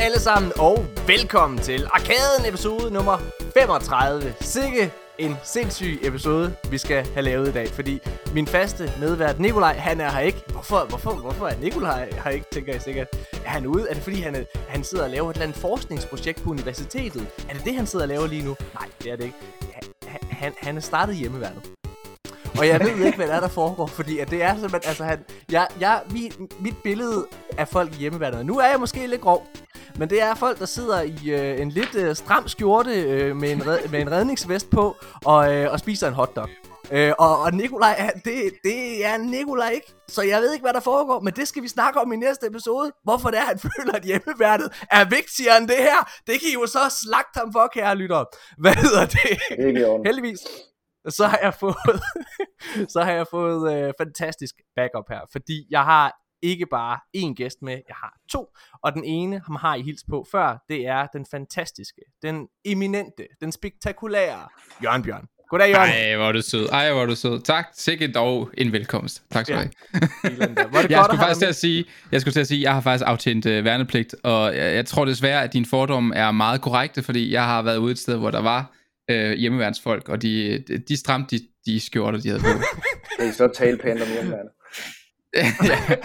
Alle sammen, og velkommen til Arkaden episode nummer 35. Sikke en sindssyg episode, vi skal have lavet i dag, fordi min faste medvært Nikolaj, han er her ikke. Hvorfor, hvorfor, hvorfor er Nikolaj her ikke, tænker jeg sikkert. Er han ude? Er det fordi, han, er, han sidder og laver et eller andet forskningsprojekt på universitetet? Er det det, han sidder og laver lige nu? Nej, det er det ikke. Han, han, han er startet hjemmeværnet. Og jeg ved ikke, hvad der er, der foregår, fordi at det er simpelthen, altså han, jeg, jeg, mit, mit billede af folk i hjemmeværnet, nu er jeg måske lidt grov, men det er folk, der sidder i øh, en lidt øh, stram skjorte øh, med, en red, med en redningsvest på og, øh, og spiser en hotdog. Øh, og, og Nikolaj, det, det er Nikolaj ikke, så jeg ved ikke, hvad der foregår, men det skal vi snakke om i næste episode. Hvorfor det er, han føler, at hjemmeværnet er vigtigere end det her. Det kan I jo så slagte ham for, kære lytter. Hvad hedder det? det Heldigvis så har jeg fået, så har jeg fået øh, fantastisk backup her, fordi jeg har ikke bare én gæst med, jeg har to, og den ene, ham har I hils på før, det er den fantastiske, den eminente, den spektakulære Jørgen Bjørn. Goddag, Jørgen. Ej, hvor er du sød. Ej, hvor er du sød. Tak. Sikkert dog en velkomst. Tak skal du ja. have. jeg skulle faktisk til at sige, jeg skulle til at sige, jeg har faktisk aftjent uh, værnepligt, og jeg, jeg tror desværre, at din fordom er meget korrekte, fordi jeg har været ude et sted, hvor der var øh, hjemmeværnsfolk, og de, de stramte de, de skjorter, de havde på. Det er så tale pænt om hjemmeværnet. ja.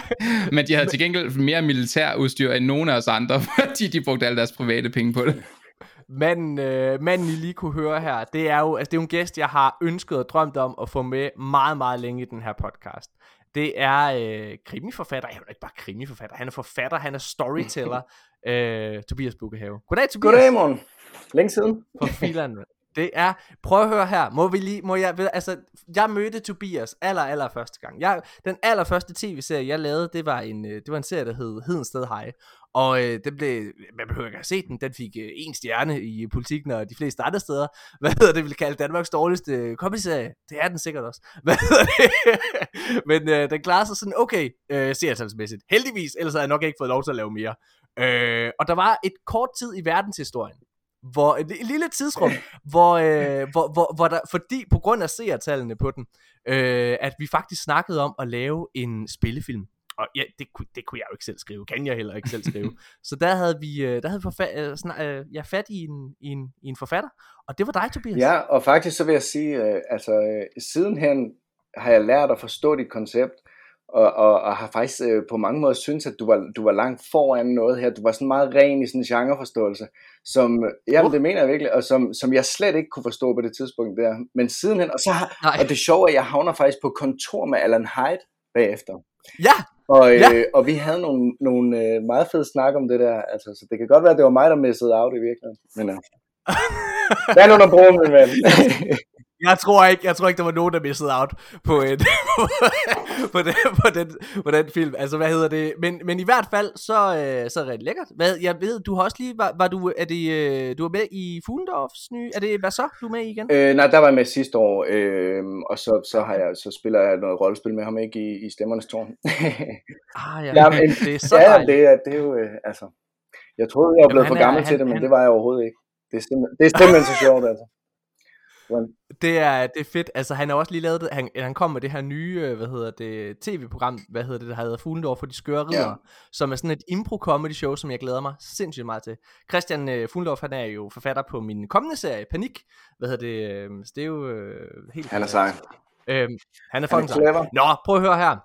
Men de havde til gengæld mere militær udstyr end nogen af os andre, fordi de brugte alle deres private penge på det. Men øh, manden I lige kunne høre her, det er jo altså, det er jo en gæst, jeg har ønsket og drømt om at få med meget, meget længe i den her podcast. Det er øh, krimiforfatter, jeg er ikke bare krimiforfatter, han er forfatter, han er storyteller, øh, Tobias Bukkehave. Goddag Tobias. Goddag morgen. Længe siden. For filan, det er, prøv at høre her, må vi lige, må jeg, altså, jeg mødte Tobias aller, aller første gang. Jeg, den allerførste tv-serie, jeg lavede, det var en, øh, det var en serie, der hed Hedensted Hej. Og øh, den blev, man behøver ikke at se den, den fik øh, en stjerne i politikken og de fleste andre steder. Hvad hedder det, vi vil kalde Danmarks dårligste øh, comedy-serie? Det er den sikkert også. Hvad hedder det? Men øh, den klarer sig sådan okay, øh, serietalsmæssigt. Heldigvis, ellers havde jeg nok ikke fået lov til at lave mere. Øh, og der var et kort tid i verdenshistorien, hvor et, et lille tidsrum, hvor, øh, hvor, hvor, hvor der, fordi på grund af seertallene på den, øh, at vi faktisk snakkede om at lave en spillefilm. Og ja, det, kunne, det kunne jeg jo ikke selv skrive, kan jeg heller ikke selv skrive. så der havde vi, øh, der havde vi forfa- øh, snak, øh, ja, fat i en, i, en, i en forfatter, og det var dig, Tobias. Ja, og faktisk så vil jeg sige, øh, altså øh, sidenhen har jeg lært at forstå dit koncept, og, og, og har faktisk øh, på mange måder synes at du var, du var langt foran noget her. Du var sådan meget ren i sådan en genreforståelse, som, ja, uh. det mener jeg virkelig, og som, som jeg slet ikke kunne forstå på det tidspunkt der. Men sidenhen, og så har, og det sjove er, at jeg havner faktisk på kontor med Alan Hyde bagefter. Ja, og, øh, ja. og vi havde nogle, nogle øh, meget fede snak om det der, altså, så det kan godt være, at det var mig, der missede out i virkeligheden. Men ja. Hvad er nu, der bruger min ven? Jeg tror ikke, jeg tror ikke, der var nogen, der missede out på, et, på, den, på, den, på den film. Altså, hvad hedder det? Men, men i hvert fald, så, øh, så er det rigtig lækkert. Hvad, jeg ved, du har også lige, var, var du, er det, øh, du var med i Fuglendorfs nye, er det, hvad så, du er med i igen? Øh, nej, der var jeg med sidste år, øh, og så, så, har jeg, så spiller jeg noget rollespil med ham, ikke i, i Stemmernes Tårn. ah, ja, ja men, det er så ja, det er, det er jo, øh, altså, jeg troede, jeg var blevet Jamen, for gammel er, til han, det, men han, det var jeg overhovedet ikke. Det er simpelthen, det er simpelthen så sjovt, altså. Det er, det er fedt. Altså, han har også lige lavet det. Han, han kom med det her nye, øh, hvad hedder det, tv-program, hvad hedder det, der hedder Fuglendorf for de skøre ridder, ja. som er sådan et impro-comedy show, som jeg glæder mig sindssygt meget til. Christian uh, Fuglendorf, han er jo forfatter på min kommende serie, Panik. Hvad hedder det, øh, det er jo uh, helt... Han er sej. Øhm, han er fucking sej. Nå, prøv at høre her.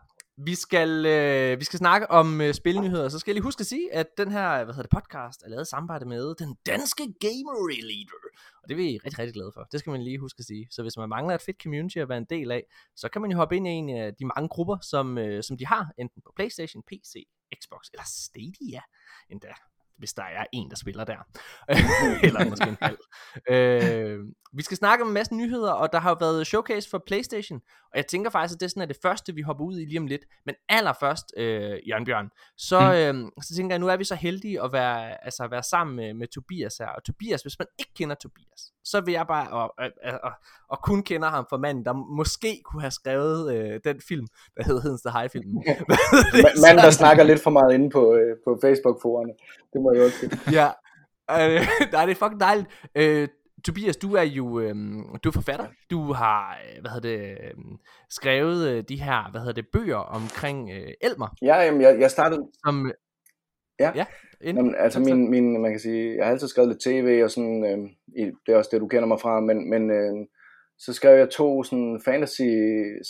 Vi skal, øh, vi skal snakke om øh, spilnyheder, så skal jeg lige huske at sige, at den her hvad hedder det, podcast er lavet i samarbejde med den danske Gamer Leader. Og det er vi rigtig, rigtig glade for. Det skal man lige huske at sige. Så hvis man mangler et fedt community at være en del af, så kan man jo hoppe ind i en af de mange grupper, som, øh, som de har, enten på Playstation, PC, Xbox eller Stadia endda hvis der er en, der spiller der. Eller måske en halv. øh, vi skal snakke om en masse nyheder, og der har været showcase for Playstation, og jeg tænker faktisk, at det er sådan, at det første, vi hopper ud i lige om lidt. Men allerførst, øh, Jørgen Bjørn, så, mm. øh, så tænker jeg, nu er vi så heldige at være, altså, at være sammen med, med Tobias her. Og Tobias, hvis man ikke kender Tobias, så vil jeg bare, og, og, og, og kun kender ham for manden, der måske kunne have skrevet øh, den film, der hedder Hedens the High-filmen. Manden, der snakker lidt for meget inde på, øh, på Facebook-forerne. Det må også sige. ja, øh, nej, det er fucking dejligt. Øh, Tobias, du er jo øh, du er forfatter. Du har øh, hvad hedder det, øh, skrevet øh, de her hvad hedder det, bøger omkring øh, Elmer. Ja, jamen, jeg, jeg startede... Som, Ja. ja Jamen, altså min, min, man kan sige, jeg har altid skrevet lidt tv og sådan, øh, det er også det, du kender mig fra, men, men øh, så skrev jeg to sådan fantasy,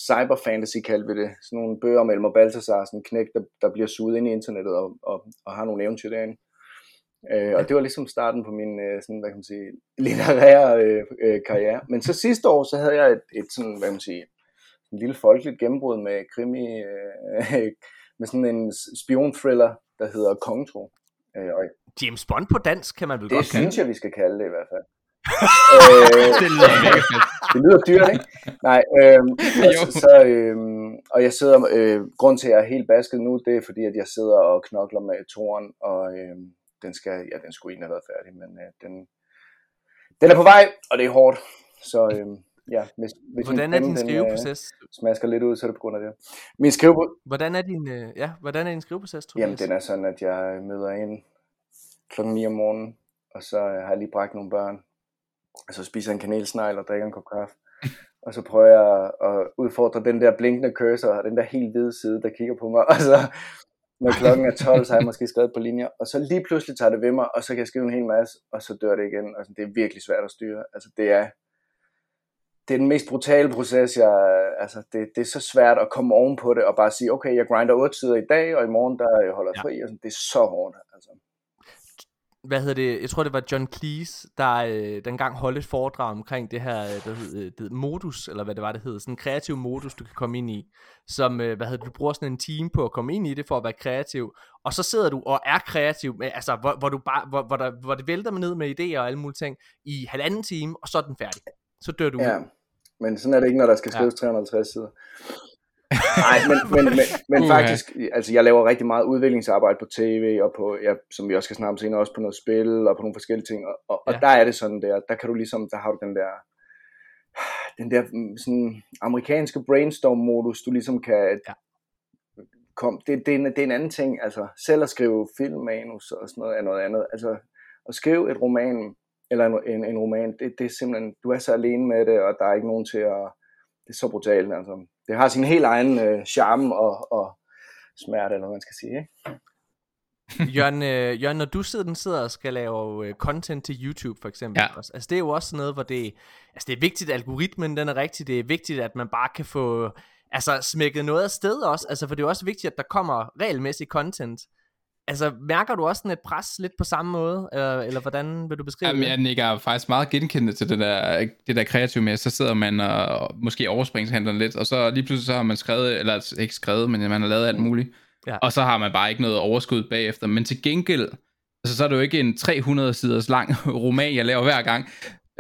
cyber fantasy kaldte vi det, sådan nogle bøger om Elmer Balthasar, sådan en knæk, der, der bliver suget ind i internettet og, og, og har nogle eventyr derinde. Øh, og det var ligesom starten på min øh, sådan, hvad kan man sige, litterære øh, øh, karriere. Men så sidste år, så havde jeg et, et sådan, hvad kan man sige, en lille folkeligt gennembrud med krimi, øh, med sådan en spion-thriller, der hedder Kongtro. Øh, og James Bond på dansk, kan man vel det godt Det synes jeg, vi skal kalde det i hvert fald. øh, det lyder. Det lyder dyrt, ikke? Nej, øh, og, så, så, øh, og jeg sidder, øh, grund til, at jeg er helt basket nu, det er fordi, at jeg sidder og knokler med toren, og øh, den skal, ja, den skulle egentlig have været færdig, men øh, den, den er på vej, og det er hårdt. Så øh, ja, hvis, hvis hvordan er din skriveproces? Den, øh, smasker lidt ud, så er det på grund af det. Min skriveproces... Hvordan er din, øh, ja, hvordan er din skriveproces, tror Jamen, den er sådan, at jeg møder ind klokken 9 om morgenen, og så har jeg lige bragt nogle børn, og så spiser en kanelsnegl og drikker en kop kaffe. Og så prøver jeg at udfordre den der blinkende cursor, og den der helt hvide side, der kigger på mig. Og så når klokken er 12, så har jeg måske skrevet på linjer. Og så lige pludselig tager det ved mig, og så kan jeg skrive en hel masse, og så dør det igen. Altså, det er virkelig svært at styre. Altså, det er, det er den mest brutale proces. Jeg, altså, det, det er så svært at komme oven på det, og bare sige, okay, jeg grinder 8 sider i dag, og i morgen der jeg holder ja. fri. Altså, det er så hårdt. Altså hvad hedder det, jeg tror det var John Cleese, der øh, dengang holdt et foredrag omkring det her, øh, der hed, øh, det, modus, eller hvad det var, det hed, sådan en kreativ modus, du kan komme ind i, som, øh, hvad hedder du bruger sådan en team på at komme ind i det, for at være kreativ, og så sidder du og er kreativ, med, altså, hvor, hvor, du bare, hvor, hvor, der, hvor det vælter ned med idéer og alle mulige ting, i halvanden time, og så er den færdig. Så dør du ja. Men sådan er det ikke, når der skal skrives ja. 350 sider. Nej, men, men, men, men faktisk, altså jeg laver rigtig meget udviklingsarbejde på tv, og på, ja, som vi også skal snakke om senere, også på noget spil, og på nogle forskellige ting, og, og, ja. og der er det sådan der, der kan du ligesom, der har du den der, den der mm, sådan amerikanske brainstorm-modus, du ligesom kan ja. kom, det, det, er en, det er en anden ting, altså selv at skrive filmmanus og sådan noget er noget andet, altså at skrive et roman, eller en, en, en roman, det, det er simpelthen, du er så alene med det, og der er ikke nogen til at, det er så brutalt, altså det har sin helt egen øh, charme og, og smerte, eller hvad man skal sige. Ikke? Jørgen, øh, Jørgen, når du sidder, den sidder og skal lave øh, content til YouTube for eksempel, ja. altså det er jo også sådan noget, hvor det, altså det er vigtigt, at algoritmen den er rigtig, det er vigtigt, at man bare kan få altså smækket noget af sted også, altså for det er jo også vigtigt, at der kommer regelmæssig content, Altså, mærker du også sådan et pres lidt på samme måde, eller, eller hvordan vil du beskrive Jamen, det? Jeg nikker faktisk meget genkendende til det der, det der kreative med, så sidder man og måske overspringshandler lidt, og så lige pludselig så har man skrevet, eller ikke skrevet, men man har lavet alt muligt, ja. og så har man bare ikke noget overskud bagefter. Men til gengæld, altså, så er det jo ikke en 300 siders lang roman, jeg laver hver gang,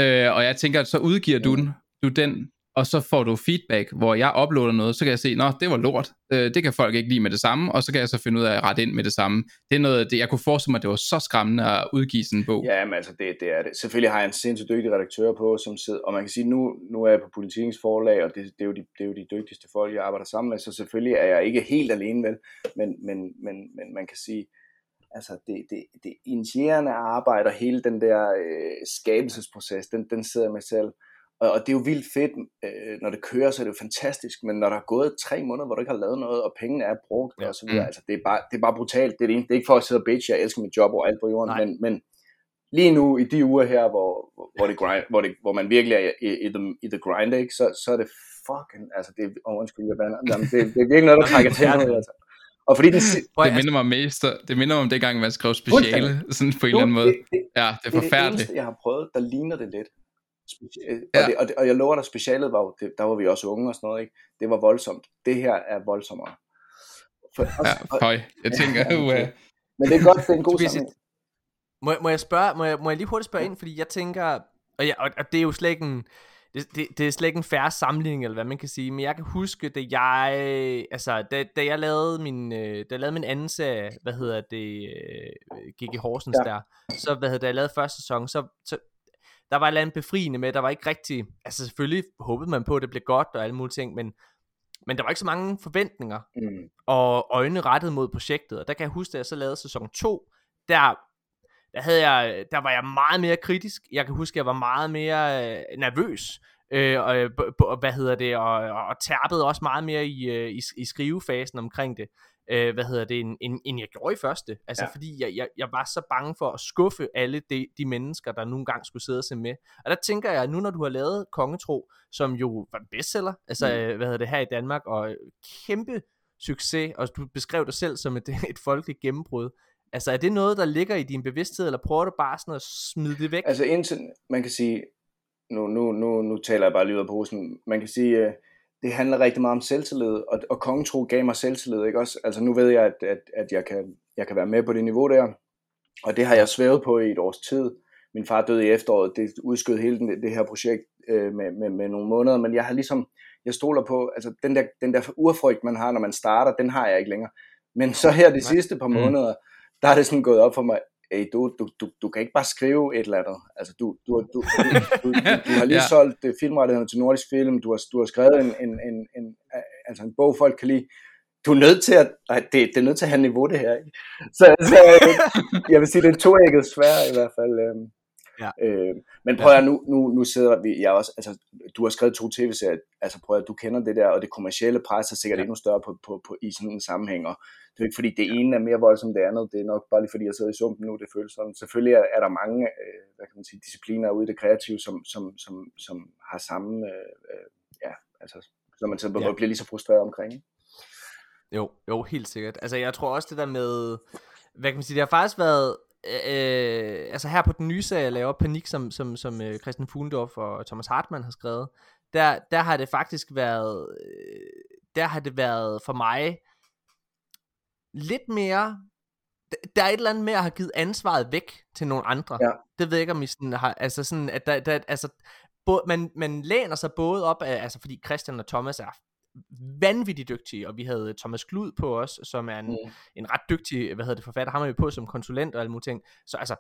øh, og jeg tænker, at så udgiver du den, du den og så får du feedback, hvor jeg uploader noget, så kan jeg se, nå, det var lort, øh, det kan folk ikke lide med det samme, og så kan jeg så finde ud af at rette ind med det samme. Det er noget, det, jeg kunne forestille mig, at det var så skræmmende at udgive sådan en bog. Ja, men altså, det, det er det. Selvfølgelig har jeg en sindssygt dygtig redaktør på, som sidder, og man kan sige, nu, nu er jeg på politikens forlag, og det, det, er jo de, det er jo de dygtigste folk, jeg arbejder sammen med, så selvfølgelig er jeg ikke helt alene, vel, men, men, men, men man kan sige, altså det, det, det initierende arbejde og hele den der øh, skabelsesproces, den, den sidder jeg med selv. Og, og det er jo vildt fedt, øh, når det kører, så er det jo fantastisk, men når der er gået tre måneder, hvor du ikke har lavet noget, og pengene er brugt, ja. og så videre, mm. altså det er, bare, det er bare brutalt. Det er, det, det er ikke for at sidde og bitch, jeg elsker mit job og alt på jorden, men, men lige nu, i de uger her, hvor, hvor, det grind, hvor, det, hvor man virkelig er i, i, the, i the grind, ikke, så, så er det fucking, altså det er, oh, undskyld, jeg bander, Jamen, det, det er virkelig noget, der trækker til noget, altså. Og fordi den, det minder mig mest, det minder mig om det gang, man skrev speciale, sådan på en eller anden måde. Det, det, ja, det er forfærdeligt. Det er det eneste, jeg har prøvet, der ligner det lidt. Øh, ja. Og, det, og, det, og jeg lover dig, specialet var det, der var vi også unge og sådan noget, ikke? det var voldsomt. Det her er voldsommere. For, også, ja, høj. Jeg tænker, ja, okay. Men det er godt, det er en god sammenhæng. Må, må jeg spørge, må jeg, må jeg lige hurtigt spørge ind, fordi jeg tænker, og, jeg, og, og det er jo slet ikke en, det, det, det er slet ikke en færre sammenligning, eller hvad man kan sige, men jeg kan huske, da jeg, altså, da, da jeg lavede min, øh, da jeg lavede min anden serie, hvad hedder det, gik i Horsens ja. der, så, hvad hedder det, da jeg lavede første sæson, så, så der var et eller andet befriende med, der var ikke rigtig, altså selvfølgelig håbede man på, at det blev godt og alle mulige ting, men, men der var ikke så mange forventninger, mm. og øjne rettet mod projektet, og der kan jeg huske, at jeg så lavede sæson 2, der, der, havde jeg, der var jeg meget mere kritisk, jeg kan huske, at jeg var meget mere øh, nervøs, øh, og, og, hvad hedder det, og, og tærpede også meget mere i, øh, i, i skrivefasen omkring det, øh, hvad hedder det, end, end, end jeg gjorde i første. Altså, ja. fordi jeg, jeg, jeg var så bange for at skuffe alle de, de mennesker, der nogle gange skulle sidde og se med. Og der tænker jeg, nu når du har lavet Kongetro, som jo var en bestseller, altså, mm. hvad hedder det, her i Danmark, og kæmpe succes, og du beskrev dig selv som et, et folkeligt gennembrud. Altså, er det noget, der ligger i din bevidsthed, eller prøver du bare sådan at smide det væk? Altså, indtil, man kan sige, nu, nu, nu, nu taler jeg bare lige ud af posen, man kan sige, uh, det handler rigtig meget om selvtillid, og, og kongetro gav mig selvtillid, ikke også? Altså, nu ved jeg, at, at, at jeg, kan, jeg kan være med på det niveau der, og det har jeg svævet på i et års tid. Min far døde i efteråret, det udskød hele det, det her projekt øh, med, med, med nogle måneder, men jeg har ligesom, jeg stoler på, altså den der, den der urfrygt, man har, når man starter, den har jeg ikke længere. Men så her de sidste par mm. måneder, der er det sådan gået op for mig, hey, du, du, du, du kan ikke bare skrive et eller andet. Altså, du, du, du, du, du, du, du har lige ja. solgt uh, filmrettighederne til Nordisk Film, du har, du har skrevet en, en, en, en, altså en bog, folk kan lide. Du er nødt til at, nej, det, det er nødt til at have niveau, det her. Ikke? Så, så jeg vil sige, det er toægget svær i hvert fald. Ja. Øh, men prøv at nu, nu, nu sidder vi, jeg også, altså, du har skrevet to tv-serier, altså prøv at du kender det der, og det kommercielle pres er sikkert ja. endnu større på, på, på, i sådan en sammenhæng, og det er ikke fordi det ene er mere voldsomt end det andet, det er nok bare lige fordi jeg sidder i sumpen nu, det føles sådan. Selvfølgelig er, er der mange, øh, hvad kan man sige, discipliner ude i det kreative, som, som, som, som har samme, øh, øh ja, altså, så man så ja. bliver lige så frustreret omkring. Ikke? Jo, jo, helt sikkert. Altså jeg tror også det der med, hvad kan man sige, det har faktisk været øh, altså her på den nye serie, jeg laver Panik, som, som, som øh, Christian Fuglendorf og Thomas Hartmann har skrevet, der, der har det faktisk været, øh, der har det været for mig lidt mere, der er et eller andet med at have givet ansvaret væk til nogle andre. Ja. Det ved jeg ikke, om I sådan har, altså sådan, at der, der altså, både, man, man læner sig både op af, altså fordi Christian og Thomas er vanvittigt dygtige, og vi havde Thomas Klud på os, som er en, mm. en ret dygtig, hvad hedder det, forfatter, ham er vi på som konsulent og alle mulige ting, så altså,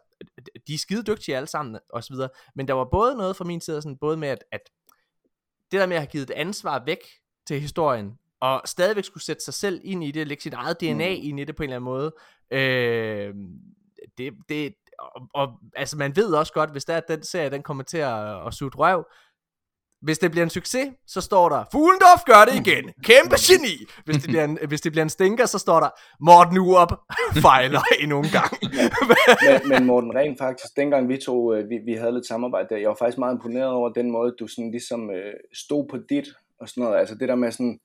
de er skide dygtige alle sammen, og så videre, men der var både noget fra min side, sådan, både med at, at det der med at have givet et ansvar væk til historien, og stadigvæk skulle sætte sig selv ind i det, lægge sit eget DNA mm. ind i det på en eller anden måde, øh, det, det, og, og altså man ved også godt, hvis der er den serie, den kommer til at, at suge røv, hvis det bliver en succes, så står der, Fuglendorf gør det igen. Kæmpe geni. Hvis det bliver en, hvis det bliver en stinker, så står der, Morten Urup fejler endnu en gang. men, men Morten, rent faktisk, dengang vi to, øh, vi, vi havde lidt samarbejde der, jeg var faktisk meget imponeret over den måde, du sådan ligesom øh, stod på dit, og sådan noget. Altså det der med sådan,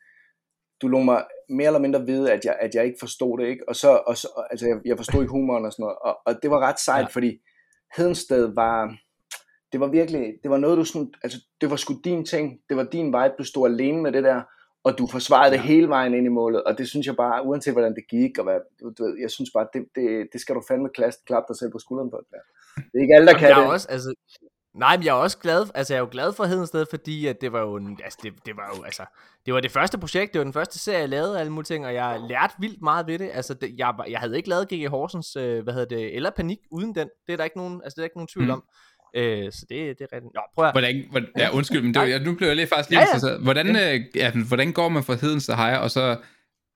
du lå mig mere eller mindre vide, at jeg, at jeg ikke forstod det, ikke? Og så, og så altså jeg, jeg forstod ikke humoren og sådan noget, og, og det var ret sejt, ja. fordi Hedensted var, det var virkelig, det var noget du sådan, altså det var sgu din ting, det var din vibe, du stod alene med det der, og du forsvarede ja. det hele vejen ind i målet, og det synes jeg bare, uanset hvordan det gik, og hvad, du, du ved, jeg synes bare, det, det, det skal du fandme klasse, klappe dig selv på skulderen på. Det, det er ikke alle, der kan jeg det. Også, altså, nej, men jeg er også glad, altså jeg er jo glad for Hedensted, fordi at det var jo, en, altså det, det var jo, altså, det var det første projekt, det var den første serie, jeg lavede, alle mulige ting, og jeg lærte vildt meget ved det, altså det, jeg, jeg havde ikke lavet G.G. Horsens, øh, hvad hedder det, eller Panik uden den, det er der ikke nogen, altså det er der ikke nogen tvivl mm. om. Øh, så det, det er rigtigt. Nå, prøv at... Hvordan, hvordan, ja, undskyld, men det var, nu blev jeg lige faktisk lige ja, ja. Hvordan, ja. Øh, ja, hvordan går man fra Hedens til Hejer, og så,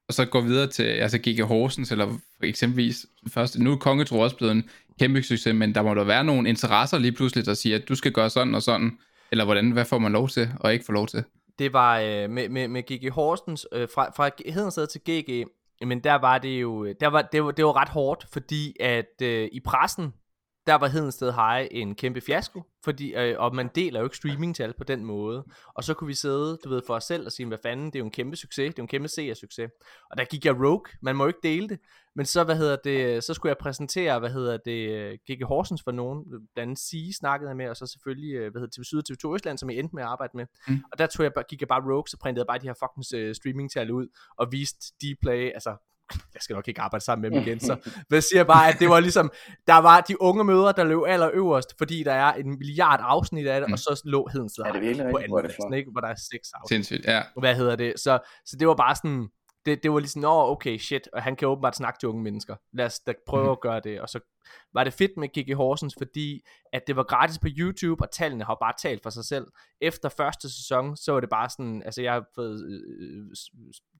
og så går videre til altså G.G. Horsens, eller for eksempelvis først, nu er Kongetro også blevet en kæmpe succes, men der må der være nogle interesser lige pludselig, der siger, at du skal gøre sådan og sådan, eller hvordan, hvad får man lov til, og ikke får lov til? Det var øh, med, med, med G.G. Horsens, øh, fra, fra Hedensted til G.G., men der var det jo, der var, det var, det var ret hårdt, fordi at øh, i pressen, der var Hedensted High en kæmpe fiasko, fordi, øh, og man deler jo ikke streamingtal på den måde. Og så kunne vi sidde, du ved, for os selv og sige, hvad fanden, det er jo en kæmpe succes, det er jo en kæmpe seersucces. Og der gik jeg rogue, man må jo ikke dele det. Men så, hvad hedder det, så skulle jeg præsentere, hvad hedder det, G.G. Horsens for nogen, blandt andet Sige snakkede jeg med, og så selvfølgelig, øh, hvad hedder TV Syd og TV2 Østland, som jeg endte med at arbejde med. Mm. Og der tog jeg, gik jeg bare rogue, så printede jeg bare de her fucking uh, streamingtal ud, og viste Dplay, altså jeg skal nok ikke arbejde sammen med dem igen, så jeg siger bare, at det var ligesom, der var de unge møder, der løb allerøverst, fordi der er en milliard afsnit af det, mm. og så lå ja, det er på anden ikke? Hvor der er seks afsnit. Sindssygt, ja. Hvad hedder det? Så, så det var bare sådan, det, det var ligesom, åh, okay, shit, og han kan åbenbart snakke til unge mennesker. Lad os da prøve mm. at gøre det. Og så var det fedt med Gigi Horsens, fordi at det var gratis på YouTube, og tallene har bare talt for sig selv. Efter første sæson, så var det bare sådan, altså jeg har fået, øh,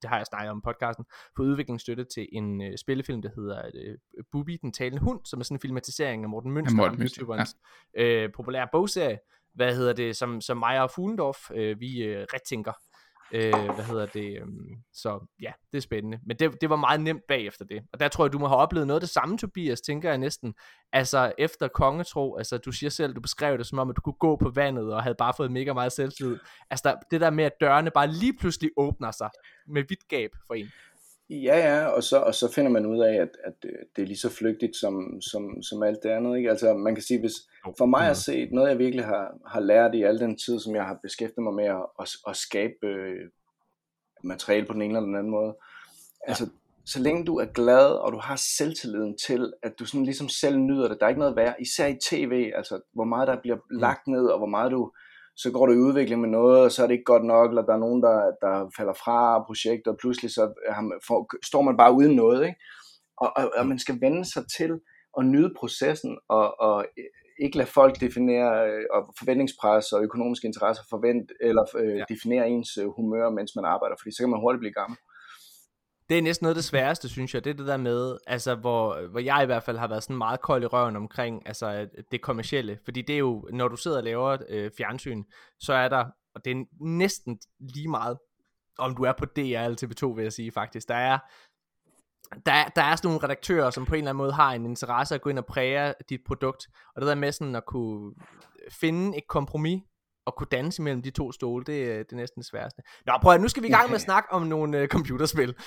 det har jeg snakket om podcasten, fået udviklingsstøtte til en øh, spillefilm, der hedder øh, Bubi, den talende hund, som er sådan en filmatisering af Morten Mønster, ja, Mønster ja. øh, populære bogserie, hvad hedder det, som, som mig og Fuglendorf, øh, vi øh, retænker Øh, hvad hedder det? Øhm, så ja, det er spændende. Men det, det var meget nemt bagefter det. Og der tror jeg, du må have oplevet noget af det samme, Tobias, tænker jeg næsten. Altså efter kongetro, altså du siger selv, du beskrev det som om, at du kunne gå på vandet og havde bare fået mega meget selvtillid. Altså der, det der med, at dørene bare lige pludselig åbner sig med vidt gab for en. Ja, ja, og så, og så finder man ud af, at, at øh, det er lige så flygtigt som, som, som alt det andet. Ikke? Altså man kan sige, hvis for mig at se, noget jeg virkelig har, har lært i al den tid, som jeg har beskæftiget mig med at, at, at skabe øh, materiale på den ene eller den anden måde. Altså, så længe du er glad, og du har selvtilliden til, at du sådan ligesom selv nyder det, der er ikke noget værd, især i tv, altså hvor meget der bliver lagt ned, og hvor meget du, så går du i udvikling med noget, og så er det ikke godt nok, eller der er nogen, der, der falder fra projektet, og pludselig så får, står man bare uden noget, ikke? Og, og, og man skal vende sig til at nyde processen, og, og ikke lade folk definere, øh, og forventningspres og økonomiske interesser forvent, eller øh, Ja. ja. definere ens øh, humør, mens man arbejder, fordi så kan man hurtigt blive gammel. Det er næsten noget af det sværeste, synes jeg. Det er det der med, altså, hvor, hvor jeg i hvert fald har været sådan meget kold i røven omkring altså, det kommercielle. Fordi det er jo, når du sidder og laver øh, fjernsyn, så er der, og det er næsten lige meget, om du er på DR eller TV2, vil jeg sige faktisk. Der er, der er, der er sådan nogle redaktører, som på en eller anden måde har en interesse at gå ind og præge dit produkt. Og det der med sådan at kunne finde et kompromis, og kunne danse mellem de to stole, det, er- det er næsten det sværeste. Nå, prøv at, nu skal vi i gang med at snakke om nogle øh, computerspil.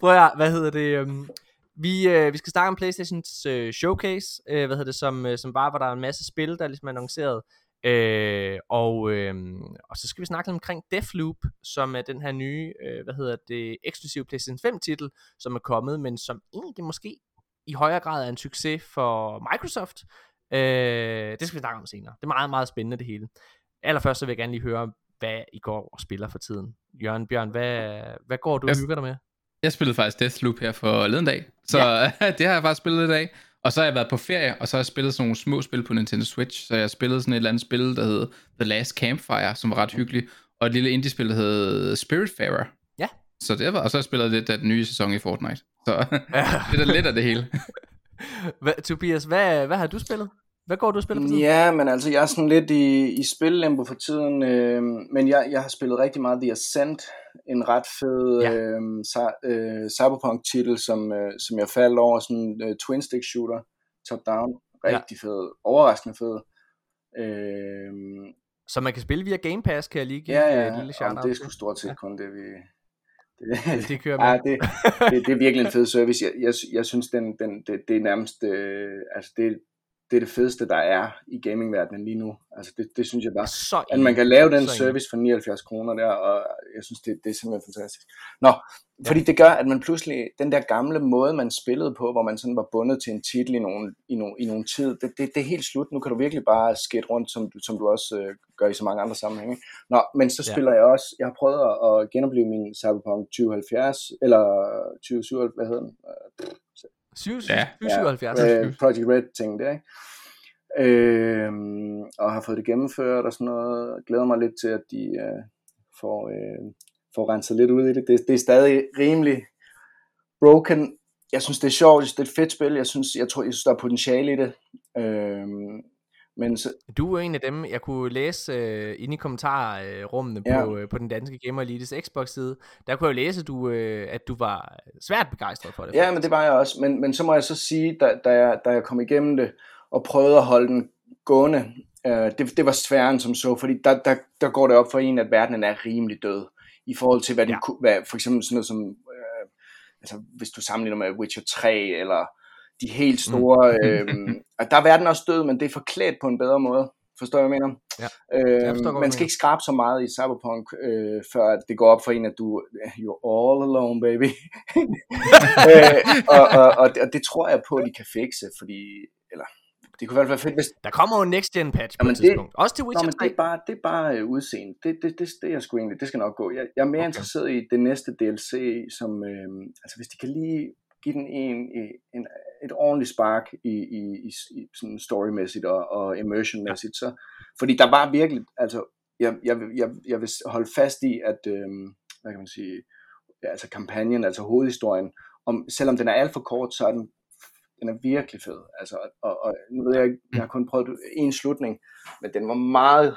prøv at, hvad hedder det? øhm, vi, øh, vi skal snakke om Playstations øh, showcase, øh, hvad hedder det, som, øh, som var, hvor der er en masse spil, der ligesom er annonceret. Øh, og, øh, og så skal vi snakke lidt omkring Deathloop, som er den her nye, øh, hvad hedder det, eksklusive PlayStation 5 titel, som er kommet, men som egentlig måske i højere grad er en succes for Microsoft. Øh, det skal vi snakke om senere. Det er meget, meget spændende det hele. Allerførst så vil jeg gerne lige høre, hvad I går og spiller for tiden. Jørgen Bjørn, hvad, hvad går du og hygger dig med? Jeg spillede faktisk Deathloop her for leden dag, så ja. det har jeg faktisk spillet i dag. Og så har jeg været på ferie, og så har jeg spillet sådan nogle små spil på Nintendo Switch. Så jeg har spillet sådan et eller andet spil, der hedder The Last Campfire, som var ret hyggeligt. Og et lille indie-spil, der hedder Spiritfarer. Ja. Så det var, og så har jeg spillet lidt af den nye sæson i Fortnite. Så det er lidt af det hele. Hvad, Tobias, hvad, hvad har du spillet? Hvad går du og spiller for tiden? Ja, men altså jeg er sådan lidt i, i spillembo for tiden, øh, men jeg, jeg har spillet rigtig meget The Ascent, en ret fed Ja. ja. øh, øh, cyberpunk titel, som, øh, som jeg faldt over, sådan en øh, twin stick shooter, top down, rigtig ja. fed, overraskende fed. Øh, Så man kan spille via Game Pass, kan jeg lige give ja, et ja, lille shout det er sgu stort set kun det, vi... Det, Det kører med. Ja, det, det, det er virkelig en fed service. Jeg, jeg, jeg synes, den, den, det, det er nærmest, øh, altså det, det er det fedeste, der er i gamingverdenen lige nu. Altså det, det synes jeg bare. Så At man kan lave den Så service for 79 kroner der, og jeg synes, det, det er simpelthen fantastisk. Nå, fordi det gør, at man pludselig, den der gamle måde, man spillede på, hvor man sådan var bundet til en titel i nogle, i nogle, i nogle tid, det, det, det er helt slut. Nu kan du virkelig bare skate rundt, som, du- som du også øh, gør i så mange andre sammenhænge. Nå, men så Ja. spiller jeg også, jeg har prøvet at, at genopleve min Cyberpunk 2070, eller 2077, hvad hedder den? Øh, 7, Ja. 77. øh, Project Red ting der, ikke? Øhm, og har fået det gennemført og sådan noget. Jeg glæder mig lidt til, at de øh, får, øh, får renset lidt ud i det. det. Det er stadig rimelig broken. Jeg synes, det er sjovt. Jeg synes, det er et fedt spil. Jeg synes, jeg tror, jeg synes der er potentiale i det. Øhm, men så, Du er en af dem, jeg kunne læse øh, inde i kommentarrummene Ja. på, øh, på den danske Gamer Elites Xbox-side. Der kunne jeg jo læse, du, øh, at du var svært begejstret for det. Ja, men det var jeg også. Men, men så må jeg så sige, da, da, jeg, da jeg kom igennem det, og prøvede at holde den gående, øh, det, det var sværere end som så, fordi der, der, der går det op for en, at verdenen er rimelig død, i forhold til, hvad, den, Ja. hvad for eksempel sådan noget som, øh, altså hvis du sammenligner med Witcher 3, eller de helt store, øh, at der er verden også død, men det er forklædt på en bedre måde. Forstår jeg, hvad jeg mener? Ja. Øh, forstår godt, man skal ikke skrabe så meget i Cyberpunk, øh, før at det går op for en, at du you're all alone, baby. øh, og, og, og, det, og det tror jeg på, at de kan fikse, fordi, eller, det kunne i hvert fald være fedt, hvis... Der kommer jo en next gen patch på Jamen et det- tidspunkt. Også til Witcher men 3. det er bare, det er bare øh, udseende. Det, det, det, det er sgu egentlig, det skal nok gå. Jeg, jeg er mere Okay. interesseret i det næste DLC, som, øh, altså hvis de kan lige give den en, en, et ordentligt spark i, i, i, i sådan storymæssigt og, og immersionmæssigt, så, fordi der var virkelig, altså, jeg, jeg, jeg, jeg vil holde fast i, at, øh, hvad kan man sige, ja, altså kampagnen, altså hovedhistorien, om, selvom den er alt for kort, så er den, den er virkelig fed. Altså, og, og nu ved jeg jeg har kun prøvet en slutning, men den var meget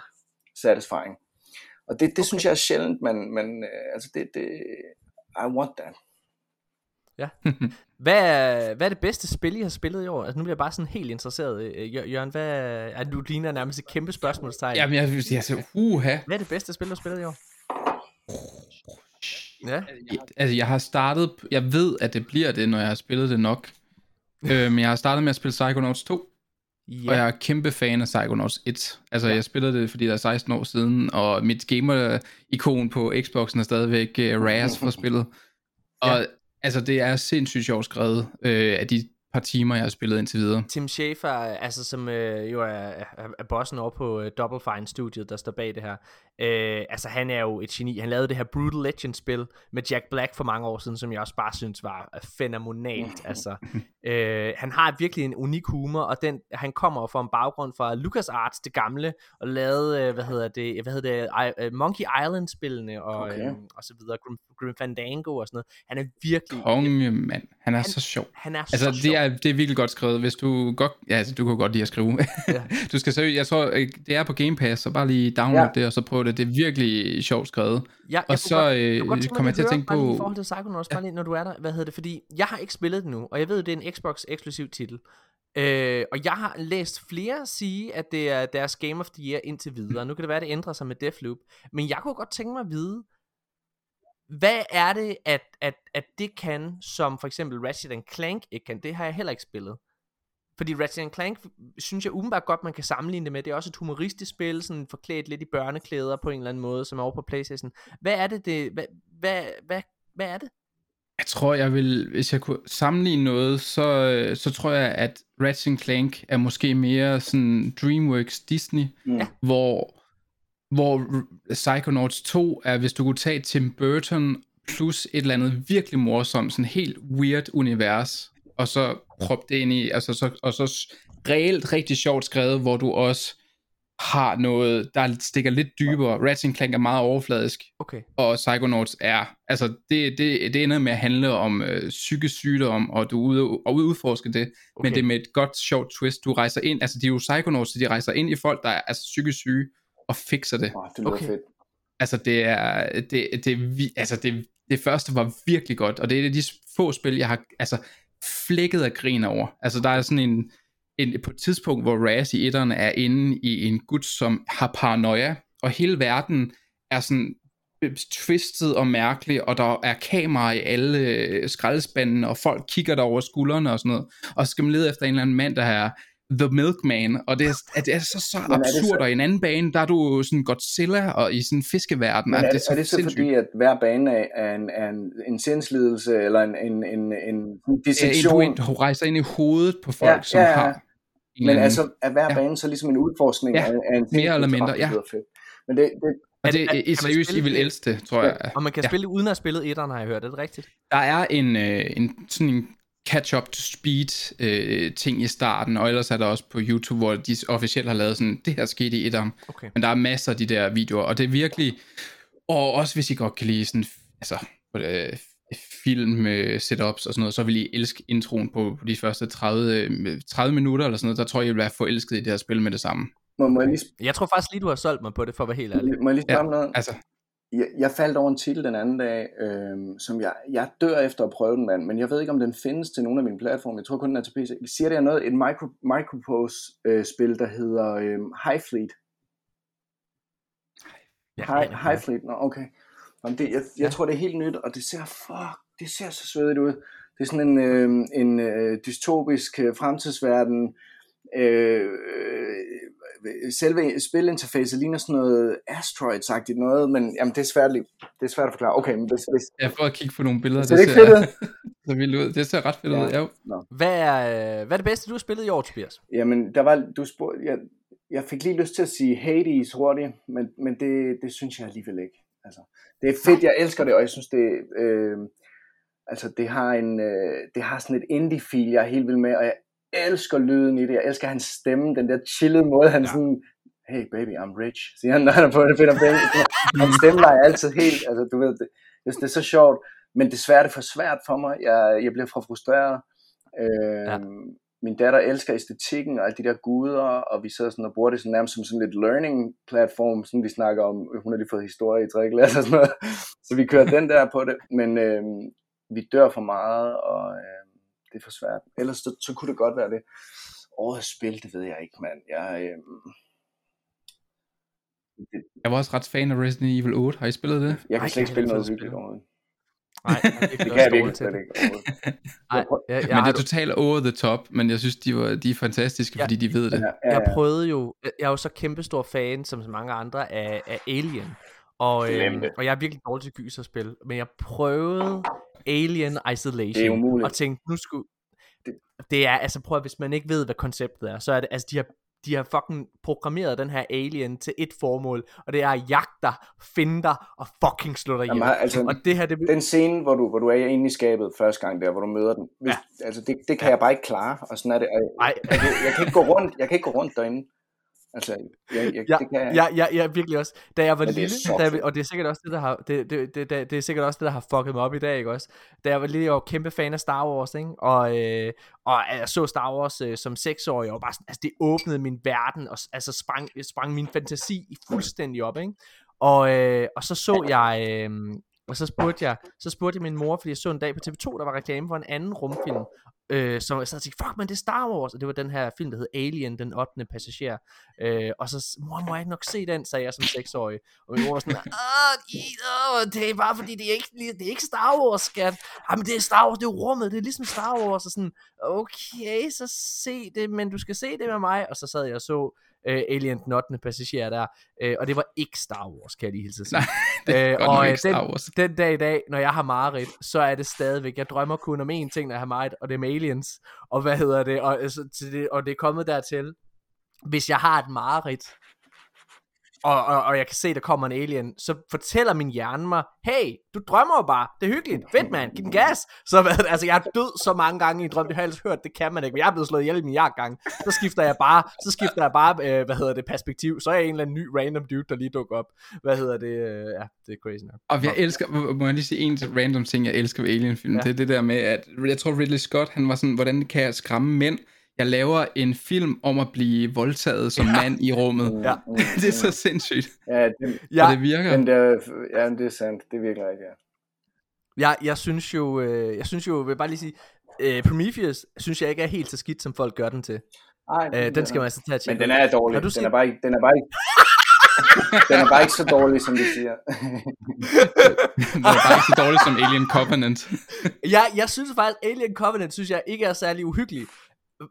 satisfying. Og det, det okay. synes jeg er sjældent, men, men øh, altså det, det, I want that. Ja. Hvad er, hvad er det bedste spil, I har spillet i år? Altså nu bliver jeg bare sådan helt interesseret. Øh, Jørgen, hvad er, du ligner nærmest et kæmpe spørgsmålstegn. Jamen, jeg vil sige, altså, uha. Hvad er det bedste spil, du har spillet i år? Ja. Altså, jeg har startet, jeg ved, at det bliver det, når jeg har spillet det nok. øh, men jeg har startet med at spille Psychonauts 2. Ja. Og jeg er kæmpe fan af Psychonauts 1. Altså, ja. jeg spillede det, fordi det er 16 år siden, og mit gamer-ikon på Xboxen er stadigvæk uh, Raz for spillet. Og ja. Altså, det er sindssygt sjovt skrevet øh, af de par timer, jeg har spillet indtil videre. Tim Schafer, altså som øh, jo er, er, er bossen over på øh, Double Fine-studiet, der står bag det her, øh, altså han er jo et geni. Han lavede det her Brutal Legend-spil med Jack Black for mange år siden, som jeg også bare synes var fænomenalt. altså, øh, han har virkelig en unik humor, og den, han kommer fra en baggrund fra LucasArts, det gamle, og lavede, øh, hvad hedder det, hvad hedder det, I, uh, Monkey Island-spillene, og, okay. øh, og så videre, Grim, Grim Fandango og sådan noget. Han er virkelig... Konge, mand. Han er han, så sjov. Han er altså, så det sjov. Er, det er virkelig godt skrevet. Hvis du godt... Ja, altså, du kan godt lide at skrive. Ja. du skal seriøst... Jeg tror, øh, det er på Game Pass, så bare lige download ja. det, og så prøv det. Det er virkelig sjovt skrevet. Ja, og så godt, øh, kommer jeg til at tænke på... I forhold til Psychonauts, ja. lige, når du er der, hvad hedder det, fordi jeg har ikke spillet det nu, og jeg ved, det er en Xbox eksklusiv titel. Øh, og jeg har læst flere sige, at det er deres Game of the Year indtil videre. Nu kan det være, at det ændrer sig med Deathloop. Men jeg kunne godt tænke mig at vide, hvad er det, at, at, at det kan, som for eksempel Ratchet Clank ikke kan? Det har jeg heller ikke spillet. Fordi Ratchet Clank synes jeg umiddelbart godt, man kan sammenligne det med. Det er også et humoristisk spil, sådan forklædt lidt i børneklæder på en eller anden måde, som er over på Playstation. Hvad er det, det hvad, hvad, hvad, hvad er det? Jeg tror, jeg vil, hvis jeg kunne sammenligne noget, så, så tror jeg, at Ratchet Clank er måske mere sådan DreamWorks Disney, ja. hvor, hvor Psychonauts 2 er, hvis du kunne tage Tim Burton plus et eller andet virkelig morsomt, sådan helt weird univers, og så proppe det ind i, altså så, og så reelt rigtig sjovt skrevet, hvor du også har noget, der stikker lidt dybere. Ratchet Clank er meget overfladisk, okay. og Psychonauts er, altså det, det, det ender med at handle om øh, psykisk sygdom, og du ude og udforske det, okay. men det er med et godt, sjovt twist. Du rejser ind, altså de er jo Psychonauts, så de rejser ind i folk, der er altså, psykisk syge, og fikser det. Oh, det lyder okay. fedt. Altså det er, det, det, det, altså det, det første var virkelig godt, og det er et af de få spil, jeg har, altså flækket af grin over. Altså der er sådan en, en på et tidspunkt, hvor Raz i etterne er inde i en gut, som har paranoia, og hele verden er sådan twistet og mærkelig, og der er kameraer i alle skraldespandene, og folk kigger der over skuldrene og sådan noget, og så skal man lede efter en eller anden mand, der er The Milkman, og det er, det er så, så absurd, så... og i en anden bane, der er du sådan Godzilla, og i sådan en fiskeverden. Men er, er, det, så, er det så sindssygt. fordi, at hver bane er en, er en, en sindslidelse, eller en, en, en, en dissektion? Ja, du rejser ind i hovedet på folk, ja, som ja, ja. har... Men anden... altså, er hver bane ja. så ligesom en udforskning ja, af, af en mere eller mindre, ja. Fedt. Men det, det, og det er seriøst, I vil elske det, tror jeg. Og man kan ja. spille uden at have spillet etteren, har jeg hørt. Er det rigtigt? Der er en, øh, en sådan en catch-up to speed øh, ting i starten, og ellers er der også på YouTube, hvor de officielt har lavet sådan, det her skete i etteren. Okay. Men der er masser af de der videoer, og det er virkelig, og også hvis I godt kan lide sådan, altså, øh, film øh, setups og sådan noget, så vil I elske introen på, på de første 30, 30 minutter eller sådan noget, der tror jeg, I vil være forelsket i det her spil med det samme. Må, må jeg, lige... jeg tror faktisk lige, du har solgt mig på det, for at være helt ærlig. Må jeg lige spørge ja, noget? Altså, jeg, jeg faldt over en titel den anden dag, øh, som jeg, jeg dør efter at prøve den, mand, men jeg ved ikke, om den findes til nogle af mine platforme. Jeg tror kun, den er til PC. Siger det er noget, et micro, Micropose-spil, øh, der hedder øh, High Fleet. Ja, High, High Fleet, nå, okay. Jamen det, jeg, jeg ja. tror, det er helt nyt, og det ser, fuck, det ser så svedigt ud. Det er sådan en, øh, en øh, dystopisk øh, fremtidsverden, øh, selve spilinterfacet ligner sådan noget Asteroid-agtigt noget, men jamen, det er svært, det er svært at forklare. Okay, men det, det, Jeg får at kigge på nogle billeder. Det, det ser, fedt det vildt ud. Det ser ret fedt ja. ud, ja. No. Hvad, er, hvad er det bedste, du har spillet i år, Tobias? Jamen, der var, du spurgte, jeg, jeg fik lige lyst til at sige Hades hurtigt, men, men det, det synes jeg alligevel ikke. Altså, det er fedt, jeg elsker det, og jeg synes, det, øh, altså, det har en, øh, det har sådan et indie-feel, jeg er helt vild med, og jeg elsker lyden i det, jeg elsker hans stemme, den der chillede måde, han ja. sådan, hey baby, I'm rich, siger han, når han er på det fedt. Hans stemme er altid helt, altså du ved, det, det er så sjovt, men desværre er det for svært for mig, jeg, jeg bliver for frustreret. Øh, ja. Min datter elsker æstetikken og alle de der guder, og vi sidder sådan og bruger det sådan nærmest som sådan lidt learning platform, sådan vi snakker om, hun har lige fået historie i tre klasse og sådan noget, så vi kører den der på det, men øh, vi dør for meget, og øh, det er for svært. Ellers så, så kunne det godt være det. Årets spil, det ved jeg ikke, mand. Jeg, øh, det, jeg var også ret fan af Resident Evil 8. Har I spillet det? Jeg kan Ej, slet ikke spille noget hyggeligt overhovedet. Nej, det kan jeg virkelig slet ikke. Nej, jeg, jeg men det er totalt over the top, men jeg synes, de, var, de er fantastiske, ja, fordi de ved det. Ja, ja, ja. Jeg prøvede jo, jeg er jo så kæmpestor fan, som så mange andre, af, af Alien. Og, øh, og jeg er virkelig dårlig til gyserspil, men jeg prøvede Alien Isolation. Det er umuligt. Og tænkte, nu skulle... Det, det er, altså prøv at, hvis man ikke ved, hvad konceptet er, så er det, altså de har de har fucking programmeret den her alien til et formål, og det er at jagte dig, finde dig og fucking slå dig ihjel. altså, og det her, det... Den scene, hvor du, hvor du er inde i skabet første gang der, hvor du møder den, hvis, ja. altså det, det kan ja. jeg bare ikke klare, og sådan er det. Jeg, jeg, jeg, jeg, kan ikke gå rundt, jeg kan ikke gå rundt derinde. Altså, jeg, jeg, ja, det kan jeg. Ja, ja, ja, virkelig også. Da jeg var ja, lille, da jeg, og det er sikkert også det, der har, det, det, det, det, det er sikkert også det, der har fucket mig op i dag, ikke også? Da jeg var lille, jeg var kæmpe fan af Star Wars, ikke? Og, øh, og jeg så Star Wars øh, som seksårig, og bare sådan, altså det åbnede min verden, og altså sprang, sprang min fantasi fuldstændig op, ikke? Og, øh, og så så jeg, øh, og så spurgte jeg, så spurgte jeg min mor, fordi jeg så en dag på TV2, der var reklame for en anden rumfilm, øh, så jeg sad og tænkte, fuck man, det er Star Wars, og det var den her film, der hed Alien, den 8. passager, øh, og så, mor, må jeg ikke nok se den, sagde jeg som seksårig, og min mor var sådan, åh, åh, det er bare fordi, det er ikke, det er ikke Star Wars, skat, ah, jamen det er Star Wars, det er rummet, det er ligesom Star Wars, og sådan, okay, så se det, men du skal se det med mig, og så sad jeg og så, uh, Alien den 8. passager der, uh, og det var ikke Star Wars, kan jeg lige hilse at sige. Nej, det uh, og ikke Star Wars. Den, den dag i dag, når jeg har mareridt, så er det stadigvæk, jeg drømmer kun om én ting, når jeg har mareridt, og det er med aliens, og hvad hedder det, og, altså, til det, og det er kommet dertil, hvis jeg har et mareridt, og, og, og jeg kan se, der kommer en alien, så fortæller min hjerne mig, hey, du drømmer jo bare, det er hyggeligt, fedt mand, giv den gas. Så hvad, altså, jeg er død så mange gange i en drøm, det har jeg ellers hørt, det kan man ikke, men jeg er blevet slået ihjel i min gang. Så skifter jeg bare, så skifter jeg bare, øh, hvad hedder det, perspektiv, så er jeg en eller anden ny random dude, der lige dukker op. Hvad hedder det, øh, ja, det er crazy nok. Og jeg elsker, må jeg lige sige en random ting, jeg elsker ved Alien-film, ja. det er det der med, at jeg tror Ridley Scott, han var sådan, hvordan kan jeg skræmme mænd? Jeg laver en film om at blive voldtaget som ja. mand i rummet. Ja. det er så sindssygt. Ja, det, ja. Og det virker. Men det, ja, det er sandt. Det virker ikke, ja. Ja, jeg synes jo, øh, jeg synes jo, vil bare lige sige, øh, Prometheus synes jeg ikke er helt så skidt, som folk gør den til. Ej, øh, den skal man altså tage at Men den er dårlig. Har du den, er bare ikke, den er bare ikke, den er bare ikke så dårlig, som de siger. den er bare ikke så dårlig som Alien Covenant. ja, jeg synes faktisk, Alien Covenant synes jeg ikke er særlig uhyggelig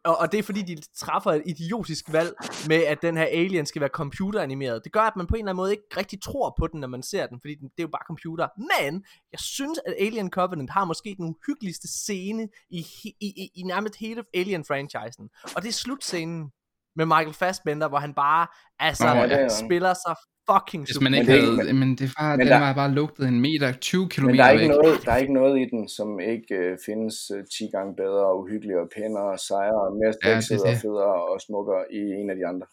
og, og det er fordi, de træffer et idiotisk valg med, at den her alien skal være computeranimeret. Det gør, at man på en eller anden måde ikke rigtig tror på den, når man ser den, fordi det er jo bare computer. Men jeg synes, at Alien Covenant har måske den uhyggeligste scene i, i, i, i nærmest hele Alien-franchisen. Og det er slutscenen med Michael Fassbender, hvor han bare altså, oh, ja, spiller sig fucking Hvis man ikke havde, men, men det var, men den der, var bare lugtet en meter, 20 km Men der er, ikke væk. noget, der er ikke noget i den, som ikke uh, findes øh, 10 gange bedre og uhyggeligere og pænere og sejere og mere sexet ja, og federe og smukkere i en af de andre.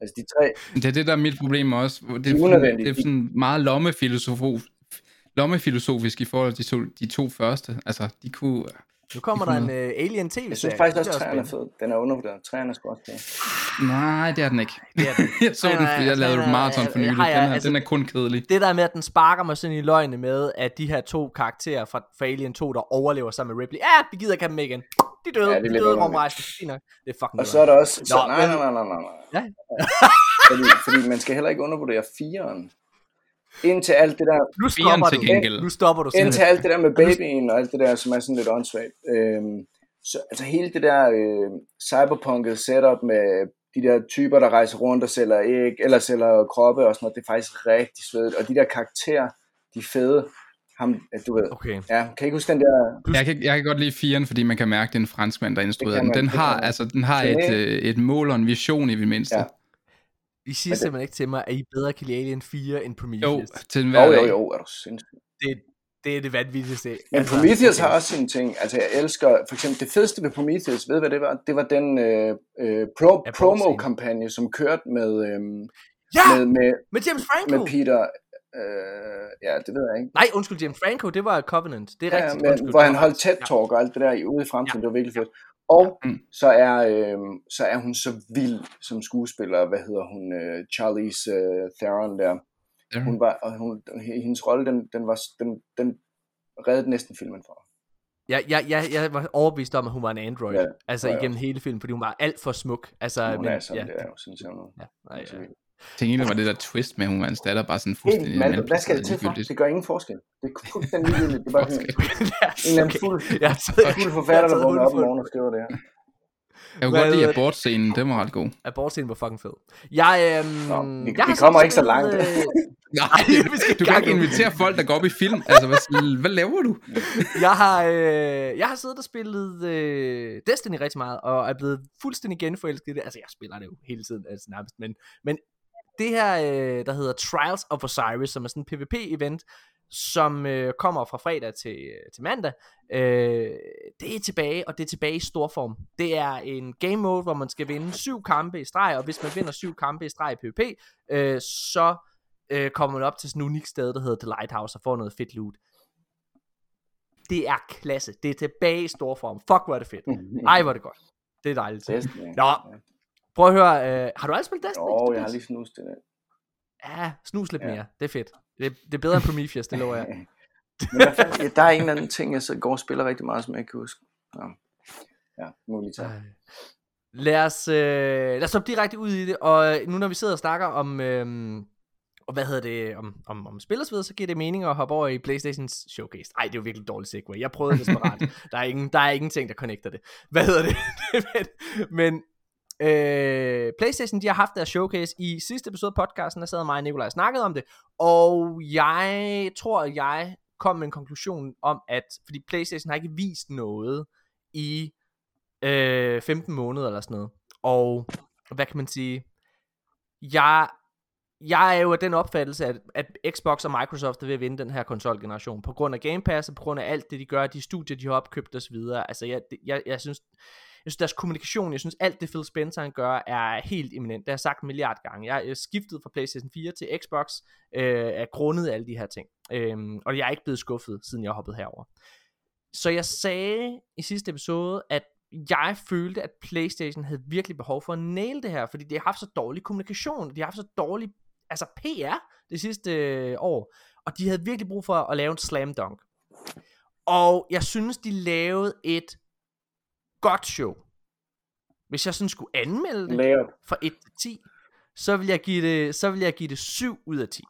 Altså de tre... Det er det, der er mit problem også. Det er, det er, det er sådan meget lommefilosofisk, lommefilosofisk i forhold til de to, de to første. Altså, de kunne nu kommer der en uh, Alien tv Jeg synes faktisk også, at træerne er fed. Den er undervurderet. Træerne er sgu også fed. Nej, det er den ikke. Det er den. jeg så den, fordi jeg lavede et maraton for nylig. Den, her, altså, den er kun kedelig. Det der med, at den sparker mig sådan i løgne med, at de her to karakterer fra, fra Alien 2, der overlever sammen med Ripley. Ja, vi gider ikke have dem igen. De døde. Ja, de døde rumrejse. Det er fucking Og så er der også... Så, Nå, nej, nej, nej, nej, nej. Ja. fordi, fordi man skal heller ikke undervurdere fireren indtil alt det der... Nu stopper du. Ind, nu stopper du. Indtil alt det der med babyen og alt det der, som er sådan lidt åndssvagt. Øhm, så, altså hele det der øh, cyberpunket setup med de der typer, der rejser rundt og sælger æg, eller sælger kroppe og sådan noget, det er faktisk rigtig svedigt. Og de der karakterer, de fede, ham, du ved, okay. ja, kan I ikke huske den der... Jeg kan, jeg kan godt lide firen, fordi man kan mærke, at det er en franskmand, der instruerer den. Den har, altså, den har et, øh, et mål og en vision i det mindste. Ja. I siger simpelthen ikke til mig, at I bedre kan lide Alien 4 end Prometheus. Jo, til hver jo, jo, jo, er du sindssygt. Det, det er det vanvittigste. Men altså, Prometheus har også sine ting. Altså, jeg elsker, for eksempel, det fedeste ved Prometheus, ved hvad det var? Det var den øh, øh, pro, promo-kampagne, som kørte med, øh, ja! med, med, med James Franco. Med Peter, øh, ja, det ved jeg ikke. Nej, undskyld, James Franco, det var Covenant. Det er ja, rigtigt. Men, undskyld, hvor han holdt TED Talk og alt det der ude i fremtiden, ja. det var virkelig fedt. Og Mm. så, er, øh, så er hun så vild som skuespiller, hvad hedder hun, øh, Charlize øh, Theron der. Ja. Hun var, og hun, hendes rolle, den, den, var, den, den reddede næsten filmen for. Jeg, jeg, jeg, jeg var overbevist om, at hun var en android. Ja, Ja, altså jeg igennem hele filmen, fordi hun var alt for smuk. Altså, Hun men, er sådan, ja, det er jo, synes jeg. Ja, nej, ja. Tænk egentlig var det der twist med, at hun var en datter, bare sådan Helt fuldstændig mand, hvad skal det til for? Det gør ingen forskel. Det er fuldstændig ligegyldigt. Det er bare sådan, en eller anden fuld, fuld forfatter, der vågner op for- morgenen og skriver det her. Jeg kunne godt lide abortscenen, den var ret god. Abortscenen var fucking fed. Jeg, øhm, Nå, vi- jeg vi kommer ikke så langt. øh, Nej, vi skal i du kan ikke invitere folk, der går op i film. Altså, hvad, hvad laver du? jeg har, øh, jeg har siddet og spillet øh, Destiny rigtig meget, og er blevet fuldstændig genforelsket i det. Altså, jeg spiller det jo hele tiden, altså nærmest, men, men det her, øh, der hedder Trials of Osiris, som er sådan en PvP-event, som øh, kommer fra fredag til, til mandag, øh, det er tilbage, og det er tilbage i stor form. Det er en game mode, hvor man skal vinde syv kampe i streg, og hvis man vinder syv kampe i streg i PvP, øh, så øh, kommer man op til sådan en unik sted, der hedder The Lighthouse, og får noget fedt loot. Det er klasse. Det er tilbage i stor form. Fuck, hvor er det fedt. Ej, hvor er det godt. Det er dejligt. Nå, Prøv at høre, øh, har du aldrig spillet Destiny? Jo, jeg har lige snust det. Ja, snus lidt Ja. mere. Det er fedt. Det, det er bedre end Prometheus, det lover jeg. Men fanden, ja, der er en eller anden ting, jeg så går og spiller rigtig meget, som jeg ikke kan huske. Ja, ja muligt. Ej. Lad os, øh, lad os hoppe direkte ud i det, og nu når vi sidder og snakker om, øh, og hvad hedder det, om, om, om spil og så giver det mening at hoppe over i Playstations showcase. Ej, det er jo virkelig dårligt segway. Jeg prøvede det desperat. der, er ingen, der er ingenting, der connecter det. Hvad hedder det? men øh, Playstation, de har haft deres showcase i sidste episode af podcasten, der sad mig og Nikolaj og snakkede om det, og jeg tror, at jeg kom med en konklusion om, at, fordi Playstation har ikke vist noget i øh, 15 måneder eller sådan noget. Og hvad kan man sige? Jeg, jeg er jo af den opfattelse, at, at Xbox og Microsoft er ved at vinde den her konsolgeneration. På grund af Game Pass, og på grund af alt det, de gør, de studier, de har opkøbt osv. Altså, jeg, jeg, jeg synes... Jeg synes, deres kommunikation, jeg synes, alt det Phil Spencer han gør, er helt eminent. Det har jeg sagt en milliard gange. Jeg øh, er skiftet fra PlayStation 4 til Xbox, øh, er grundet af alle de her ting. Øh, og jeg er ikke blevet skuffet, siden jeg hoppede herover. Så jeg sagde i sidste episode, at jeg følte, at PlayStation havde virkelig behov for at nail det her, fordi de har haft så dårlig kommunikation, de har haft så dårlig altså PR det sidste øh, år, og de havde virkelig brug for at lave en slam dunk. Og jeg synes, de lavede et godt show. Hvis jeg sådan skulle anmelde det Layup. fra 1 til 10, så vil jeg give det, så vil jeg give det 7 ud af 10.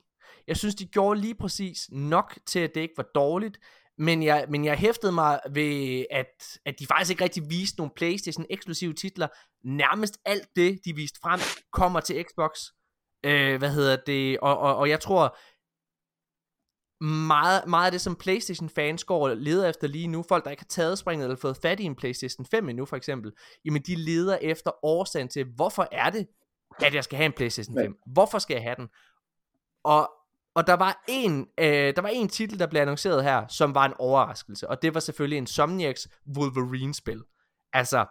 Jeg synes, de gjorde lige præcis nok til, at det ikke var dårligt, men jeg, men jeg hæftede mig ved, at, at de faktisk ikke rigtig viste nogle Playstation eksklusive titler. Nærmest alt det, de viste frem, kommer til Xbox. Øh, hvad hedder det? Og, og, og jeg tror, meget, meget af det, som Playstation fans går og leder efter lige nu, folk der ikke har taget springet eller fået fat i en Playstation 5 endnu for eksempel, jamen de leder efter årsagen til, hvorfor er det, at jeg skal have en Playstation 5? Hvorfor skal jeg have den? Og, og der var en, øh, der var en titel, der blev annonceret her, som var en overraskelse, og det var selvfølgelig Insomniacs Wolverine-spil. Altså,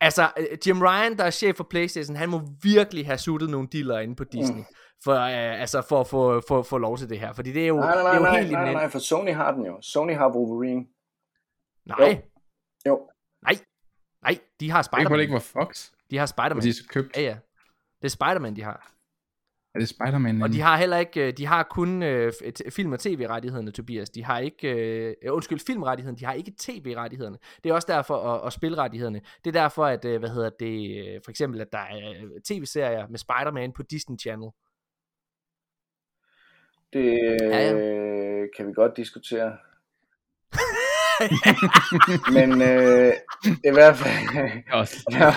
altså øh, Jim Ryan, der er chef for Playstation, han må virkelig have suttet nogle dealer inde på Disney, mm. for, øh, altså for at få, få, få lov til det her, fordi det er jo, Nej, nej, det nej, er jo nej, helt nej, eminent. nej, for Sony har den jo. Sony har Wolverine. Nej, Jo. nej, nej, de har Ikke hvor det Spider-Man. ikke var Fox, De har Spider-Man. de er købt. Ja, ja. Det er Spider-Man, de har. Er det Spider-Man? Og de har heller ikke, øh, de har kun øh, film- og tv-rettighederne, Tobias. De har ikke, øh, øh, undskyld, filmrettighederne, de har ikke tv-rettighederne. Det er også derfor, og, og spilrettighederne. Det er derfor, at, øh, hvad hedder det, øh, for eksempel, at der er øh, tv-serier med Spider-Man på Disney Channel. Det Ja, ja. øh, kan vi godt diskutere. Men øh, i hvert fald... Også, Ja.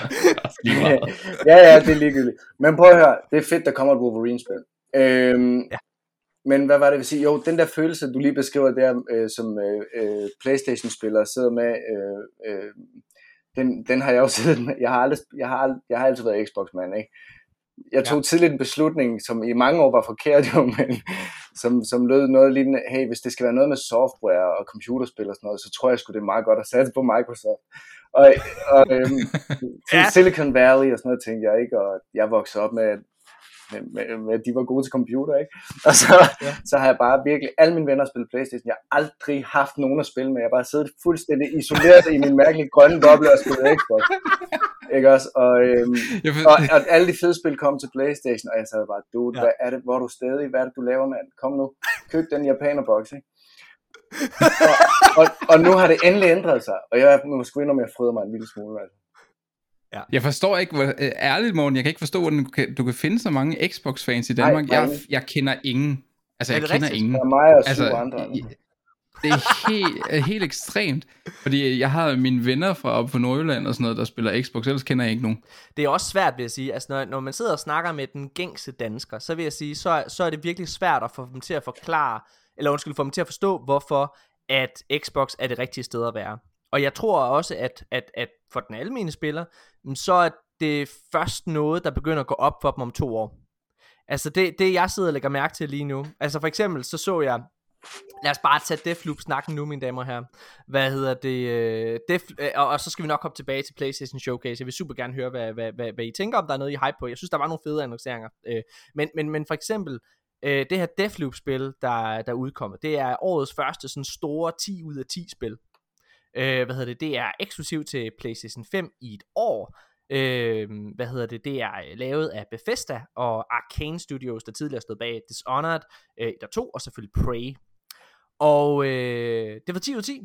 også lige meget. ja, ja, det er ligegyldigt. Men prøv at høre, det er fedt, der kommer et Wolverine-spil. Øhm, Ja. Men hvad var det, jeg vil sige? Jo, den der følelse, du lige beskriver der, øh, som øh, øh, Playstation-spiller sidder med, øh, øh, den, den har jeg jo siddet Jeg har, aldrig, jeg har, aldrig, jeg har altid været Xbox-mand, ikke? Jeg tog ja. tidligt en beslutning, som i mange år var forkert jo, men som, som lød noget lignende, hey, hvis det skal være noget med software og computerspil og sådan noget, så tror jeg sgu, det er meget godt at satse på Microsoft. Og, og øhm, Ja. Silicon Valley og sådan noget tænkte jeg ikke, og jeg voksede op med, at med, med, med, at de var gode til computer, ikke? Og så, ja. så har jeg bare virkelig, alle mine venner spillet Playstation, jeg har aldrig haft nogen at spille med, jeg har bare siddet fuldstændig isoleret i min mærkelige grønne boble og spillet Xbox. Ikke også? Og, øhm, og, og, alle de fede spil kom til Playstation, og jeg sad bare, dude, ja. hvad er det, hvor er du stadig, hvad er det, du laver, mand? Kom nu, køb den japanerbox, ikke? og, og, og, nu har det endelig ændret sig, og jeg må sgu indrømme, jeg fryder mig en lille smule. Altså. Ja. Jeg forstår ikke, hvor, øh, ærligt morgen, jeg kan ikke forstå, hvordan du kan, du kan finde så mange Xbox-fans i Danmark. Nej, jeg, jeg kender ingen. Altså, jeg kender rigtigt? ingen. Der er mig og altså, andre. Det er helt, helt ekstremt, fordi jeg har mine venner fra op på Nordjylland og sådan noget, der spiller Xbox, ellers kender jeg ikke nogen. Det er også svært, vil jeg sige. Altså, når, når man sidder og snakker med den gængse dansker, så vil jeg sige, så, så er det virkelig svært at få dem til at forklare, eller undskyld, få dem til at forstå, hvorfor at Xbox er det rigtige sted at være. Og jeg tror også, at, at, at for den almindelige spiller, mm, så er det først noget, der begynder at gå op for dem om to år. Altså det, det jeg sidder og lægger mærke til lige nu. Altså for eksempel, så så jeg, lad os bare tage Deathloop-snakken nu, mine damer og herrer. Hvad hedder det? Øh, Def, øh, og, og så skal vi nok komme tilbage til PlayStation Showcase. Jeg vil super gerne høre, hvad, hvad, hvad, hvad I tænker, om der er noget, I hype på. Jeg synes, der var nogle fede annonceringer. Øh, men, men, men for eksempel, det her Deathloop-spil, der, der er udkommet, det er årets første sådan store 10 ud af 10 spil. Øh, hvad hedder det? Det er eksklusivt til PlayStation 5 i et år. Øh, hvad hedder det? Det er øh, lavet af Bethesda og Arcane Studios, der tidligere stod bag Dishonored, øh, der 2 og selvfølgelig Prey. Og øh, det var 10 ud af 10.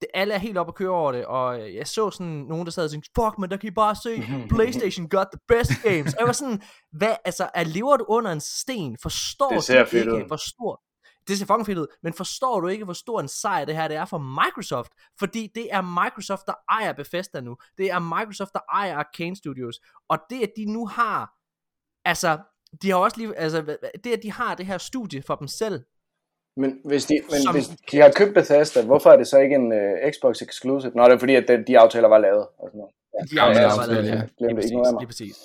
Det, alle er helt op at køre over det, og jeg så sådan nogen, der sad og tænkte, fuck, men der kan I bare se, Playstation got the best games. Og jeg var sådan, hvad, altså, er, lever du under en sten? Forstår det ser du ikke, hvor stor, det ser fucking fedt ud, men forstår du ikke, hvor stor en sejr det her det er for Microsoft? Fordi det er Microsoft, der ejer Bethesda nu. Det er Microsoft, der ejer Arcane Studios. Og det, at de nu har, altså, de har også lige, altså, det at de har det her studie for dem selv, men hvis de, men som, hvis de har købt Bethesda, hvorfor er det så ikke en uh, Xbox exclusive? Nå, det er fordi, at de, de aftaler var lavet. Og sådan noget. Ja, de aftaler var lavet, ja. Lige præcis, lige præcis.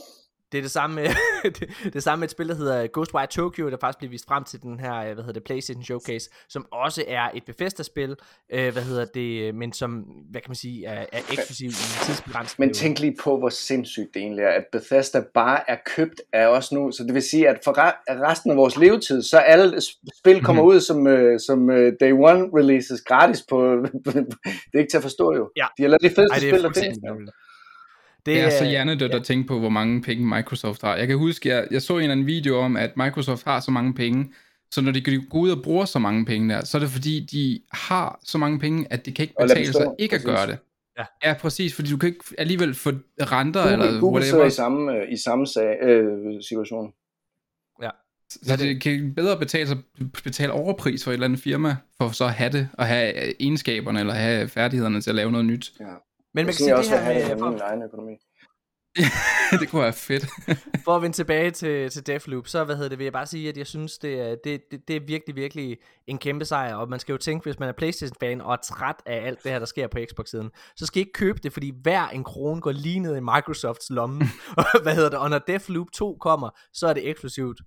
Det er det samme med, det, det samme med et spil, der hedder Ghostwire Tokyo, der faktisk bliver vist frem til den her, hvad hedder det, PlayStation Showcase, som også er et Bethesda-spil, øh, hvad hedder det, men som, hvad kan man sige, er, er eksklusiv i tidsbegrænset. Men tænk lige på, hvor sindssygt det egentlig er, at Bethesda bare er købt af os nu, så det vil sige, at for resten af vores levetid, så alle spil kommer mm. ud som, uh, som uh, day one releases gratis på, det er ikke til at forstå jo. Ja. De har lavet de fedeste Ej, det spil, der findes. Det, det er så hjernedødt ja. at tænke på, hvor mange penge Microsoft har. Jeg kan huske, jeg, jeg så en eller anden video om, at Microsoft har så mange penge, så når de går ud og bruger så mange penge der, så er det fordi, de har så mange penge, at det kan ikke betale sig ikke præcis. at gøre det. Ja. ja, præcis, fordi du kan ikke alligevel få renter Google, eller Google whatever. i samme, øh, i samme sag, øh, situation. Ja. Så det kan bedre betale sig betale overpris for et eller andet firma, for så at have det, og have egenskaberne, eller have færdighederne til at lave noget nyt. Ja. Men man kan sige, det her med... For... min egen økonomi. det kunne være fedt. for at vende tilbage til, til Deathloop, så hvad hedder det, vil jeg bare sige, at jeg synes, det er, det, det, det er virkelig, virkelig en kæmpe sejr, og man skal jo tænke, hvis man er Playstation-fan og er træt af alt det her, der sker på Xbox-siden, så skal I ikke købe det, fordi hver en krone går lige ned i Microsofts lomme. hvad hedder det, og når Deathloop 2 kommer, så er det eksklusivt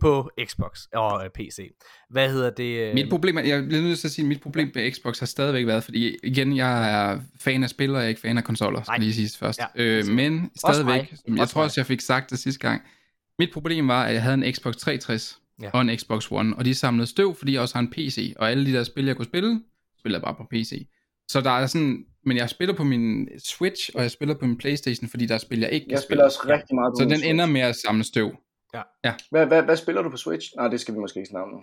på Xbox og øh, PC. Hvad hedder det? Øh... Mit problem, er, jeg bliver nødt til at sige, at mit problem med Xbox har stadigvæk været, fordi igen, jeg er fan af spil, og jeg er ikke fan af konsoller, skal lige sige først. Ja, øh, men stadigvæk, som jeg tror også, jeg fik sagt det sidste gang, mit problem var, at jeg havde en Xbox 360 ja. og en Xbox One, og de samlede støv, fordi jeg også har en PC, og alle de der spil, jeg kunne spille, spiller jeg bare på PC. Så der er sådan, men jeg spiller på min Switch, og jeg spiller på min Playstation, fordi der spiller jeg ikke Jeg spiller også rigtig meget på Så den Switch. ender med at samle støv. Ja. ja. Hvad, hvad, hvad spiller du på Switch? Nej, det skal vi måske ikke snakke om.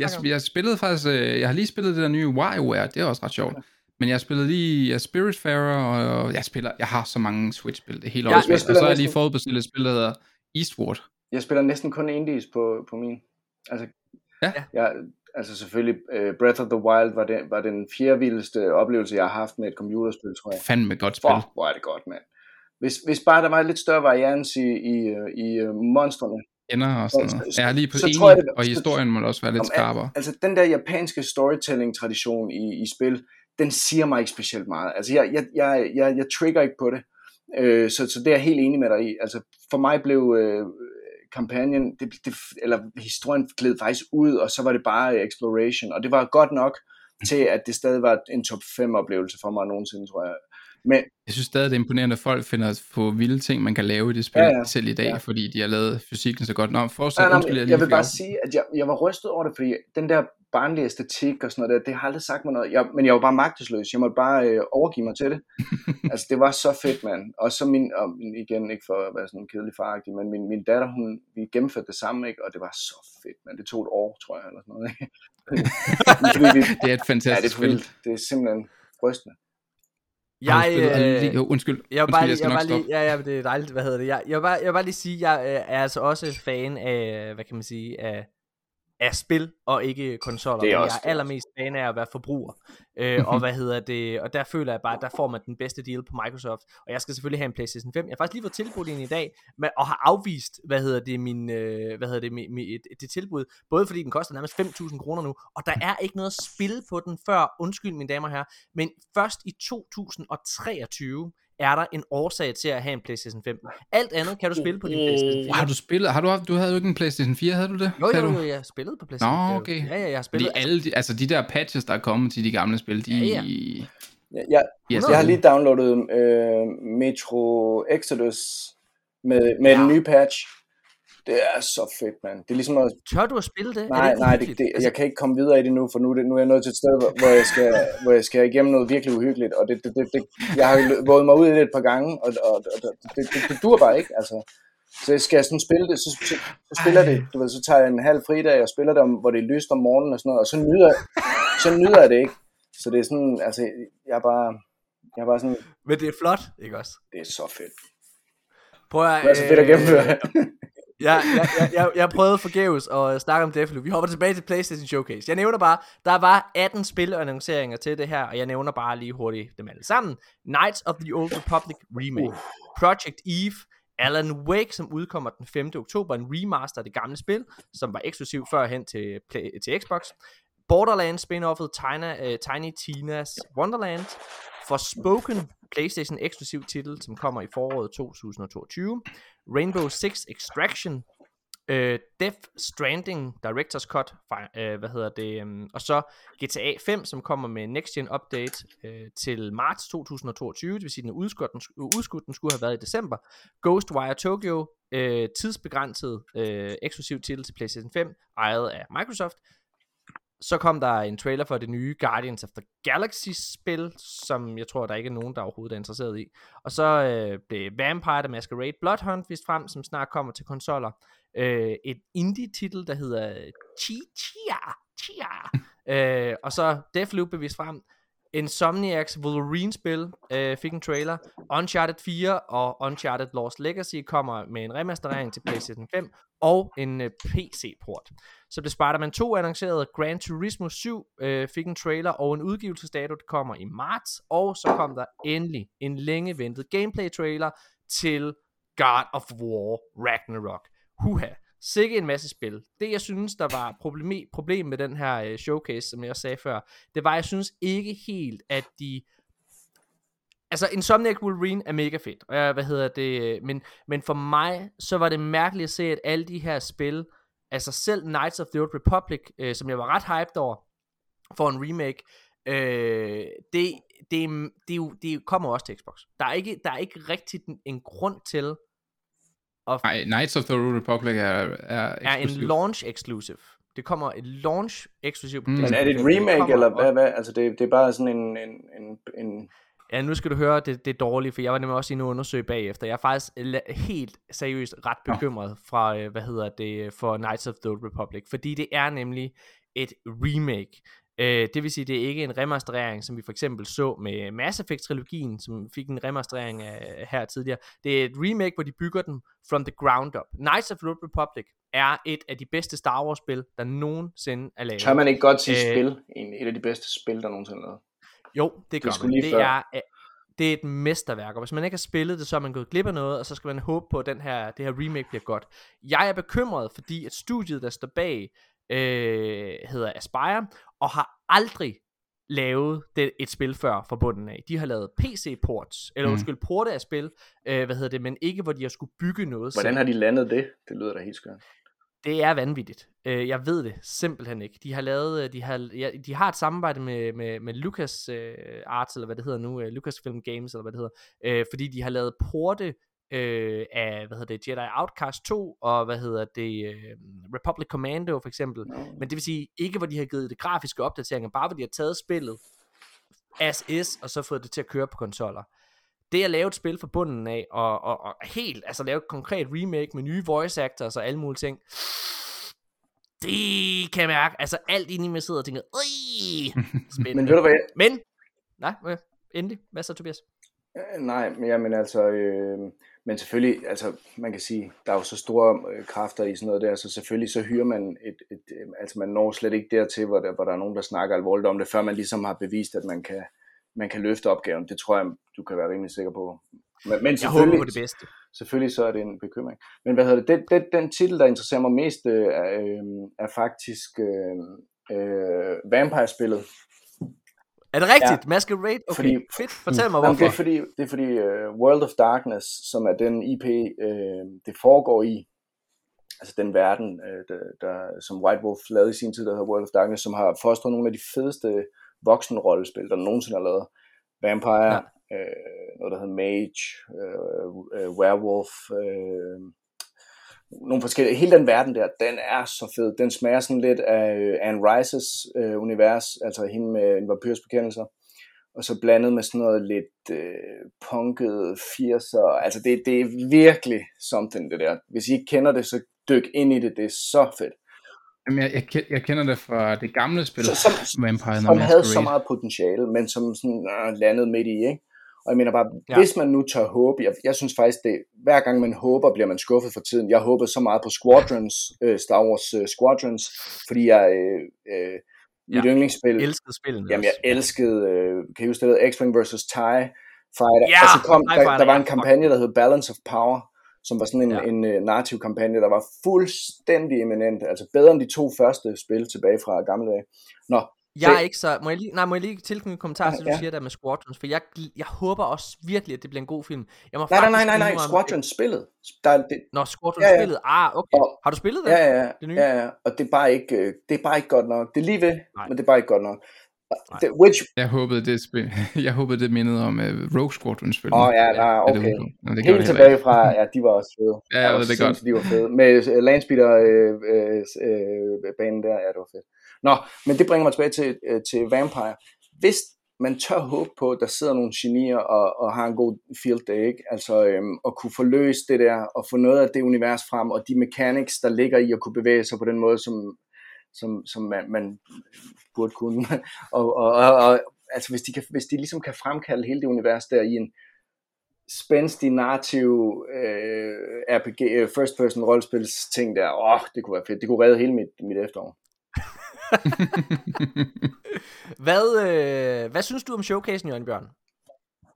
jeg, jeg spillede faktisk, øh, jeg har lige spillet det der nye WarioWare, det er også ret sjovt. Men jeg spillede lige ja, Spiritfarer, og jeg spiller, jeg har så mange Switch-spil, det er helt ja, Og så har jeg lige forudbestilt et spil, der hedder Eastward. Jeg spiller næsten kun indies på, på min. Altså, ja. Jeg, altså selvfølgelig, uh, Breath of the Wild var den, var den fjerde vildeste oplevelse, jeg har haft med et computerspil, tror jeg. Fandme godt spil. Fuck, hvor er det godt, mand. Hvis, hvis bare der var lidt større varians i, i, i uh, monstrene. Ender og sådan noget. Ja, lige på så, tror jeg, det, og historien må også være lidt skarpere. Altså den der japanske storytelling-tradition i, i spil, den siger mig ikke specielt meget. Altså jeg, jeg, jeg, jeg, jeg trigger ikke på det. Øh, så, så det er jeg helt enig med dig i. Altså for mig blev øh, kampagnen, det, det, eller historien gled faktisk ud, og så var det bare exploration, og det var godt nok til, at det stadig var en top 5 oplevelse for mig nogensinde, tror jeg. Men, jeg synes stadig, det er imponerende, at folk finder på vilde ting, man kan lave i det spil, ja, ja. selv i dag, ja. fordi de har lavet fysikken så godt. Nå, fortsæt, ja, nej, undskyld, jeg, jeg vil bare sige, at jeg, jeg var rystet over det, fordi den der barnlige æstetik og sådan noget der, det har aldrig sagt mig noget. Jeg, men jeg var bare magtesløs. Jeg måtte bare øh, overgive mig til det. altså, det var så fedt, mand. Og så min, og igen, ikke for at være sådan en kedelig faragtig, men min, min datter, hun, vi gennemførte det samme, ikke? og det var så fedt, mand. Det tog et år, tror jeg, eller sådan noget. Ikke? det er et fantastisk ja, det er spil. Det er simpelthen rystende. Jeg, øh, jo, undskyld. Jeg vil bare, undskyld, jeg, jeg bare lige, ja, ja, det er dejligt, hvad hedder det. Jeg, jeg, bare, jeg bare lige sige, jeg øh, er altså også fan af, hvad kan man sige, af af spil og ikke konsoller. Det er også, jeg er allermest fan af at være forbruger. Øh, og hvad hedder det? Og der føler jeg bare, at der får man den bedste deal på Microsoft. Og jeg skal selvfølgelig have en PlayStation 5. Jeg har faktisk lige fået tilbudt en i dag, men, og har afvist, hvad hedder det, min, øh, hvad hedder det, min, min, et, det tilbud. Både fordi den koster nærmest 5.000 kroner nu, og der er ikke noget at spille på den før, undskyld mine damer og herrer, men først i 2023 er der en årsag til at have en PlayStation 5. Alt andet kan du spille på din PlayStation 4. Har du spillet? Har du haft, du havde jo ikke en PlayStation 4, havde du det? Jo, jo, jo, jeg har spillet på PlayStation 4. Nå, okay. Ja, ja, jeg har spillet. Fordi alle de, altså de der patches, der er kommet til de gamle spil, de... Ja, ja. Ja, jeg, yes, jeg har lige downloadet øh, Metro Exodus med, med ja. den nye patch. Det er så fedt, mand. Det er ligesom at... Tør du at spille det? Nej, det nej, det, det, altså... jeg kan ikke komme videre i det nu, for nu, det, nu er jeg nået til et sted, hvor jeg skal, hvor jeg skal igennem noget virkelig uhyggeligt, og det, det, det, det, jeg har våget mig ud i det et par gange, og, og, og det, det, det, det dur bare ikke, altså. Så skal jeg sådan spille det, så, så, så spiller det, du ved, så tager jeg en halv fridag og spiller det, om, hvor det er lyst om morgenen og sådan noget, og så nyder, så nyder jeg det ikke. Så det er sådan, altså, jeg er bare, jeg er bare sådan... Men det er flot, ikke også? Det er så fedt. Prøv at... Det er så fedt at gennemføre. Ja, jeg, jeg, jeg, jeg prøvede forgæves at snakke om Deathloop. Vi hopper tilbage til PlayStation Showcase. Jeg nævner bare, der var 18 spilannonceringer til det her, og jeg nævner bare lige hurtigt dem alle sammen. Knights of the Old Republic Remake, uh. Project Eve, Alan Wake, som udkommer den 5. oktober, en remaster af det gamle spil, som var eksklusiv førhen til, play, til Xbox. Borderlands spin-offet Tiny, uh, Tiny Tina's Wonderland, Forspoken PlayStation eksklusiv titel, som kommer i foråret 2022. Rainbow Six Extraction, øh, Death Stranding Director's Cut, øh, hvad hedder det, øh, og så GTA 5, som kommer med Next Gen Update øh, til marts 2022, det vil sige, den er udskudt, den, udskudt, den skulle have været i december. Ghostwire Tokyo, øh, tidsbegrænset øh, eksklusiv titel til PlayStation 5, ejet af Microsoft. Så kom der en trailer for det nye Guardians of the Galaxy spil, som jeg tror, der ikke er nogen, der overhovedet er interesseret i. Og så øh, blev Vampire the Masquerade Bloodhunt vist frem, som snart kommer til konsoller. Øh, et indie-titel, der hedder Chi Chia. Chia. øh, og så Deathloop blev vist frem. Insomniacs Wolverine-spil øh, fik en trailer. Uncharted 4 og Uncharted Lost Legacy kommer med en remasterering til PlayStation 5 og en øh, PC-port. Så blev Spider-Man 2 annonceret. Gran Turismo 7 øh, fik en trailer og en udgivelsesdato, der kommer i marts. Og så kom der endelig en længe ventet gameplay-trailer til God of War Ragnarok. Huha. Sikke en masse spil. Det jeg synes, der var problem, problem med den her øh, showcase, som jeg også sagde før, det var, jeg synes ikke helt, at de altså Insomniac Wolverine er mega fedt, og jeg, hvad hedder det, øh, men, men for mig, så var det mærkeligt at se, at alle de her spil, altså selv Knights of the Old Republic, øh, som jeg var ret hyped over, for en remake, øh, det, det, det, det kommer også til Xbox. Der er ikke, der er ikke rigtig en, en grund til, og Nej, Knights of the Old Republic er, er, er en launch exclusive. Det kommer et launch exclusive mm. Men er det et remake, eller hvad, hvad? Altså det, det er bare sådan en, en, en, en... Ja, nu skal du høre, det, det er dårligt, for jeg var nemlig også i en undersøge bagefter. Jeg er faktisk helt seriøst ret bekymret fra, øh, hvad hedder det, for Knights of the Old Republic, fordi det er nemlig et remake. Øh, det vil sige, det er ikke en remasterering, som vi for eksempel så med Mass Effect-trilogien, som fik en remasterering af, her tidligere. Det er et remake, hvor de bygger den from the ground up. Knights of the Old Republic er et af de bedste Star Wars-spil, der nogensinde er lavet. Tør man ikke godt sige øh, spil? En, et af de bedste spil, der nogensinde er lavet. Jo, det gør det man. Det er, det er et mesterværk, og hvis man ikke har spillet det, så er man gået glip af noget, og så skal man håbe på, at den her, det her remake bliver godt. Jeg er bekymret, fordi at studiet, der står bag øh, hedder Aspire, og har aldrig lavet det, et spil før fra bunden af. De har lavet PC-ports, eller mm. undskyld, porte af spil, øh, hvad hedder det, men ikke hvor de har skulle bygge noget Hvordan selv. har de landet det? Det lyder da helt skørt. Det er vanvittigt. Øh, jeg ved det simpelthen ikke. De har lavet, øh, de har, ja, de har et samarbejde med, med, med Lucas øh, Arts, eller hvad det hedder nu, øh, Lucasfilm Games, eller hvad det hedder, øh, fordi de har lavet porte øh, af, hvad hedder det, Jedi Outcast 2, og hvad hedder det, øh, Republic Commando for eksempel. Men det vil sige, ikke hvor de har givet det grafiske opdateringer, bare hvor de har taget spillet as is, og så fået det til at køre på konsoller. Det at lave et spil fra bunden af, og, og, og helt, altså lave et konkret remake med nye voice actors og alle mulige ting, det kan jeg mærke, altså alt inde i mig sidder og tænker, spændende. Men ved du hvad, Men, nej, endelig, hvad så Tobias? Øh, Nej, men jamen altså, øh, men selvfølgelig, altså man kan sige, der er jo så store øh, kræfter i sådan noget der, så selvfølgelig så hyrer man et, et øh, altså man når slet ikke dertil, hvor der, hvor der er nogen, der snakker alvorligt om det, før man ligesom har bevist, at man kan, man kan løfte opgaven. Det tror jeg, du kan være rimelig sikker på. Men, men Jeg håber på det bedste. selvfølgelig så er det en bekymring. Men hvad hedder det, den, den, den titel, der interesserer mig mest, øh, er, øh, er faktisk øh, øh, Vampire-spillet. Er det rigtigt? Ja. Masquerade? Okay, Fordi- fedt. Fortæl mig hvorfor. det er fordi, det er fordi uh, World of Darkness, som er den IP, uh, det foregår i, altså den verden, uh, der, der, som White Wolf lavede i sin tid, der hedder World of Darkness, som har fostret nogle af de fedeste voksenrollespil, der nogensinde har lavet. Vampire, ja. uh, noget der hedder Mage, uh, uh, Werewolf, uh, nogle forskellige, hele den verden der, den er så fed. Den smager sådan lidt af øh, Anne Rice's øh, univers, altså hende med en vampyrs bekendelser, og så blandet med sådan noget lidt øh, punket 80'er. Altså det, det er virkelig something det der. Hvis I ikke kender det, så dyk ind i det, det er så fedt. Jamen, jeg, jeg, jeg kender det fra det gamle spil, Så- som- Vampire Som havde så Masquerade. meget potentiale, men som sådan øh, landede midt i, ikke? Og jeg mener bare, Ja. hvis man nu tør håbe, jeg, jeg synes faktisk, det, hver gang man håber, bliver man skuffet for tiden. Jeg håbede så meget på Squadrons, øh, Star Wars øh, Squadrons, fordi jeg, øh, øh, mit Ja. yndlingsspil, elskede spillene Jamen, jeg elskede, øh, kan I huske det, X-Wing vs. TIE Fighter, Ja, og så kom, der, der var en kampagne, der hed Balance of Power, som var sådan en, ja. en uh, narrativ kampagne, der var fuldstændig eminent, altså bedre end de to første spil tilbage fra gamle dage. Nå, Jeg er det- ikke så... Må jeg lige, nej, må jeg lige tilknytte en kommentar til, det, du Ja. siger der med Squadrons? For jeg, jeg håber også virkelig, at det bliver en god film. Jeg må nej, nej, nej, nej, nej, indrømme- Squadron spillet. Der, er det, Nå, Squadrons Ja, ja. spillet. Ah, okay. Og- Har du spillet det? ja, ja, ja, det nye? ja, ja, og det er bare ikke, øh, det er bare ikke godt nok. Det er lige ved, Nej. men det er bare ikke godt nok. Nej. Det, which, Jeg håbede, det, spil, jeg håbede, det mindede om uh, Rogue Squadron spil. åh oh, ja, nej, Er det okay. ude på? Nå, det Helt det tilbage fra, ja, de var også fede. Ja, jeg var ved det godt. sindssygt, De var fede. Med uh, Landspeeder øh, øh, øh, banen der, ja, det var fedt. Nå, men det bringer mig tilbage til, øh, til Vampire. Hvis man tør håbe på, at der sidder nogle genier og, og har en god field day, ikke? altså øhm, at kunne få løst det der, og få noget af det univers frem, og de mechanics, der ligger i at kunne bevæge sig på den måde, som, som, som man, man burde kunne. og, og, og, og altså hvis de, kan, hvis de ligesom kan fremkalde hele det univers der i en spændstig, narrativ øh, RPG, øh, first person rollespils ting der, åh, det kunne være fedt. Det kunne redde hele mit, mit efterår. Hvad, øh, hvad synes du om showcasen, Jørgen Bjørn?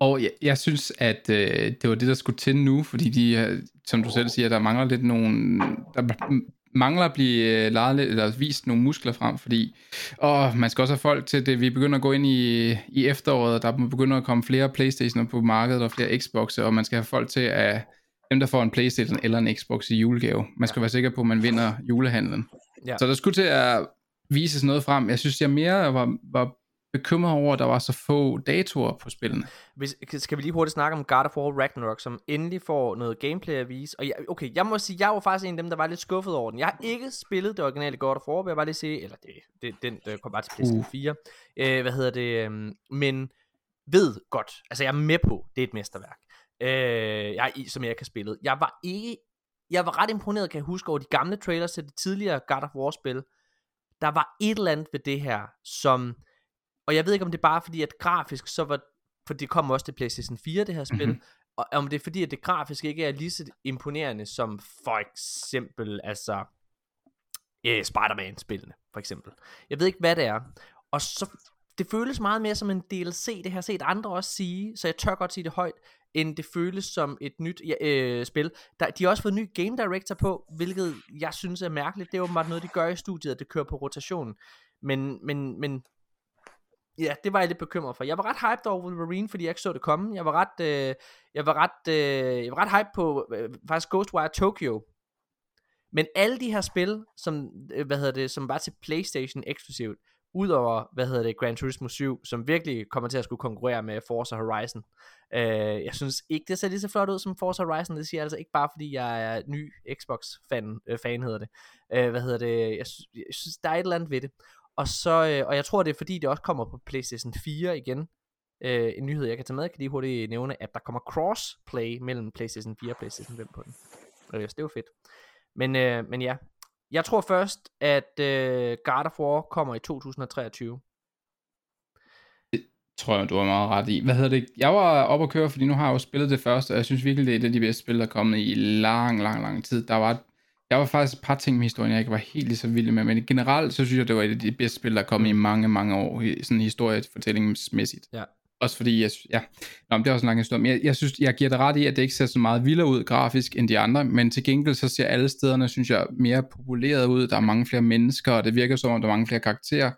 Og jeg, jeg synes, at øh, det var det, der skulle til nu, fordi de, øh, som du selv siger, der mangler lidt nogle... Der mangler at blive øh, leget lidt, eller vist nogle muskler frem, fordi åh, man skal også have folk til det. Vi begynder at gå ind i, i efteråret, og der begynder at komme flere Playstationer på markedet, og flere Xbox'er, og man skal have folk til at dem, der får en Playstation eller en Xbox i julegave. Man skal være sikker på, at man vinder julehandlen. Ja. Så der skulle til at vises noget frem. Jeg synes, jeg mere var, var bekymret over, at der var så få datoer på spillene. Hvis, skal vi lige hurtigt snakke om God of War Ragnarok, som endelig får noget gameplay at vise. Og jeg, okay, jeg må sige, jeg var faktisk en af dem, der var lidt skuffet over den. Jeg har ikke spillet det originale God of War, vil jeg bare lige sige. Eller det, det den der kom bare til PlayStation Uh. 4. Øh, hvad hedder det? øhm, men ved godt, altså jeg er med på, det er et mesterværk. Øh, jeg, som jeg kan spille. Jeg var ikke, jeg var ret imponeret, kan jeg huske, over de gamle trailers til det tidligere God of War spil. Der var et eller andet ved det her, som, og jeg ved ikke om det er bare fordi, at grafisk, så var, for det kom også til PlayStation 4, det her spil, Mhm. mm-hmm. og om det er fordi, at det grafisk ikke er lige så imponerende, som for eksempel, altså, øh, Spider-Man-spillene, for eksempel. Jeg ved ikke, hvad det er. Og så, det føles meget mere som en DLC, det har jeg set andre også sige, så jeg tør godt sige det højt, end det føles som et nyt ja, øh, spil. Der, de har også fået ny game director på, hvilket jeg synes er mærkeligt. Det er åbenbart noget, de gør i studiet, at det kører på rotationen. Men, men, men ja, det var jeg lidt bekymret for. Jeg var ret hyped over Wolverine, fordi jeg ikke så det komme. Jeg var ret, øh, jeg var ret, øh, jeg var ret hyped på øh, faktisk Ghostwire Tokyo. Men alle de her spil, som, øh, hvad hedder det, som var til Playstation eksklusivt, udover, hvad hedder det, Gran Turismo 7, som virkelig kommer til at skulle konkurrere med Forza Horizon. Øh, jeg synes ikke, det ser lige så flot ud som Forza Horizon, det siger jeg altså ikke bare, fordi jeg er ny Xbox-fan, øh, fan hedder det. Øh, hvad hedder det, jeg, synes, jeg synes, der er et eller andet ved det. Og, så, øh, og jeg tror, det er fordi, det også kommer på PlayStation 4 igen. Øh, en nyhed, jeg kan tage med, jeg kan lige hurtigt nævne, at der kommer crossplay mellem PlayStation 4 og PlayStation 5 på den. Øh, så det er jo fedt. Men, øh, men ja, jeg tror først, at øh, God of War kommer i 2023. Det tror jeg, du har meget ret i. Hvad hedder det? Jeg var oppe at køre, fordi nu har jeg jo spillet det første, og jeg synes virkelig, det er det de bedste spil, der er kommet i lang, lang, lang tid. Der var, der var faktisk et par ting med historien, jeg ikke var helt lige så vild med, men generelt, så synes jeg, det var et af de bedste spil, der er kommet i mange, mange år, sådan historiefortællingsmæssigt. Ja. Også fordi, jeg, ja, Nå, men det er også en lang historie, men jeg, jeg synes, jeg giver det ret i, at det ikke ser så meget vildere ud grafisk end de andre, men til gengæld så ser alle stederne, synes jeg, mere populeret ud, der er mange flere mennesker, og det virker som om, der er mange flere karakterer.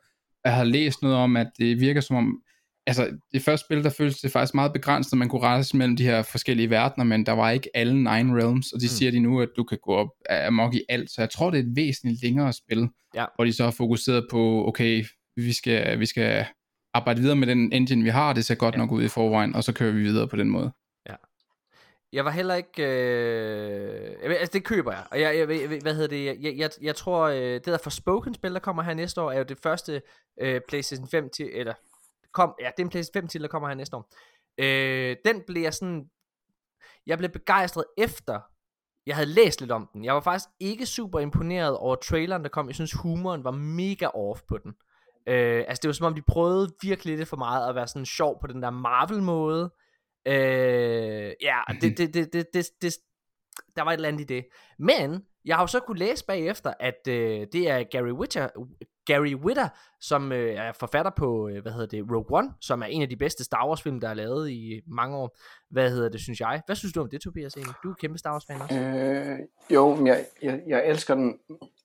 Jeg har læst noget om, at det virker som om, altså det første spil, der føltes det faktisk meget begrænset, man kunne rejse mellem de her forskellige verdener, men der var ikke alle nine realms, og de mm. siger de nu, at du kan gå op amok i alt, så jeg tror, det er et væsentligt længere spil, ja. hvor de så har fokuseret på, okay, vi skal, vi skal arbejde videre med den engine, vi har, det ser godt ja. nok ud i forvejen, og så kører vi videre på den måde. Ja. Jeg var heller ikke... Øh... Altså, det køber jeg. Og jeg, jeg, jeg hvad hedder det? Jeg, jeg, jeg tror, øh, det der Forspoken spil, der kommer her næste år, er jo det første øh, PlayStation 5 til... Eller, kom, ja, det er en PlayStation 5 til, der kommer her næste år. Øh, den blev jeg sådan... Jeg blev begejstret efter, jeg havde læst lidt om den. Jeg var faktisk ikke super imponeret over traileren, der kom. Jeg synes, humoren var mega off på den. Øh, altså det var som om de prøvede virkelig lidt for meget at være sådan sjov på den der Marvel måde. Øh, ja, det, det, det, det, det, det, der var et eller andet i det. Men jeg har jo så kunne læse bagefter, at øh, det er Gary Whitta, Gary Whitta, som øh, er forfatter på, øh, hvad hedder det, Rogue One, som er en af de bedste Star Wars film, der er lavet i mange år. Hvad hedder det, synes jeg. Hvad synes du om det, Tobias? Egentlig? Du er kæmpe Star Wars fan også. Øh, jo, jeg, jeg, jeg elsker den,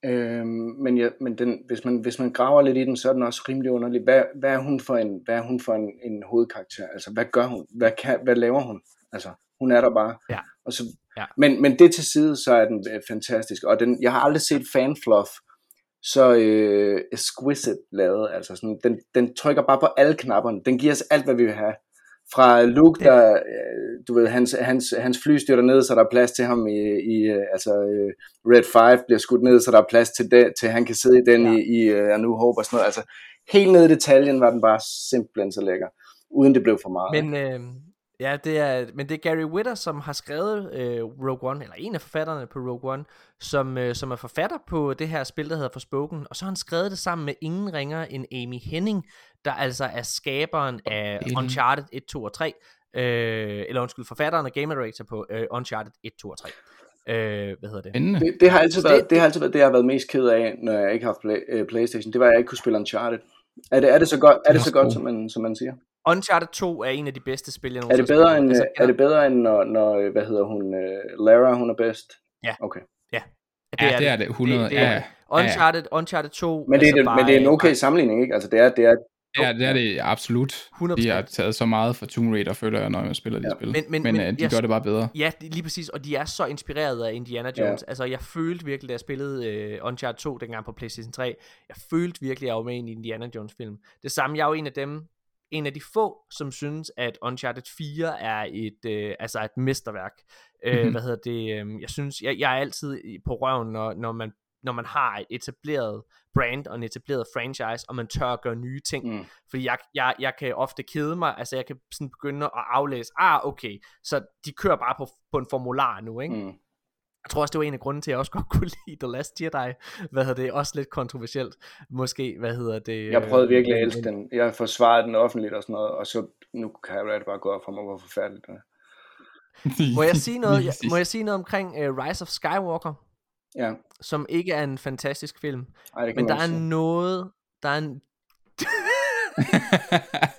øh, men, jeg, men den, hvis, man, hvis man graver lidt i den, så er den også rimelig underlig. Hvad, hvad er hun for en, hvad er hun for en, en hovedkarakter? Altså, hvad gør hun? Hvad, kan, hvad laver hun? Altså, hun er der bare. Ja. Og så, ja. men, men det til side, så er den øh, fantastisk. Og den, jeg har aldrig set fanfluff så øh, exquisite lavet. Altså sådan, den, den trykker bare på alle knapperne. Den giver os alt, hvad vi vil have. Fra Luke, der, øh, du ved, hans, hans, hans fly styrter ned, så der er plads til ham i, i øh, altså øh, Red 5 bliver skudt ned, så der er plads til, det, til han kan sidde i den ja. i, i uh, New Hope og sådan noget. Altså, helt ned i detaljen var den bare simpelthen så lækker, uden det blev for meget. Men, øh, Ja, det er, men det er Gary Whitta, som har skrevet øh, Rogue One, eller en af forfatterne på Rogue One, som, øh, som er forfatter på det her spil, der hedder Forspoken, og så har han skrevet det sammen med ingen ringer end Amy Henning, der altså er skaberen af Uncharted 1, 2 og 3, øh, eller undskyld, forfatteren og game director på øh, Uncharted 1, 2 og 3. Øh, hvad hedder det? Det, det, har altid været, det, det har altid været det, jeg har været mest ked af, når jeg ikke har haft play, uh, Playstation. Det var, at jeg ikke kunne spille Uncharted. Er det, er det så godt, er det så godt som, man, som man siger? Uncharted 2 er en af de bedste spil, jeg er det bedre end, altså, er det bedre end når, når, hvad hedder hun, uh, Lara, hun er bedst? Ja. Okay. Ja, det ja, er det. er det. 100, det, det er, ja. Uncharted, Uncharted 2 men det, er, altså det, men det er en okay sammenligning, ikke? Altså det er, det er Ja, det er det absolut. 100%. De har taget så meget fra Tomb Raider, føler jeg, når jeg spiller de ja. spil. Men, men, men, men uh, de jeg, gør det bare bedre. Ja, lige præcis. Og de er så inspireret af Indiana Jones. Ja. Altså, jeg følte virkelig, da jeg spillede uh, Uncharted 2 dengang på PlayStation 3, jeg følte virkelig, at jeg var med i en Indiana Jones film. Det samme, jeg er jo en af dem, en af de få, som synes, at Uncharted 4 er et, øh, altså et mesterværk. Mm-hmm. Øh, mhm. hvad hedder det? Øh, jeg synes, jeg, jeg er altid på røven, når, når man når man har et etableret brand og en etableret franchise, og man tør at gøre nye ting. Mm. Fordi jeg, jeg, jeg kan ofte kede mig, altså jeg kan sådan begynde at aflæse, ah okay, så de kører bare på, på en formular nu, ikke? Mm. Jeg tror også, det var en af grunden til, at jeg også godt kunne lide The Last Jedi. Hvad hedder det? Også lidt kontroversielt. Måske, hvad hedder det? Jeg prøvede virkelig at elske den. Jeg forsvarede den offentligt og sådan noget, og så nu kan jeg bare gå op for mig, hvor forfærdeligt det er. må jeg sige noget, jeg, må jeg sige noget omkring uh, Rise of Skywalker? Ja. Som ikke er en fantastisk film. Ej, men der er sige. noget, der er en...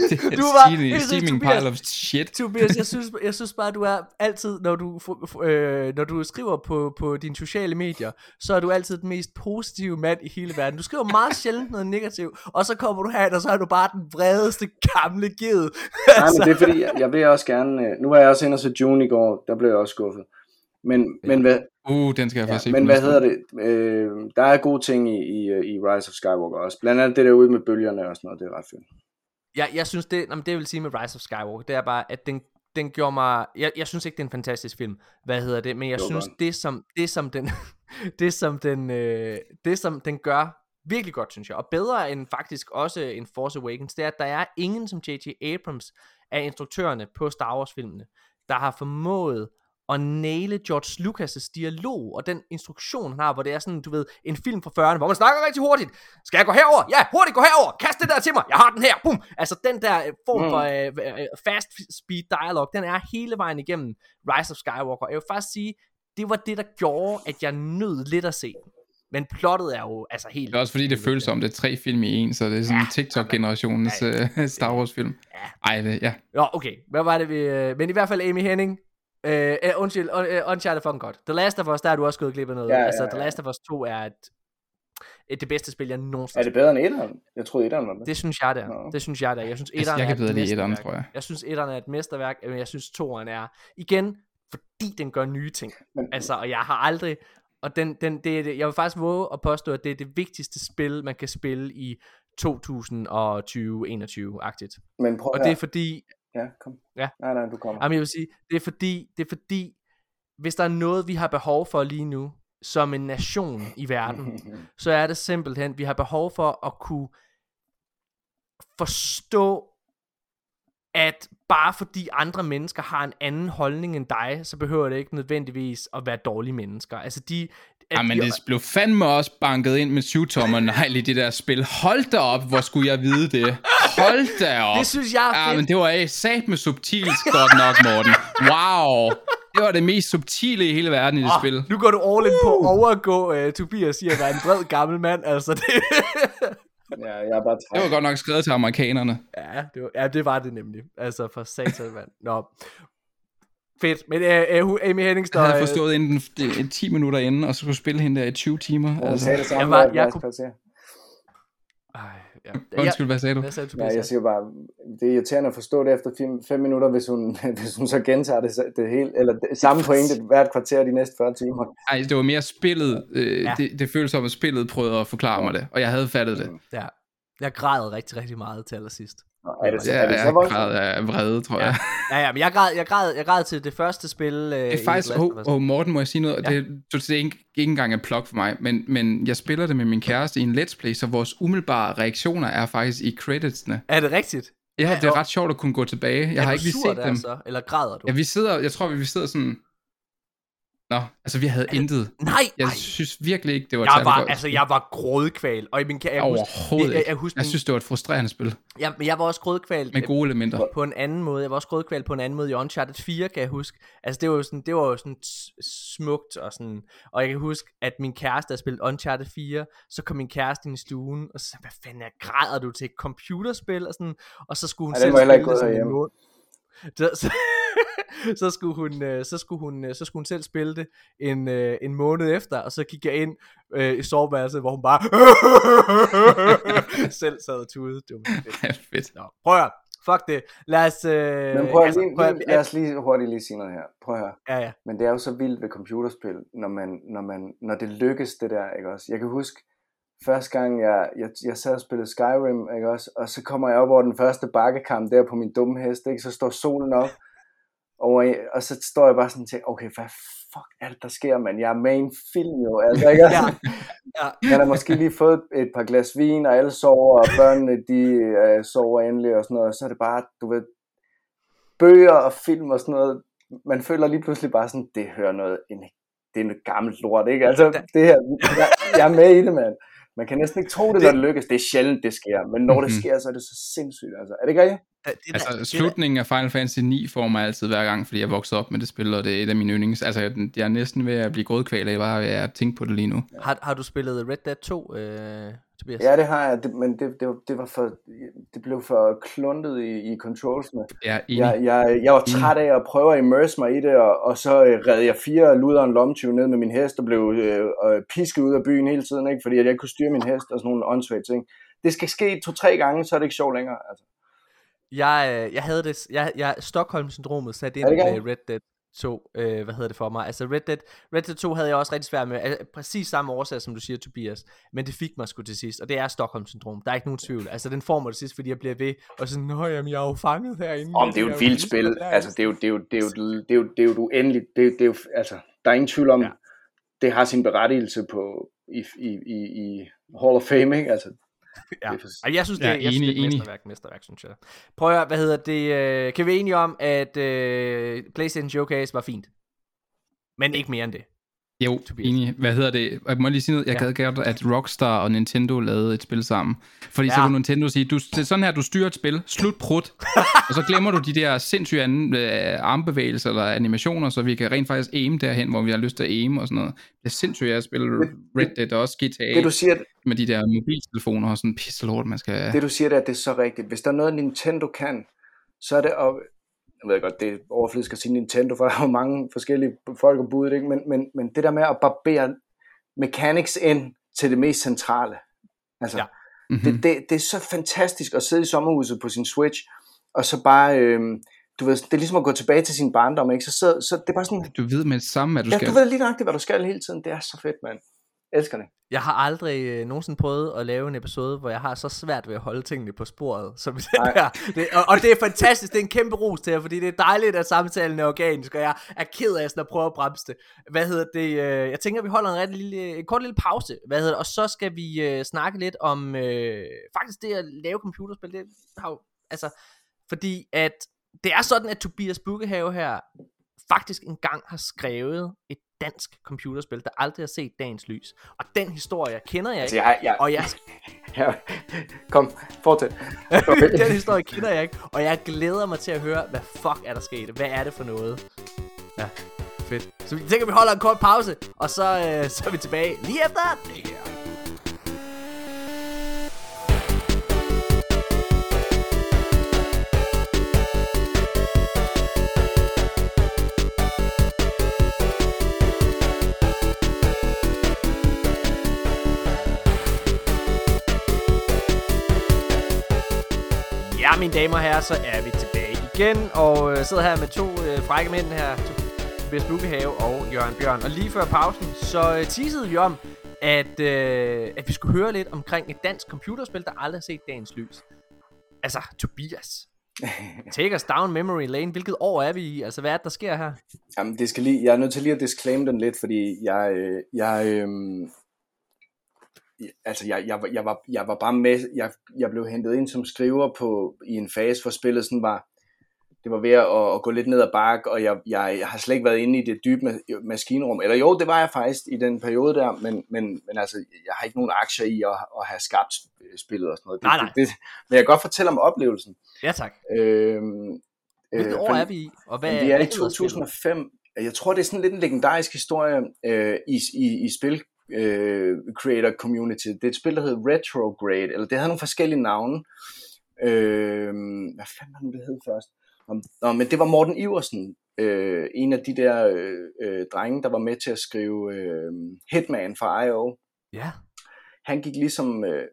du var steaming, steaming pile of shit. Tobias, jeg synes, jeg synes bare, du er altid, når du, øh, når du skriver på, på dine sociale medier, så er du altid den mest positive mand i hele verden. Du skriver meget sjældent noget negativt, og så kommer du her, og så er du bare den vredeste gamle ged. Nej, men det er fordi, jeg, jeg vil også gerne, øh, nu var jeg også inde og så June i går, der blev jeg også skuffet. Men, men hvad, Uh, den skal jeg ja, faktisk se. men hvad hedder det? Øh, der er gode ting i, i, i Rise of Skywalker også. Blandt andet det der ude med bølgerne og sådan noget, det er ret fedt. Jeg, jeg synes, det, jamen, det jeg vil sige med Rise of Skywalker, det er bare, at den, den gjorde mig... Jeg, jeg synes ikke, det er en fantastisk film. Hvad hedder det? Men jeg Det synes, godt. det som, det som den... det som den... Øh, det som den gør virkelig godt, synes jeg. Og bedre end faktisk også en Force Awakens, det er, at der er ingen som J.J. Abrams af instruktørerne på Star Wars filmene, der har formået at næle George Lucas' dialog og den instruktion han har, hvor det er sådan, du ved, en film fra 40'erne, hvor man snakker rigtig hurtigt. Skal jeg gå herover? Ja, hurtigt gå herover. Kast det der til mig. Jeg har den her. Bum. Altså den der øh, form Mm. for øh, øh, fast speed dialog, den er hele vejen igennem Rise of Skywalker. Jeg vil faktisk sige, det var det, der gjorde, at jeg nød lidt at se den. Men plottet er jo altså helt... Det er også fordi, det føles som, det er tre film i en, så det er sådan en Ja, TikTok-generationens uh, Star Wars-film. Ej, det, ja. Nå, okay. Hvad var det, vi... Øh, men i hvert fald Amy Henning. Øh, øh, undskyld, un, øh, Uncharted er fucking godt. The Last of Us, der er du også gået glip af noget. Ja, ja, altså, ja. The Last of Us 2 er et, et det bedste spil, jeg Er nogensinde det bedre end etteren? Jeg troede, etteren var med. Det synes jeg, det er. Nå. Det synes jeg, det er. Jeg synes, Altså, etteren jeg er kan et bedre lide etteren, mesterværk. tror jeg. Jeg synes, etteren er et mesterværk, men jeg synes, toeren er, igen, fordi den gør nye ting. Men, Altså, og jeg har aldrig, og den, den, det, er det, jeg vil faktisk våge at påstå, at det er det vigtigste spil, man kan spille i 2020-21-agtigt. men prøv Og det er fordi, Ja, kom. Ja. Nej, nej, du kommer. Jamen jeg vil sige, det er fordi, det er fordi, hvis der er noget, vi har behov for lige nu, som en nation i verden, så er det simpelthen, vi har behov for at kunne forstå, at bare fordi andre mennesker har en anden holdning end dig, så behøver det ikke nødvendigvis at være dårlige mennesker. Altså de... at Ja, men de- det blev fandme også banket ind med syvtommer negl i det der spil. Hold da op, hvor skulle jeg vide det. Hold da op. Det synes jeg er Ja, fedt. men det var sat med subtilt godt nok, Morten. Wow. Det var det mest subtile i hele verden i det Åh, spil. Nu går du all in på at overgå uh, Tobias i at være en bred gammel mand. Altså det... Ja, jeg er bare Det træt. var godt nok skrevet til amerikanerne. Ja, det var, ja, det var det nemlig. Altså, for satan, mand. Nå. Fedt. Men uh, uh, Amy Henning står... Jeg havde øh, forstået inden det, 10 minutter inden, og så skulle spille hende der i 20 timer. Hun Altså. det samme, Jeg var- jeg, jeg kunne-. Ej, ja. Undskyld, hvad sagde du? Hvad sagde du, Ja, jeg siger bare, det er irriterende at forstå det efter 5 minutter, hvis hun, hvis hun så gentager det, det hele, eller det, samme pointe hvert kvarter de næste 40 timer. Ej, det var mere spillet. Øh, Ja. ja. det, det føltes som, at spillet prøvede at forklare mig det, og jeg havde fattet det. Ja. Jeg græd rigtig, rigtig meget til allersidst. Er det, Ja, er det så jeg voldsomt? græd af vrede, tror jeg. Ja, ja, men jeg græd, jeg græd, jeg græd til det første spil. Øh, Det er faktisk, oh, oh, Morten, må jeg sige noget? Ja. Ja. Det, det er ikke, ikke engang et plug for mig, men, men jeg spiller det med min kæreste i en let's play, så vores umiddelbare reaktioner er faktisk i creditsene. Er det rigtigt? Ja, det er ret sjovt at kunne gå tilbage. Jeg er har du ikke lige sur set der, dem. Så, eller græder du? Ja, vi sidder, jeg tror, vi sidder sådan... Nå, altså vi havde intet. Nej, Jeg ej. synes virkelig ikke, det var Jeg var, godt. altså, jeg var grådkval. Og i min, jeg, Overhovedet jeg, jeg, jeg, husker, Jeg synes, det var et frustrerende spil, Ja, men jeg var også grødkval med gode elementer. på en anden måde. Jeg var også grødkval på en anden måde i Uncharted 4, kan jeg huske. Altså, det var jo sådan, det var jo sådan smukt og sådan. Og jeg kan huske, at min kæreste havde spillet Uncharted 4, så kom min kæreste ind i stuen, og så sagde, hvad fanden er, græder du til et computerspil? Og, sådan, og så skulle hun Ja, selv må heller ikke spille det derhjemme. måned. Så, så, skulle hun, øh, så, skulle hun, øh, så skulle hun selv spille det en, øh, en måned efter, og så gik jeg ind øh, i soveværelset, hvor hun bare selv sad og tudede. Det var fedt. Nå, prøv at. Fuck det. Lad os... Øh, Men prøv at, altså, lige, prøv at- lige, lad os lige hurtigt lige sige noget her. Prøv at høre. Ja, ja. Men det er jo så vildt ved computerspil, når, man, når, man, når det lykkes det der, ikke også? Jeg kan huske, første gang jeg, jeg, jeg sad og spillede Skyrim, ikke også? Og så kommer jeg op over den første bakkekamp der på min dumme hest, ikke? Så står solen op, over, og så står jeg bare sådan til, okay, hvad fuck er det, der sker, mand? Jeg er med i en film jo, altså, ikke? Ja, ja. Man har måske lige fået et par glas vin, og alle sover, og børnene, de øh, sover endelig, og sådan noget, og så er det bare, du ved, bøger og film og sådan noget, man føler lige pludselig bare sådan, det hører noget, en, det er noget gammelt lort, ikke? Altså, det her, jeg, jeg er med i det, mand. Man kan næsten ikke tro det, når det lykkes. Det er sjældent, det sker. Men når det Mhm. sker, så er det så sindssygt, altså. Er det ikke rigtigt? Det, det, Altså, det, det, slutningen af Final Fantasy 9 får mig altid hver gang, fordi jeg voksede op med det spil, og det er et af mine yndlings. Altså, jeg er næsten ved at blive grådkval af, bare ved at tænke på det lige nu. har, har du spillet Red Dead 2, øh, Tobias? Ja, det har jeg, det, men det, det, var- det, var for, det blev for kluntet i, i controlsene. Jeg enig. Jeg, jeg, jeg var træt af at prøve at immerse mig i det, og, og så øh, redde jeg fire luder en lomtyv ned med min hest, og blev øh, øh, pisket ud af byen hele tiden, ikke? fordi at jeg ikke kunne styre min hest og sådan nogle åndssvage ting. Det skal ske to-tre gange, så er det ikke sjovt længere. Altså. Jeg, øh, jeg havde det, jeg, jeg Stockholm-syndromet sat ind med? Red Dead 2, øh, hvad hedder det for mig? Altså Red Dead, Red Dead 2 havde jeg også rigtig svært med, altså, præcis samme årsag, som du siger, Tobias, men det fik mig sgu til sidst, og det er Stockholm-syndrom, der er ikke nogen tvivl, altså den får mig til sidst, fordi jeg bliver ved, og sådan, nå jamen, jeg er jo fanget herinde. Om det er jo et vildt spil, altså det er jo, det er jo, det er jo, det er jo, det er jo uendeligt, det det er jo, altså, der er ingen tvivl om, ja. det har sin berettigelse på, i, i, i, i Hall of Fame, ikke? Altså, ja. For... Jeg synes, det, ja, jeg synes, det er et mesterværk, mesterværk, synes jeg. Prøv at høre, hvad hedder det? Øh, kan vi enige om, at uh, PlayStation Showcase var fint? Men ikke mere end det. Jo, Tobias. enig. Hvad hedder det? Jeg må lige sige noget. Jeg ja. gad godt, at Rockstar og Nintendo lavede et spil sammen. Fordi ja. så kunne Nintendo sige, du, det er sådan her, du styrer et spil, slut prut, og så glemmer du de der sindssyge anden, øh, armbevægelser eller animationer, så vi kan rent faktisk aim derhen, hvor vi har lyst til at aim og sådan noget. Det er sindssygt at spille Red Dead og også GTA det, du siger, med de der mobiltelefoner og sådan pisselort, man skal... Det du siger, det er, det er så rigtigt. Hvis der er noget, Nintendo kan, så er det at jeg ved godt, det er overfladisk at sige Nintendo, for der er jo mange forskellige folk og bud, ikke? Men, men, men det der med at barbere mechanics ind til det mest centrale, altså, ja. mm-hmm. det, det, det er så fantastisk at sidde i sommerhuset på sin Switch, og så bare, øh, du ved, det er ligesom at gå tilbage til sin barndom, ikke? Så, så, så det er bare sådan... Du ved med det samme, hvad du ja, skal. du ved lige nøjagtigt, hvad du skal hele tiden. Det er så fedt, mand elsker det. Jeg har aldrig øh, nogensinde prøvet at lave en episode, hvor jeg har så svært ved at holde tingene på sporet, som den her. Det, og, og det er fantastisk, det er en kæmpe ros til jer, fordi det er dejligt, at samtalen er organisk, og jeg er ked af sådan at prøve at bremse det. Hvad hedder det? Øh, jeg tænker, vi holder en, rigtig lille, en kort lille pause, hvad hedder det? og så skal vi øh, snakke lidt om, øh, faktisk det at lave computerspil, det har jo, altså, fordi at det er sådan, at Tobias Bukkehave her faktisk engang har skrevet et dansk computerspil, der aldrig har set dagens lys. Og den historie kender jeg altså, ikke. Altså, jeg, jeg, og jeg... ja, kom, fortsæt. den historie kender jeg ikke, og jeg glæder mig til at høre, hvad fuck er der sket? Hvad er det for noget? Ja, fedt. Så vi tænker, vi holder en kort pause, og så, øh, så er vi tilbage lige efter det mine damer og herrer, så er vi tilbage igen, og øh, sidder her med to øh, frække mænd her, Tobias Bukkehave og Jørgen Bjørn. Og lige før pausen, så øh, teasede vi om, at, øh, at vi skulle høre lidt omkring et dansk computerspil, der aldrig har set dagens lys. Altså, Tobias, Take us down memory lane. Hvilket år er vi i? Altså, hvad er det, der sker her? Jamen, det skal lige, jeg er nødt til lige at disclaim den lidt, fordi jeg, øh, jeg, øh, altså jeg, jeg, jeg, var, jeg var bare med, jeg, jeg blev hentet ind som skriver på, i en fase, hvor spillet sådan var, det var ved at, at gå lidt ned ad bakke, og jeg, jeg, jeg har slet ikke været inde i det dybe maskinrum. Eller jo, det var jeg faktisk i den periode der, men, men, men altså, jeg har ikke nogen aktier i at, at have skabt spillet og sådan noget. Nej, nej. Det, det, men jeg kan godt fortælle om oplevelsen. Ja, tak. Øhm, Hvilket øh, år er vi i? Og hvad, vi er i 2005. Jeg tror, det er sådan lidt en legendarisk historie øh, i, i, i spil øh, creator community. Det er et spil, der hedder Retrograde, eller det havde nogle forskellige navne. Øh, hvad fanden var nu det hed først? Nå, men det var Morten Iversen, øh, en af de der øh, øh, drenge, der var med til at skrive øh, Hitman for I.O. Ja. Han gik ligesom, øh,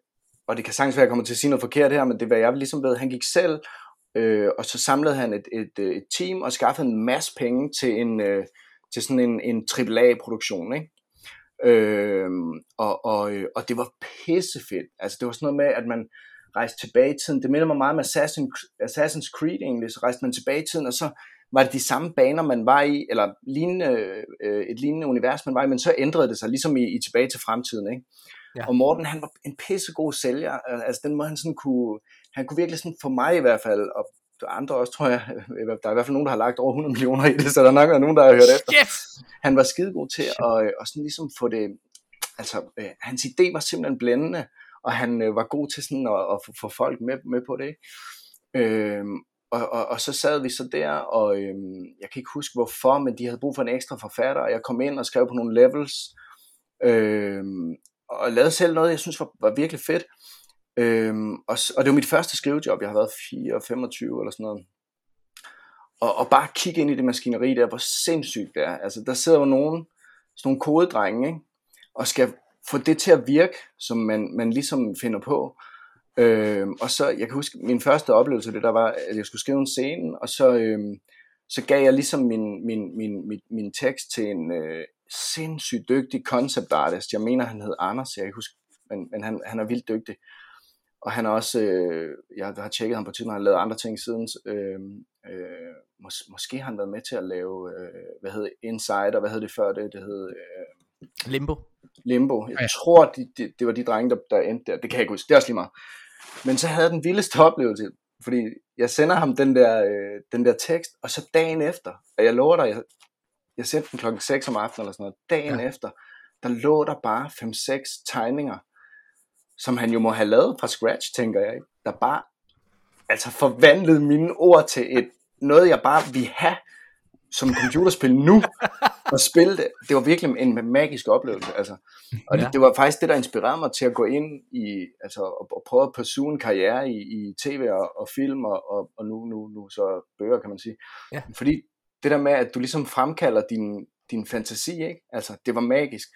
og det kan sagtens være, at jeg kommer til at sige noget forkert her, men det var jeg ligesom ved, han gik selv, øh, og så samlede han et, et, et team og skaffede en masse penge til en øh, til sådan en, en AAA-produktion, ikke? Øh, og, og, øh, og det var pissefedt. Altså det var sådan noget med, at man rejste tilbage i tiden. Det minder mig meget om Assassin's, Assassin's Creed egentlig. Så rejste man tilbage i tiden, og så var det de samme baner, man var i, eller lignende, øh, et lignende univers, man var i, men så ændrede det sig, ligesom i, i tilbage til fremtiden. Ikke? Ja. Og Morten, han var en pissegod sælger. Altså den måde, han sådan kunne, han kunne virkelig sådan, for mig i hvert fald, og andre også, tror jeg, der er i hvert fald nogen, der har lagt over 100 millioner i det, så der er nok nogen, der har hørt efter. Yes! Han var skidegod til at, at sådan ligesom få det, altså øh, hans idé var simpelthen blændende, og han øh, var god til sådan at, at få folk med, med på det. Øhm, og, og, og så sad vi så der, og øhm, jeg kan ikke huske hvorfor, men de havde brug for en ekstra forfatter, og jeg kom ind og skrev på nogle levels, øhm, og lavede selv noget, jeg synes var, var virkelig fedt. Øhm, og, og det var mit første skrivejob, jeg har været 4, 25 eller sådan noget. Og, og bare kigge ind i det maskineri der, hvor sindssygt det er. Altså der sidder jo nogen, sådan nogle kodedrenge, ikke? og skal få det til at virke, som man, man ligesom finder på. Øhm, og så, jeg kan huske, min første oplevelse det der var, at jeg skulle skrive en scene, og så, øhm, så gav jeg ligesom min, min, min, min, min tekst til en øh, sindssygt dygtig concept artist. Jeg mener, han hed Anders, jeg kan huske, men, men han, han er vildt dygtig. Og han er også, øh, jeg har tjekket ham på tiden, han har lavet andre ting siden. Øh, øh, mås, måske har han været med til at lave, øh, hvad hedder Inside, og hvad hed det før det? Det hed... Øh, Limbo. Limbo. Jeg ja. tror, det de, de var de drenge, der, der endte der. Det kan jeg ikke huske. Det er også lige meget. Men så havde jeg den vildeste oplevelse, fordi jeg sender ham den der, øh, den der tekst, og så dagen efter, og jeg lover dig, jeg, jeg sendte den klokken 6 om aftenen eller sådan noget, dagen ja. efter, der lå der bare 5-6 tegninger, som han jo må have lavet fra scratch, tænker jeg, ikke? der bare altså forvandlede mine ord til et, noget, jeg bare vil have som computerspil nu, og spille det. Det var virkelig en magisk oplevelse. Altså. Og ja. det, det, var faktisk det, der inspirerede mig til at gå ind i, altså, og, og prøve at pursue en karriere i, i tv og, og film, og, og, og nu, nu, nu så bøger, kan man sige. Ja. Fordi det der med, at du ligesom fremkalder din, din fantasi, ikke? Altså, det var magisk.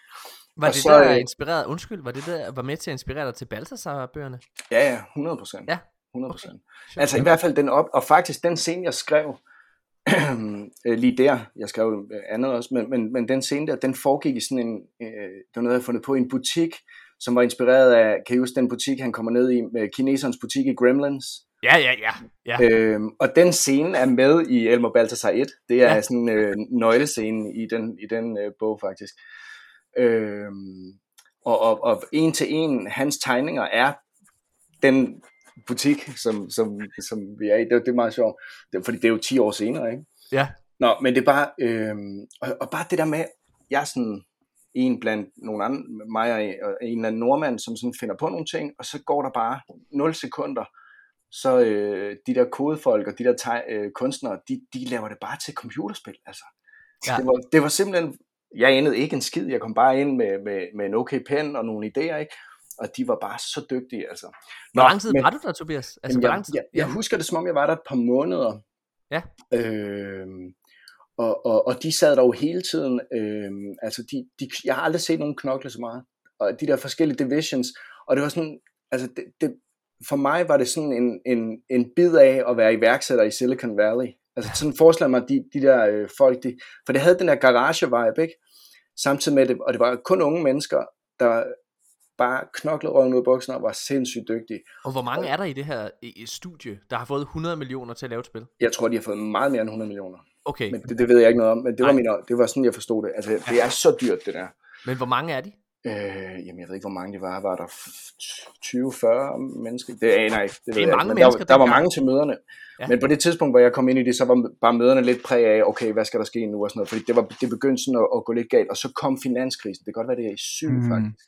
Var og det så, der øh, inspireret, undskyld, var det der var med til at inspirere dig til Balthasar-bøgerne? Ja, ja, 100 procent. Ja. 100 procent. Okay. Altså i hvert fald den op, og faktisk den scene, jeg skrev, øh, lige der, jeg skrev andet også, men, men, men den scene der, den foregik i sådan en, øh, det var noget, jeg fundet på, en butik, som var inspireret af, kan I huske den butik, han kommer ned i, med kinesernes butik i Gremlins? Ja, ja, ja. ja. Øhm, og den scene er med i Elmer Balthasar 1. Det er ja. sådan en øh, nøglescene i den, i den øh, bog faktisk. Øhm, og, og, og en til en, hans tegninger er den butik, som, som, som vi er i. Det, det er meget sjovt, det, fordi det er jo 10 år senere, ikke? Ja. Nå, men det er bare, øhm, og, og bare det der med, jeg er sådan en blandt nogle andre, mig og en, og en eller anden nordmand, som sådan finder på nogle ting, og så går der bare 0 sekunder, så øh, de der kodefolk og de der teg, øh, kunstnere, de, de laver det bare til computerspil, altså. Ja. Det, var, det var simpelthen, jeg anede ikke en skid, jeg kom bare ind med, med, med en okay pen og nogle idéer, ikke? og de var bare så dygtige. Altså. Nå, hvor lang tid men, var du der, Tobias? Altså, jeg, lang tid? Jeg, jeg husker det, som om jeg var der et par måneder. Ja. Øh, og, og, og de sad der jo hele tiden. Øh, altså, de, de, jeg har aldrig set nogen knokle så meget. Og de der forskellige divisions. Og det var sådan, altså, det, det, for mig var det sådan en, en, en bid af at være iværksætter i Silicon Valley. Altså sådan forestiller mig de, de der øh, folk, de, for det havde den der garage-vibe, ikke? Samtidig med det, og det var kun unge mennesker, der bare knoklede røven ud af buksen og var sindssygt dygtige. Og hvor mange er der i det her i studie, der har fået 100 millioner til at lave et spil? Jeg tror, de har fået meget mere end 100 millioner. Okay. Men det, det ved jeg ikke noget om, men det var, min, det var sådan, jeg forstod det. Altså, det er så dyrt, det der. Men hvor mange er de? Øh, jamen, jeg ved ikke, hvor mange det var. Var der 20-40 mennesker? Det aner jeg ikke. Det, det er mange ikke. mennesker. Der, der var mange til møderne. Ja. Men på det tidspunkt, hvor jeg kom ind i det, så var bare møderne lidt præg af, okay, hvad skal der ske nu og sådan noget. Fordi det, var, det begyndte sådan at, at gå lidt galt. Og så kom finanskrisen. Det kan godt være, det er i syv mm. faktisk.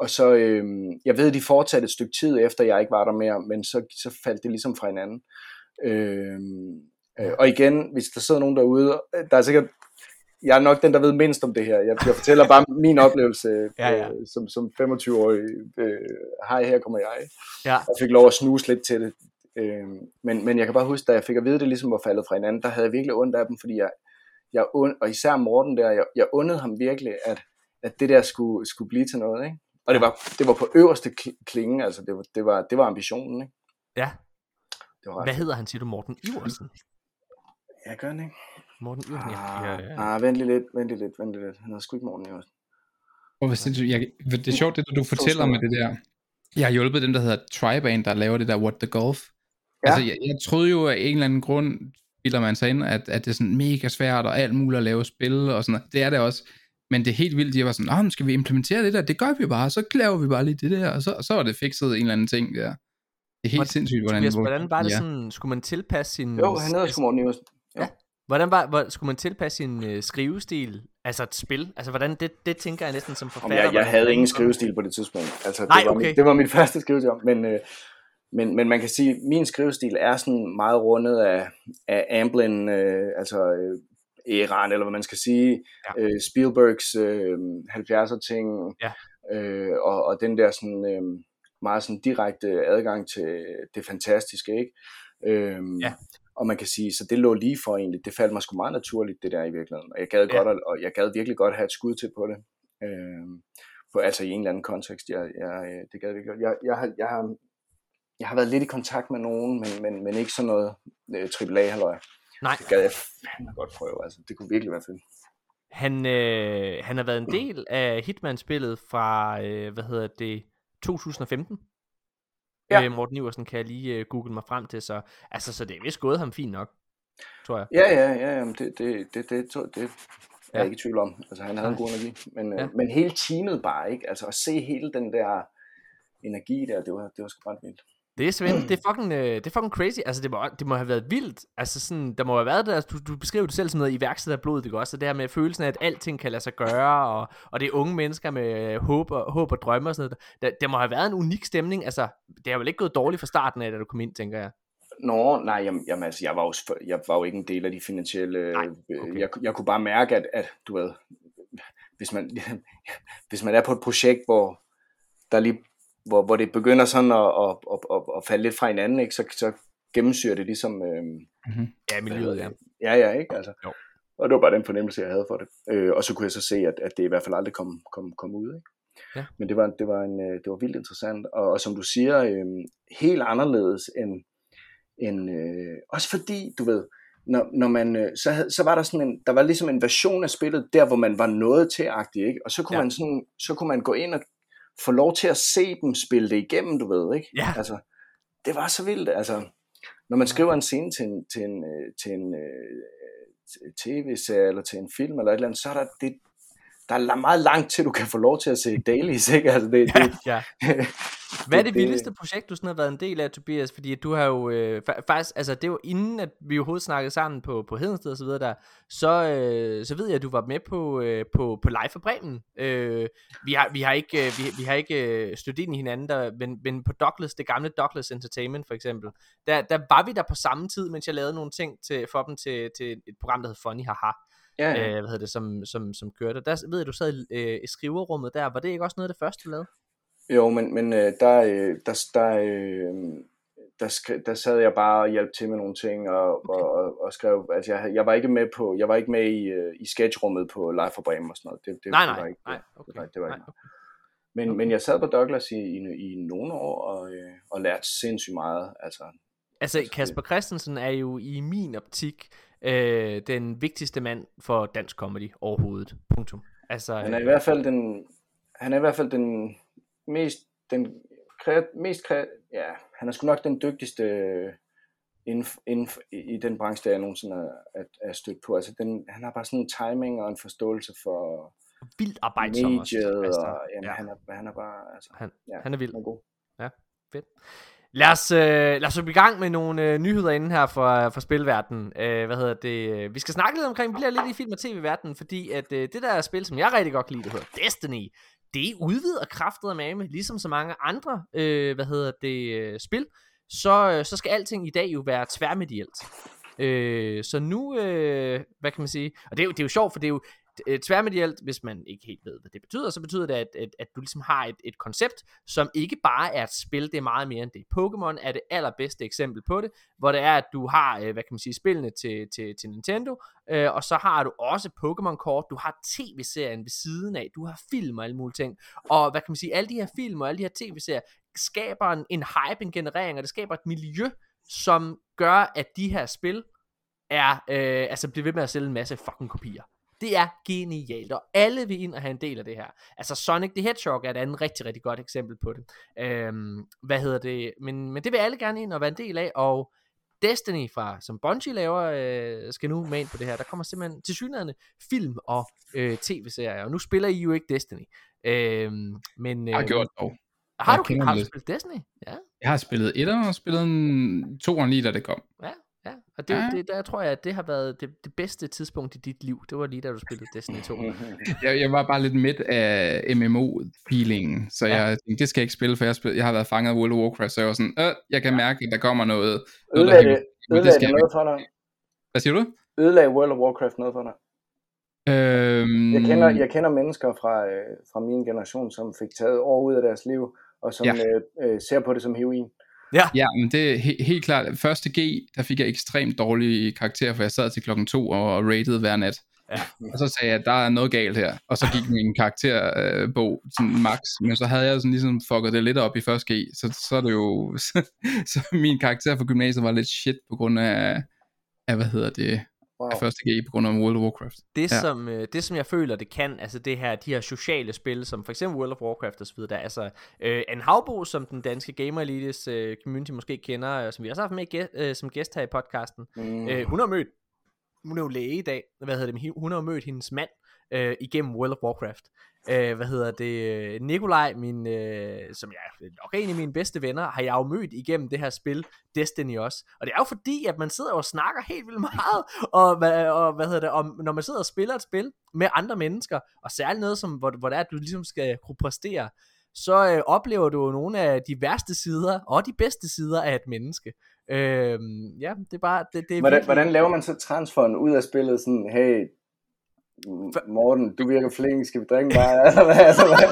Og så, øh, jeg ved, de fortsatte et stykke tid efter, jeg ikke var der mere, men så, så faldt det ligesom fra hinanden. Øh, øh, og igen, hvis der sidder nogen derude, der er sikkert, jeg er nok den, der ved mindst om det her. Jeg, jeg fortæller bare min oplevelse ja, ja. Øh, som, som 25-årig. Øh, hej, her kommer jeg. Ja. Jeg fik lov at snuse lidt til det. Øh, men, men jeg kan bare huske, da jeg fik at vide, det ligesom var faldet fra hinanden, der havde jeg virkelig ondt af dem, fordi jeg, jeg und, og især Morten der, jeg, jeg undede ham virkelig, at, at det der skulle, skulle blive til noget. Ikke? Og det var, det var på øverste klinge, altså det var, det var, det var ambitionen, ikke? Ja. Det var Hvad hedder han, siger du, Morten Iversen? Jeg gør det ikke. Morten Iversen, ah, ja, ja. Ah, vent lige lidt, vent lige lidt, vent lige lidt. Han hedder sgu ikke Morten Iversen. Og hvis det, jeg, det er sjovt, det du fortæller med det der. Jeg har hjulpet dem, der hedder Tribane, der laver det der What the Golf. Ja. Altså, jeg, jeg troede jo af en eller anden grund, bilder man sig ind, at, at det er sådan mega svært og alt muligt at lave spil og sådan noget. Det er det også. Men det er helt vildt, de var sådan, skal vi implementere det der? Det gør vi bare, så laver vi bare lige det der, og så, og så var det fikset en eller anden ting der. Det er helt hvordan, sindssygt, hvordan Tobias, hvordan var det ja. sådan, skulle man tilpasse sin... Jo, han hedder sgu Morten. Hvordan var, hvor, skulle man tilpasse sin øh, skrivestil, altså et spil? Altså hvordan, det, det tænker jeg næsten som forfatter. Jeg, jeg havde ingen skrivestil på det tidspunkt. Altså, Nej, det, var okay. mit, det var mit første skrivestil, men, øh, men, men man kan sige, at min skrivestil er sådan meget rundet af, af Amblin, øh, altså øh, æraen, eller hvad man skal sige, ja. øh, Spielbergs øh, 70'er ting, ja. øh, og, og den der sådan, øh, meget sådan direkte adgang til det fantastiske, ikke? Øh, ja. Og man kan sige, så det lå lige for egentlig, det faldt mig sgu meget naturligt, det der i virkeligheden, og jeg gad, ja. godt, og jeg gad virkelig godt have et skud til på det, øh, på, altså i en eller anden kontekst, jeg, jeg, øh, det gad virkelig jeg, jeg, har, jeg, har, jeg har været lidt i kontakt med nogen, men, men, men ikke sådan noget øh, AAA-halløj. Nej. Det gad jeg fandme godt prøve, altså. Det kunne virkelig være fedt. Han, øh, han har været en del af Hitman-spillet fra, øh, hvad hedder det, 2015. Ja. Øh, Morten Iversen kan jeg lige øh, google mig frem til, så, altså, så det er vist gået ham fint nok, tror jeg. Ja, ja, ja, ja men det, det, det, det, det, det er Ja. jeg ikke i tvivl om. Altså, han havde en god energi. Men, Ja. ja. men hele teamet bare, ikke? Altså, at se hele den der energi der, det var, det var sgu ret vildt. Det er Svend, det er fucking, øh, det er fucking crazy. Altså, det må, det må have været vildt. Altså, sådan, der må have været der, du, du beskriver det selv som noget iværksætterblod, det også? Så det her med følelsen af, at alting kan lade sig gøre, og, og det er unge mennesker med øh, håb og, håb og drømme og sådan noget. Der, der må have været en unik stemning. Altså, det har vel ikke gået dårligt fra starten af, da du kom ind, tænker jeg. Nå, nej, jamen, jamen altså, jeg var, jo, jeg var jo ikke en del af de finansielle... Nej, øh, okay. jeg, jeg kunne bare mærke, at, at du ved, hvis man, hvis man er på et projekt, hvor der lige, hvor, hvor det begynder sådan at, at, at, at, at falde lidt fra hinanden, ikke, så, så gennemsyrer det ligesom... Øh, Ja, miljøet, ja. Ja, ja, ikke? Altså. Jo. Og det var bare den fornemmelse, jeg havde for det. Øh, og så kunne jeg så se, at, at det i hvert fald aldrig kom, kom, kom ud. Ikke? Ja. Men det var, det, var en, øh, det var vildt interessant. Og, og som du siger, øh, helt anderledes end... end øh, også fordi, du ved, når, når man, øh, så, havde, så var der sådan en, der var ligesom en version af spillet, der hvor man var nået til agtig, ikke? Og så kunne, Ja. man sådan, så kunne man gå ind og få lov til at se dem spille det igennem, du ved, ikke? Ja. Altså, det var så vildt, altså. Når man skriver en scene til en, til en, øh, til en øh, t- tv-serie eller til en film eller et eller andet, så er der, det, der er meget langt til, du kan få lov til at se dailies, ikke? Altså, det, det, ja. Hvad er det det- vildeste projekt, du sådan har været en del af, Tobias? Fordi du har jo øh, fa- faktisk, altså det var inden, at vi overhovedet snakkede sammen på, på Hedensted og så videre der, så, øh, så ved jeg, at du var med på, øh, på, på Live for Bremen. Øh, vi, har, vi har ikke, øh, vi, vi har ikke øh, stødt ind i hinanden, der, men, men på Douglas, det gamle Douglas Entertainment for eksempel, der, der var vi der på samme tid, mens jeg lavede nogle ting til, for dem til, til et program, der hed Funny Haha, ja, øh, ja. hvad hedder det, som, som, som kørte. Der ved jeg, du sad i, øh, skriverummet der, var det ikke også noget af det første, du lavede? Jo, men, men øh, der, øh, der, der, øh, der, skri- der sad jeg bare og hjalp til med nogle ting og, og, og, og skrev, altså jeg, jeg var ikke med på, jeg var ikke med i, i sketchrummet på Live for Bremen og sådan noget. Det, det, Nej, det nej, var ikke, nej, okay. det var, det var nej. ikke. Men, men jeg sad på Douglas i, i, i nogle år og, og lærte sindssygt meget. Altså, Altså, Altså, Kasper Christensen er jo i min optik øh, den vigtigste mand for dansk comedy overhovedet. Punktum. Altså, han er i hvert fald den, han er i hvert fald den mest, den kreat, mest kreat, ja, han er sgu nok den dygtigste øh, inden, inden, i den branche, der jeg nogensinde er, er, er stødt på. Altså, den, han har bare sådan en timing og en forståelse for vildt arbejdsom også. mediet, Altså, og jamen, ja. ja. han, er, han er bare, altså, Han, ja, han er vild. han er god. Fedt. Lad os, øh, lad os i gang med nogle øh, nyheder inden her for, for spilverdenen. Øh, hvad hedder det? Vi skal snakke lidt omkring, vi bliver lidt i film- og tv-verdenen, fordi at øh, det der spil, som jeg rigtig godt kan lide, det hedder Destiny, det udvider kraftet af mame, ligesom så mange andre, øh, hvad hedder det, øh, spil, så, øh, så skal alting i dag jo være tværmedielt. Øh, så nu, øh, hvad kan man sige, og det er, jo, det er jo sjovt, for det er jo Øh, tværmedielt, hvis man ikke helt ved, hvad det betyder, så betyder det, at, at, at du ligesom har et, et koncept, som ikke bare er et spil, det er meget mere end det. Pokémon er det allerbedste eksempel på det, hvor det er, at du har, øh, hvad kan man sige, spillene til, til, til Nintendo, øh, og så har du også Pokémon-kort, du har tv-serien ved siden af, du har film og alle mulige ting, og hvad kan man sige, alle de her film og alle de her tv-serier, skaber en, en hype, en generering, og det skaber et miljø, som gør, at de her spil er, øh, altså bliver ved med at sælge en masse fucking kopier. Det er genialt, og alle vil ind og have en del af det her. Altså Sonic the Hedgehog er et andet rigtig, rigtig godt eksempel på det. Øhm, hvad hedder det? Men, men det vil alle gerne ind og være en del af, og Destiny fra, som Bungie laver, øh, skal nu med ind på det her. Der kommer simpelthen til synligheden film og øh, tv-serier, og nu spiller I jo ikke Destiny. Øhm, men, øh, Jeg har gjort dog. Har Jeg du, har du spillet Destiny? Ja. Jeg har spillet etteren og spillet en toeren lige da det kom. Ja, og det, Ja. ja. det, der tror jeg, at det har været det, det bedste tidspunkt i dit liv. Det var lige da du spillede Destiny 2. Jeg, jeg var bare lidt midt af MMO-feelingen, så Ja. jeg tænkte, det skal jeg ikke spille, for jeg, spil, jeg har været fanget af World of Warcraft, så jeg var sådan, øh, jeg kan mærke, at der kommer noget. noget der Ødelagde det, men det skal det noget for dig? Hvad siger du? Ødelagde World of Warcraft noget for dig? Øhm, Jeg kender, jeg kender mennesker fra, øh, fra min generation, som fik taget år ud af deres liv, og som Ja. øh, øh, ser på det som heroin. Ja, men det er he- helt klart. Første G, der fik jeg ekstremt dårlige karakterer, for jeg sad til klokken to og rated hver nat. Ja. Og så sagde jeg, at der er noget galt her. Og så gik min karakterbog sådan max. Men så havde jeg sådan ligesom fucket det lidt op i første G. Så, så er det jo... Så, så min karakter for gymnasiet var lidt shit på grund af af hvad hedder det, Wow. af første G på grund af World of Warcraft. Det, Ja. som, øh, det som jeg føler det kan, altså det her, de her sociale spil, som for eksempel World of Warcraft og så videre, der er altså øh, en havbo, som den danske Gamer Elites øh, community måske kender, øh, som vi også har haft med gæ- øh, som gæst her i podcasten. Mm. Øh, hun har mødt, hun er jo læge i dag, hvad hedder det, hun har mødt hendes mand øh, igennem World of Warcraft. Øh, hvad hedder det, Nikolaj, min, øh, som jeg nok er en af mine bedste venner, har jeg jo mødt igennem det her spil, Destiny også. Og det er jo fordi, at man sidder og snakker helt vildt meget, og, hvad- og hvad hedder det, om, når man sidder og spiller et spil med andre mennesker, og særligt noget, som, hvor, hvor det er, at du ligesom skal kunne præstere, så øh, oplever du jo nogle af de værste sider, og de bedste sider af et menneske. Øh, ja, det er bare, det, det er Hvordan, virkelig- hvordan laver man så transferen ud af spillet? Sådan, hey, Morten, du virker flink, skal vi drikke bare? Altså, hvad?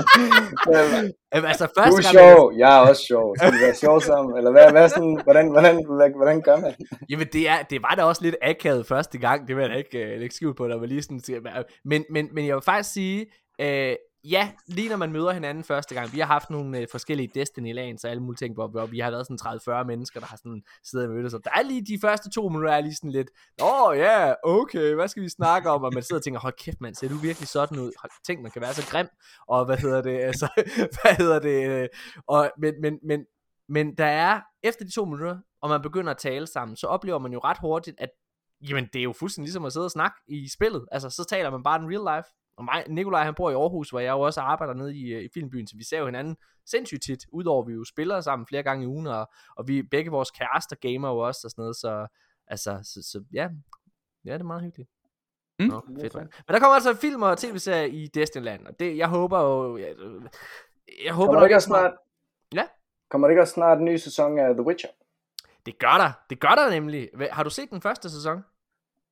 Jamen, altså, Du første er gang, jeg- sjov, jeg er også sjov. Skal vi være sjov sammen? Eller hvad, hvad sådan, hvordan, hvordan, hvordan, hvordan gør man? Jamen, det, er, det var da også lidt akavet første gang, det vil jeg da ikke øh, lægge skjul på, der var lige sådan, men, men, men jeg vil faktisk sige, øh, ja, lige når man møder hinanden første gang, vi har haft nogle øh, forskellige destiny lanes og alle mulige ting, hvor, hvor vi har været sådan 30-40 mennesker, der har sådan siddet og mødtes, og der er lige de første to minutter, er lige sådan lidt, åh ja, yeah, okay, hvad skal vi snakke om, og man sidder og tænker, hold kæft mand, ser du virkelig sådan ud, hold, tænk, man kan være så grim, og hvad hedder det, altså, hvad hedder det, øh, og, men, men, men, men der er, efter de to minutter, og man begynder at tale sammen, så oplever man jo ret hurtigt, at jamen, det er jo fuldstændig ligesom at sidde og snakke i spillet. Altså, så taler man bare den real life. Og mig, Nikolaj, han bor i Aarhus, hvor jeg jo også arbejder nede i, øh, i filmbyen, så vi ser jo hinanden sindssygt tit, udover vi jo spiller sammen flere gange i ugen, og, og vi begge vores kærester gamer jo også og sådan noget, så altså, så, så ja, ja, det er meget hyggeligt. Mm. Nå, fedt, mand. Men der kommer altså film og tv-serier i Destinyland, og det, jeg håber jo, jeg, jeg håber Kommer der nok ikke snart, Ja. kommer der ikke også snart en ny sæson af The Witcher? Det gør der, det gør der nemlig. Har du set den første sæson?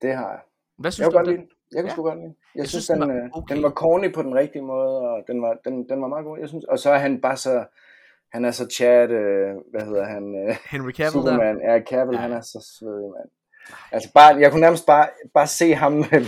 Det har jeg. Hvad Jeg synes kunne du om den? Jeg kunne Ja. sgu godt lide. Jeg, Jeg synes, synes, den den, var øh, okay. den var corny på den rigtige måde, og den var, den, den var meget god. Jeg synes, og så er han bare så, han er så chat, øh, hvad hedder han, øh, Henry Cavill der. Superman, ja, Cavill, Ja. han er så svedig, mand. Altså bare, jeg kunne nærmest bare, bare se ham med,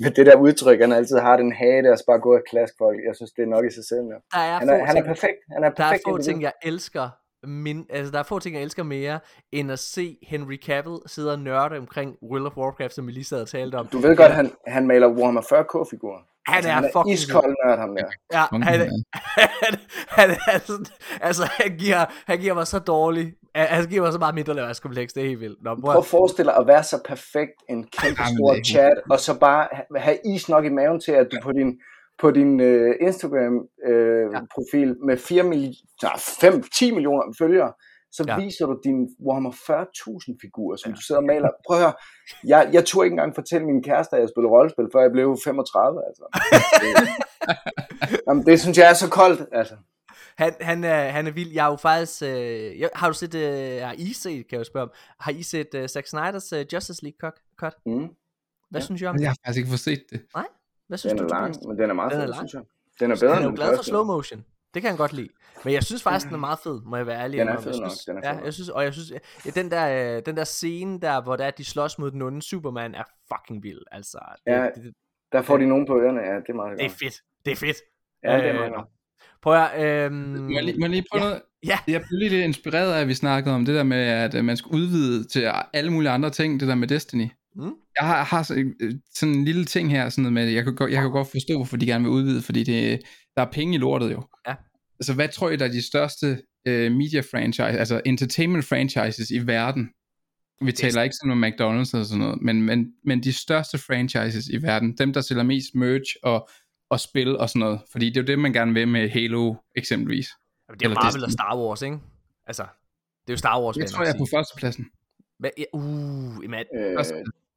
med det der udtryk, han altid har den hate, og så bare gå og klask folk. Jeg synes, det er nok i sig selv. Ja. Der er, Han, er, han er perfekt. Han er der er perfekt. få ting, jeg elsker min, altså der er få ting, jeg elsker mere, end at se Henry Cavill sidde og nørde omkring World of Warcraft, som vi lige sad og talte om. Du ved godt, han, han maler Warhammer 40k-figurer. Han er han er fucking iskold nørd, ham der. Ja, han, han, han, er sådan, altså han giver, han giver mig så dårlig, han giver mig så meget mindre kompleks, det er helt vildt. Nå, Prøv bror, at forestille dig at være så perfekt en kæmpe stor chat, og så bare ha- have is nok i maven til, at du på din, på din uh, Instagram-profil uh, Ja. profil med 4 mil- 5, 10 millioner følgere, så Ja. viser du din Warhammer 40.000 figurer, som ja. du sidder og maler. Prøv at høre, jeg, jeg turde ikke engang fortælle min kæreste, at jeg spillede rollespil, før jeg blev 35. Altså. Jamen, det synes jeg er så koldt. Altså. han, han, er, han er vild. Jeg har jo faktisk, øh, jeg, har du set, øh, har I set, kan jeg jo spørge om, har I set øh, Zack Snyder's øh, Justice League cut? Mm. Hvad Ja. synes I om Jeg det? har faktisk ikke fået set det. Hvad synes Den er du, lang, men den er meget Den er fed, lang. synes jeg. Den er bedre er end jo den glad for slow motion. Det kan han godt lide. Men jeg synes faktisk, den er meget fed, må jeg være ærlig. Den er fed jeg nok, synes, den er fed ja, jeg synes, og jeg synes, ja, den, der, øh, den der scene der, hvor der er, de slås mod den onde Superman, er fucking vild. Altså, det, Ja, det, det, Der får de nogen på ørerne, ja, det er meget det er godt. fedt. Det er fedt. Ja, det er Øh, meget godt. Prøv at, øhm, Må jeg lige, må jeg lige prøve ja. noget? Ja. Jeg blev lige lidt inspireret af, at vi snakkede om det der med, at øh, man skulle udvide til alle mulige andre ting, det der med Destiny. Mm. Jeg har, har så- øh, sådan en lille ting her, sådan noget med, jeg kan, godt, jeg kan godt forstå, hvorfor de gerne vil udvide, fordi det, der er penge i lortet jo. Ja. Altså, hvad tror I, der er de største øh, media franchise, altså entertainment franchises i verden? Vi taler ikke sådan med McDonald's og sådan noget, men, men, men de største franchises i verden, dem der sælger mest merch og, og spil og sådan noget, fordi det er jo det, man gerne vil med Halo eksempelvis. Jamen, det er jo Eller Marvel og. Star Wars, ikke? Altså, det er jo Star Wars, Jeg tror, jeg er på førstepladsen. Hvad, ja, uh, jamen, Øh,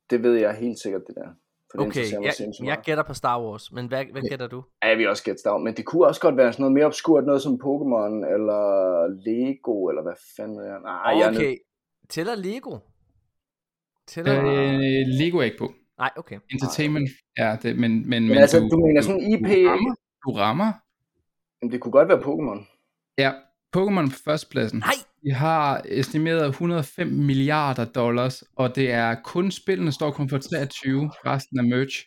det ved jeg helt sikkert, det der. For det okay, jeg, jeg gætter på Star Wars, men hvad, hvad gætter du? Ja, vi også gætte Star Wars, men det kunne også godt være sådan noget mere obskurt, noget som Pokémon, eller Lego, eller hvad fanden jeg. Nej, jeg er nødt Okay, tæller Lego? Tæller... Øh, Lego er ikke på. Nej, okay. Entertainment er det, men... Men, Men altså, du mener sådan IP? Du rammer, du rammer. Jamen, det kunne godt være Pokémon. Ja, Pokémon på førstepladsen. Nej! De har estimeret 105 milliarder dollars, og det er kun spillene, står kun for 23, resten er merch.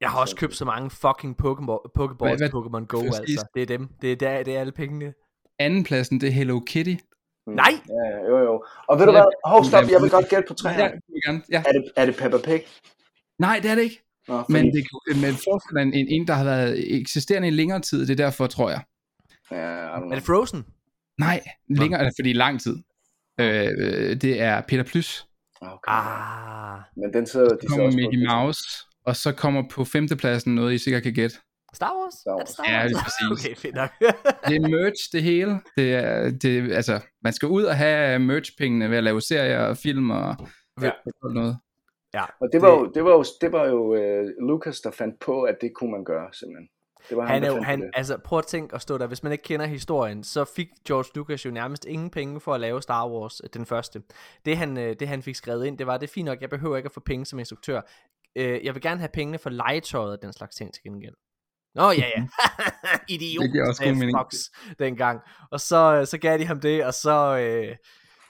Jeg har også købt så mange fucking Pokemon, Pokeballs Hvad- Pokémon Go, præcis. altså. Det er dem. Det er, der, det er alle pengene. Anden pladsen, det er Hello Kitty. Mm. Nej! Ja, jo, jo. Og ved du hvad? Hov, stop, jeg vil godt gætte på jeg gerne. ja. Er det, er det Peppa Pig? Nej, det er det ikke. Nå, fordi, Men det men forestiller en, en, en, der har været eksisterende i længere tid, det er derfor, tror jeg. Ja. Er det Frozen? Nej, længere, Nå. fordi lang tid. Øh, det er Peter Plys. Okay. Ah. Men den sidder de Så også Mickey. Mouse, og så kommer på femtepladsen noget, I sikkert kan gætte. Star Wars? Star Er Wars. det Star Ja, Wars? det er præcis. Okay, fedt nok. Det er merch, det hele. Det er, det, altså, man skal ud og have merch-pengene ved at lave serier og film og, Ja. noget. ja, Og det var jo, det var jo, det var jo uh, Lucas, der fandt på, at det kunne man gøre, simpelthen. Det var han der er jo, han, altså prøv at tænke og stå der, hvis man ikke kender historien, så fik George Lucas jo nærmest ingen penge for at lave Star Wars, øh, den første. Det han, øh, det han fik skrevet ind, det var, det er fint nok, jeg behøver ikke at få penge som instruktør. Øh, Jeg vil gerne have pengene for legetøjet og den slags ting til gengæld. Nå ja ja, idiot, Det giver også god mening. Fox dengang. Og så, så gav de ham det, og så, øh,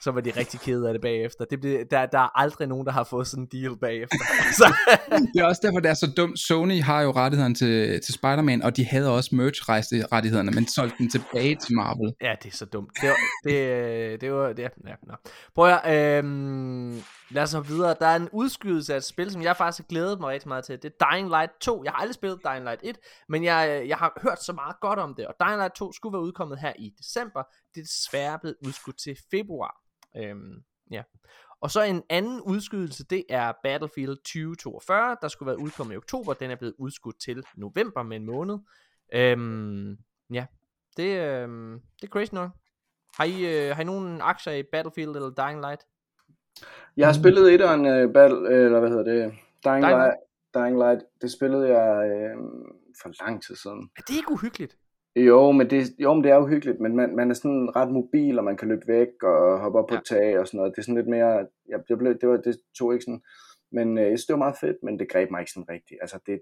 så var de rigtig kede af det bagefter. Det blev, der, der er aldrig nogen, der har fået sådan en deal bagefter. så, Det er også derfor, det er så dumt. Sony har jo rettighederne til, til Spider-Man, og de havde også merch-rettighederne, men solgte den tilbage til Marvel. Ja, det er så dumt. Det var, det, det var, det, ja, nå. Prøv at øhm, lad os hoppe videre. Der er en udskydelse af et spil, som jeg faktisk har glædet mig rigtig meget til. Det er Dying Light 2. Jeg har aldrig spillet Dying Light 1, men jeg, øh, jeg har hørt så meget godt om det. Og Dying Light 2 skulle være udkommet her i december. Det er desværre blevet udskudt til februar. Øhm, ja. Og så en anden udskydelse, det er Battlefield 2042, der skulle være udkommet i oktober. Den er blevet udskudt til november med en måned. Øhm, ja, det, øhm, det er crazy nok. Har I, øh, har I nogen aktier i Battlefield eller Dying Light? Jeg har spillet et af en uh, battle, eller hvad hedder det, Dying, Dying Light, Dying Light. Det spillede jeg øh, for lang tid siden. Er det ikke uhyggeligt? Jo, men det, jo, men det er uhyggeligt, men man, man er sådan ret mobil, og man kan løbe væk og hoppe op på Ja. ja. tag og sådan noget. Det er sådan lidt mere, jeg, jeg blev, det, var, det tog ikke sådan, men øh, jeg synes, det var meget fedt, men det greb mig ikke sådan rigtigt. Altså, det,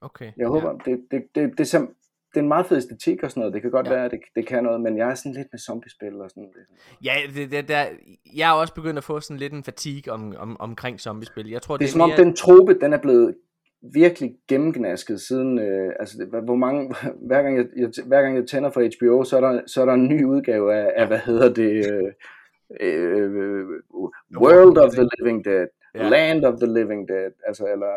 Okay. jeg håber, det, det, det, det, er sim- det er en meget fed æstetik og sådan noget. Det kan godt Ja. være, at det, det kan noget, men jeg er sådan lidt med zombiespil og sådan noget. Ja, det, det, der, jeg er også begyndt at få sådan lidt en fatigue om, om, omkring zombiespil. Jeg tror, Det er det som om, mere... den trope, den er blevet virkelig gennemgnasket siden, øh, altså hvor mange, hver gang jeg, jeg, hver gang jeg tænder for HBO, så er der, så er der en ny udgave af, af hvad hedder det, øh, øh, World of the Living Dead, Ja. ja. Land of the Living Dead, altså, eller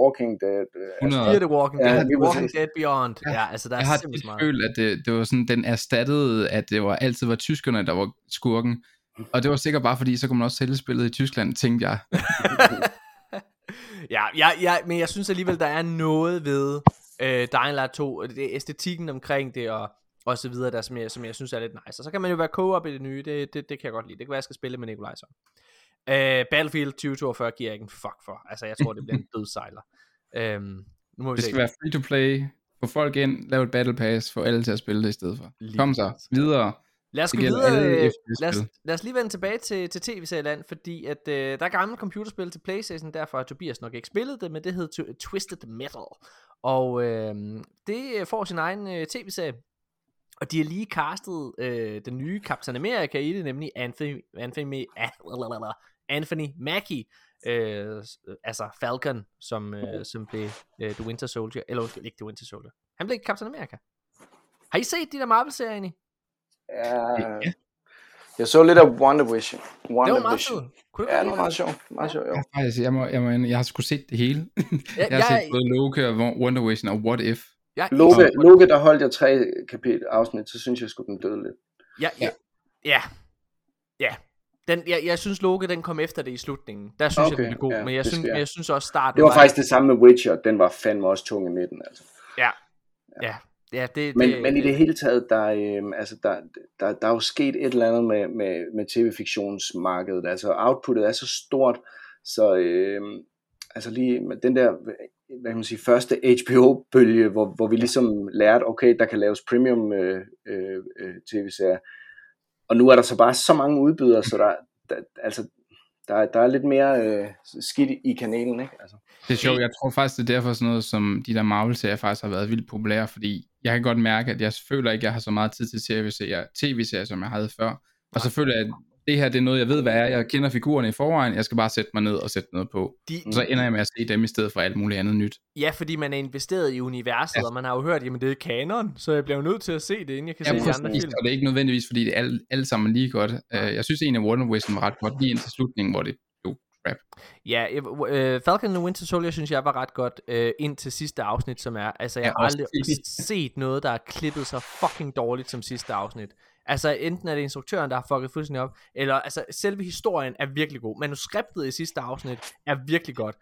Walking Dead. Øh, altså, 100. Fear the Walking Ja, Dead, lige Walking. Dead Beyond. Ja, Ja. altså der er Jeg har simpelthen tit følt, at det, det var sådan, den erstattede, at det var altid var tyskerne, der var skurken. Og det var sikkert bare fordi, så kunne man også sælge spillet i Tyskland, tænkte jeg. ja, ja, ja, men jeg synes alligevel, der er noget ved øh, Dying Light 2, og det er æstetikken omkring det, og, og så videre, der, som, jeg, som jeg synes er lidt nice. Og så kan man jo være co-op i det nye, det, det, det kan jeg godt lide. Det kan være, jeg skal spille med Nikolaj så. Øh, Battlefield 2042 giver jeg ikke en fuck for. Altså, jeg tror, det bliver en dødsejler. Øhm, nu må vi Det se. skal være free to play. Få folk ind, lave et battle pass, få alle til at spille det i stedet for. Lige Kom så, videre. Lad os videre. øh. Lad os, lad os lige vende tilbage til, til tv-serieland, fordi at, øh, der er gamle computerspil til Playstation, derfor har Tobias nok ikke spillet det, men det hedder Tw- Twisted Metal. Og øh, det får sin egen øh, tv-serie. Og de har lige castet øh, den nye Captain America i det, nemlig Anthony, Anthony, Anthony Mackie, øh, altså Falcon, som, øh, som blev øh, The Winter Soldier, eller undskyld, ikke The Winter Soldier. Han blev Captain America. Har I set de der Marvel-serier egentlig? ja, jeg så lidt af Wonder Vision. Wonder Det var meget du Ja, det var meget sjovt. Meget sjovt, jo. Jeg, faktisk, jeg, må, jeg, må, jeg har sgu set det hele. Ja, jeg har jeg- set både Loki og Wonder Vision og What If. Jeg, Loke, Loke, der holdt jeg tre kapitel afsnit, så synes jeg skulle den døde lidt. Ja, ja. Ja. Ja. Den, jeg, jeg synes Loke, den kom efter det i slutningen. Der synes okay, jeg, den er god. ja, men jeg synes, jeg. jeg synes også starten Det var faktisk det samme med Witcher, den var fandme også tung i midten, altså. Ja. Ja. Ja, det, Men, det, men i det hele taget, der, øh, altså, der, der, der er jo sket et eller andet med, med, med tv-fiktionsmarkedet. Altså outputtet er så stort, så øh, altså lige den der, hvad kan man sige, første HBO-bølge, hvor, hvor vi ligesom lærte, okay, der kan laves premium øh, øh, øh, tv-serier. Og nu er der så bare så mange udbydere, så der, der altså, der, der er lidt mere øh, skidt i, kanalen, ikke? Altså. Det er sjovt, jeg tror faktisk, det er derfor sådan noget som de der Marvel-serier faktisk har været vildt populære, fordi jeg kan godt mærke, at jeg føler ikke, at jeg har så meget tid til tv-serier, tv-serier som jeg havde før. Og så føler jeg, at det her det er noget, jeg ved, hvad er. Jeg kender figurerne i forvejen, jeg skal bare sætte mig ned og sætte noget på. De, Og så ender jeg med at se dem i stedet for alt muligt andet nyt. ja, fordi man er investeret i universet, Ja. og man har jo hørt, jamen det er kanon, så jeg bliver nødt til at se det, inden jeg kan Ja, se de andre film. og det er ikke nødvendigvis, fordi det er alle, alle sammen lige godt. Uh, jeg synes, en af Wonder Woman var ret godt, lige indtil slutningen, hvor det blev crap. Ja, øh, Falcon and the Winter Soldier synes jeg var ret godt øh, ind til sidste afsnit, som er, altså jeg Ja, har aldrig set noget, der er klippet så fucking dårligt som sidste afsnit. Altså enten er det instruktøren, der har fucket fuldstændig op, eller altså selve historien er virkelig god. Manuskriptet i sidste afsnit er virkelig godt.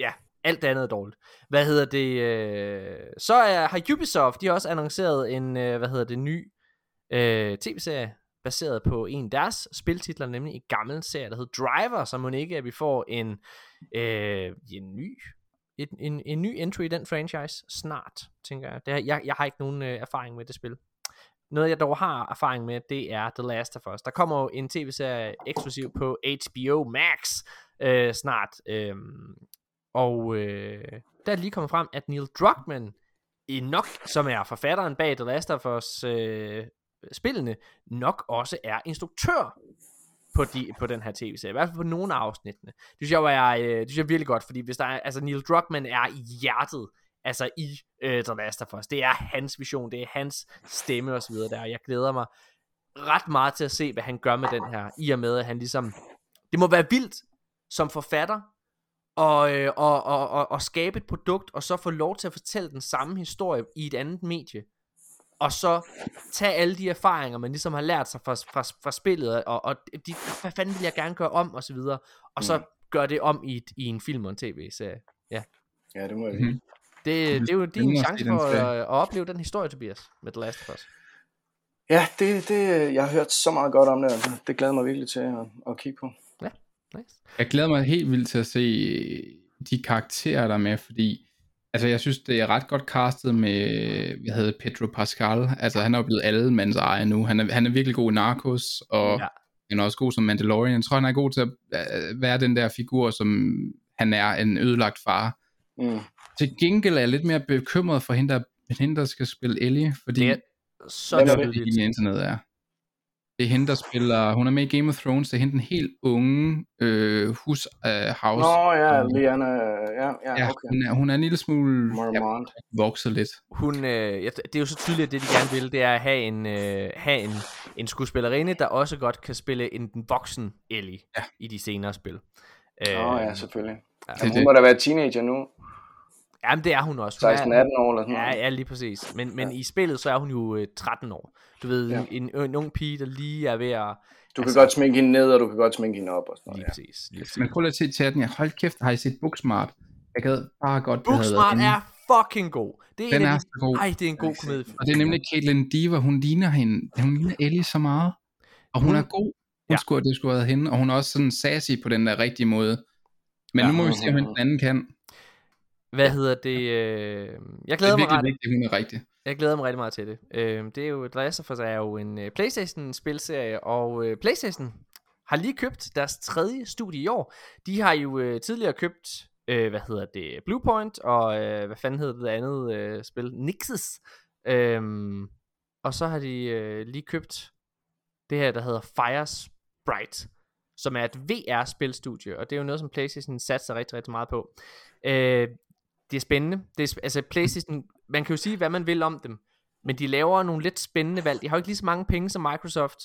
Ja, alt andet er dårligt. Hvad hedder det? Øh, så er, har Ubisoft, de har også annonceret en, øh, hvad hedder det, ny øh, tv-serie, baseret på en af deres spiltitler, nemlig en gammel serie, der hedder Driver, så må ikke, at vi får en, øh, en ny en, en, en ny entry i den franchise snart, tænker jeg. Det er, jeg, jeg har ikke nogen øh, erfaring med det spil. Noget jeg dog har erfaring med, det er The Last of Us. Der kommer jo en tv-serie eksklusiv på HBO Max øh, snart. Øh, og øh, der er lige kommet frem, at Neil Druckmann, i nok, som er forfatteren bag The Last of Us øh, spillene, nok også er instruktør på, de, på den her tv-serie. I hvert fald på nogle af afsnittene. Det synes jeg, var, øh, det synes jeg er virkelig godt, fordi hvis der er, altså Neil Druckmann er i hjertet, altså i øh, The Last of Us. Det er hans vision, det er hans stemme og så videre der, og jeg glæder mig ret meget til at se, hvad han gør med den her, i og med, at han ligesom, det må være vildt som forfatter, og, øh, og, og, og, og skabe et produkt, og så få lov til at fortælle den samme historie i et andet medie, og så tage alle de erfaringer, man ligesom har lært sig fra, fra, fra spillet, og, og de, hvad fanden vil jeg gerne gøre om, og så videre, og så Mm. gøre det om i, et, i en film og en tv-serie. Ja, det må jeg Mhm. Det, det er jo din chance for at, at opleve den historie, Tobias, med The Last of Us. Ja, det, det, jeg har hørt så meget godt om det, altså. det glæder mig virkelig til at, at kigge på. Nice. Jeg glæder mig helt vildt til at se de karakterer, der er med, fordi altså, jeg synes, det er ret godt castet med, hvad hedder Pedro Pascal. Altså, han er jo blevet alle mands eje nu. Han er, han er virkelig god i Narcos, og Ja. ja. han er også god som Mandalorian. Jeg tror, han er god til at øh, være den der figur, som han er en ødelagt far. Mm. Til gengæld er jeg lidt mere bekymret for hende, der, hende, der skal spille Ellie, fordi Det er så Hvem er det? det tydeligt. i internet er. Det er hende, der spiller, hun er med i Game of Thrones, det er hende den helt unge øh, hus, øh, house. Nå ja. Liana, ja, ja, Ja, okay. hun, er, hun er en lille smule ja, vokset lidt. Hun, øh, det er jo så tydeligt, at det de gerne vil, det er at have en, øh, have en, en skuespillerinde, der også godt kan spille en den voksen Ellie Ja. i de senere spil. Åh Øh, oh, ja, selvfølgelig. ja. Jamen, hun må da være teenager nu. Jamen, det er hun også. Hun 16-18 er, år eller sådan ja, noget. ja, lige præcis. Men, men i spillet, så er hun jo øh, 13 år. Du ved, Ja. ja. en, en ung pige, der lige er ved at... Du kan altså- godt sminke hende ned, og du kan godt sminke hende op og sådan Lige noget. Ja. præcis. Lige præcis. Men prøv lige at se chatten. Jeg hold kæft, har I set Booksmart? Jeg gad bare godt, Booksmart er fucking god. Det er Den en er så god. Ej, det er en god komedie. Og det er nemlig Caitlyn Diva. Hun ligner hende. Hun ligner Ellie så meget. Og hun Hun- er god. Hun Ja. ja. skulle, det skulle have hende. Og hun er også sådan sassy på den der rigtige måde. Men Ja. nu må vi se, om den anden kan. Hvad hedder det? Øh... Jeg Det er glæder mig virkelig ret. vigtigt, hun er rigtig. Jeg glæder mig rigtig meget til det. Øh, det er jo, Last of Us er jo en øh, Playstation-spilserie, og øh, Playstation har lige købt deres tredje studie i år. De har jo øh, tidligere købt, øh, hvad hedder det, Bluepoint, og øh, hvad fanden hedder det andet øh, spil? Nixes. Øhm, og så har de øh, lige købt det her, der hedder Fire Sprite, som er et VR-spilstudie, og det er jo noget, som Playstation satser rigtig, rigtig meget på. Øh, det er spændende. Det er, altså Playstation, man kan jo sige, hvad man vil om dem, men de laver nogle lidt spændende valg. De har jo ikke lige så mange penge som Microsoft,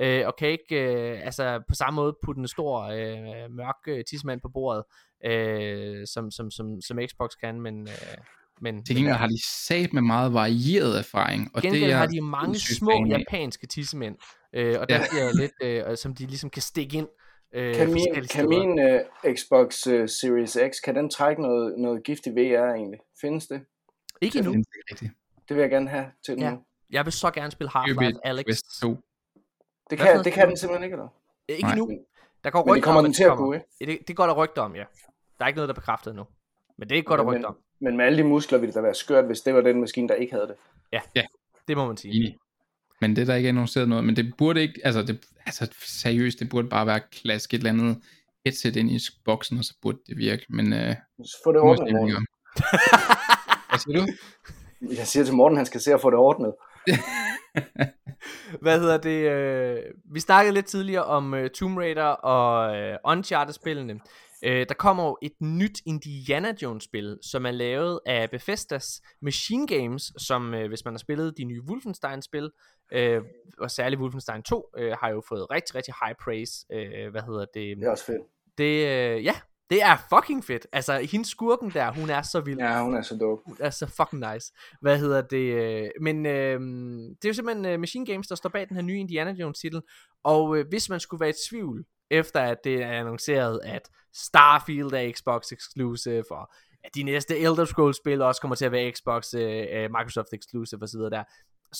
øh, og kan ikke øh, altså på samme måde putte en stor øh, mørk øh, tidsmand på bordet, øh, som, som, som, som Xbox kan, men, øh, men Til gengæld har de sat med meget varieret erfaring. Og gengæld det er har de mange små japanske tissemænd, øh, og der Ja. jeg lidt, øh, som de ligesom kan stikke ind. Øh, Kan min, kan min uh, Xbox uh, Series X, kan den trække noget, noget giftig VR egentlig? Findes det? Ikke Det endnu. ikke rigtigt. Det vil jeg gerne have til Ja. nu. Jeg vil så gerne spille Half-Life Alex. Quest 2. Det kan, det kan den simpelthen ikke, eller? Ikke endnu. Der går Men det rygter kommer om, den at til at kunne, ikke? Det, det går der rygter om, ja. Der er ikke noget, der er bekræftet endnu. Men det er godt der Men- rygter om. Men med alle de muskler ville det da være skørt, hvis det var den maskine, der ikke havde det. Det må man sige. Enig. Men det er der ikke annonceret noget. Men det burde ikke, altså, det, altså seriøst, det burde bare være klask et eller andet headset ind i boksen, og så burde det virke. Men øh, Så få det ordnet, Morten. Hvad siger du? Jeg siger til Morten, han skal se at få det ordnet. Hvad hedder det? Øh, vi snakkede lidt tidligere om uh, Tomb Raider og uh, Uncharted-spillene. Uh, der kommer jo et nyt Indiana Jones-spil, som er lavet af Bethesdas Machine Games, som uh, hvis man har spillet de nye Wolfenstein-spil, uh, og særligt Wolfenstein 2, uh, har jo fået rigtig, rigtig high praise. Uh, hvad hedder det? Det er også fedt. Det, uh, ja, det er fucking fedt. Altså, hendes skurken der, hun er så vild. Ja, hun er så dope. Hun er så fucking nice. Hvad hedder det? øh, Men øh, det er jo simpelthen øh, Machine Games, der står bag den her nye Indiana Jones titel. Og øh, hvis man skulle være i tvivl, efter at det er annonceret, at Starfield er Xbox exclusive, og at de næste Elder Scrolls spil også kommer til at være Xbox, øh, øh Microsoft exclusive osv. der,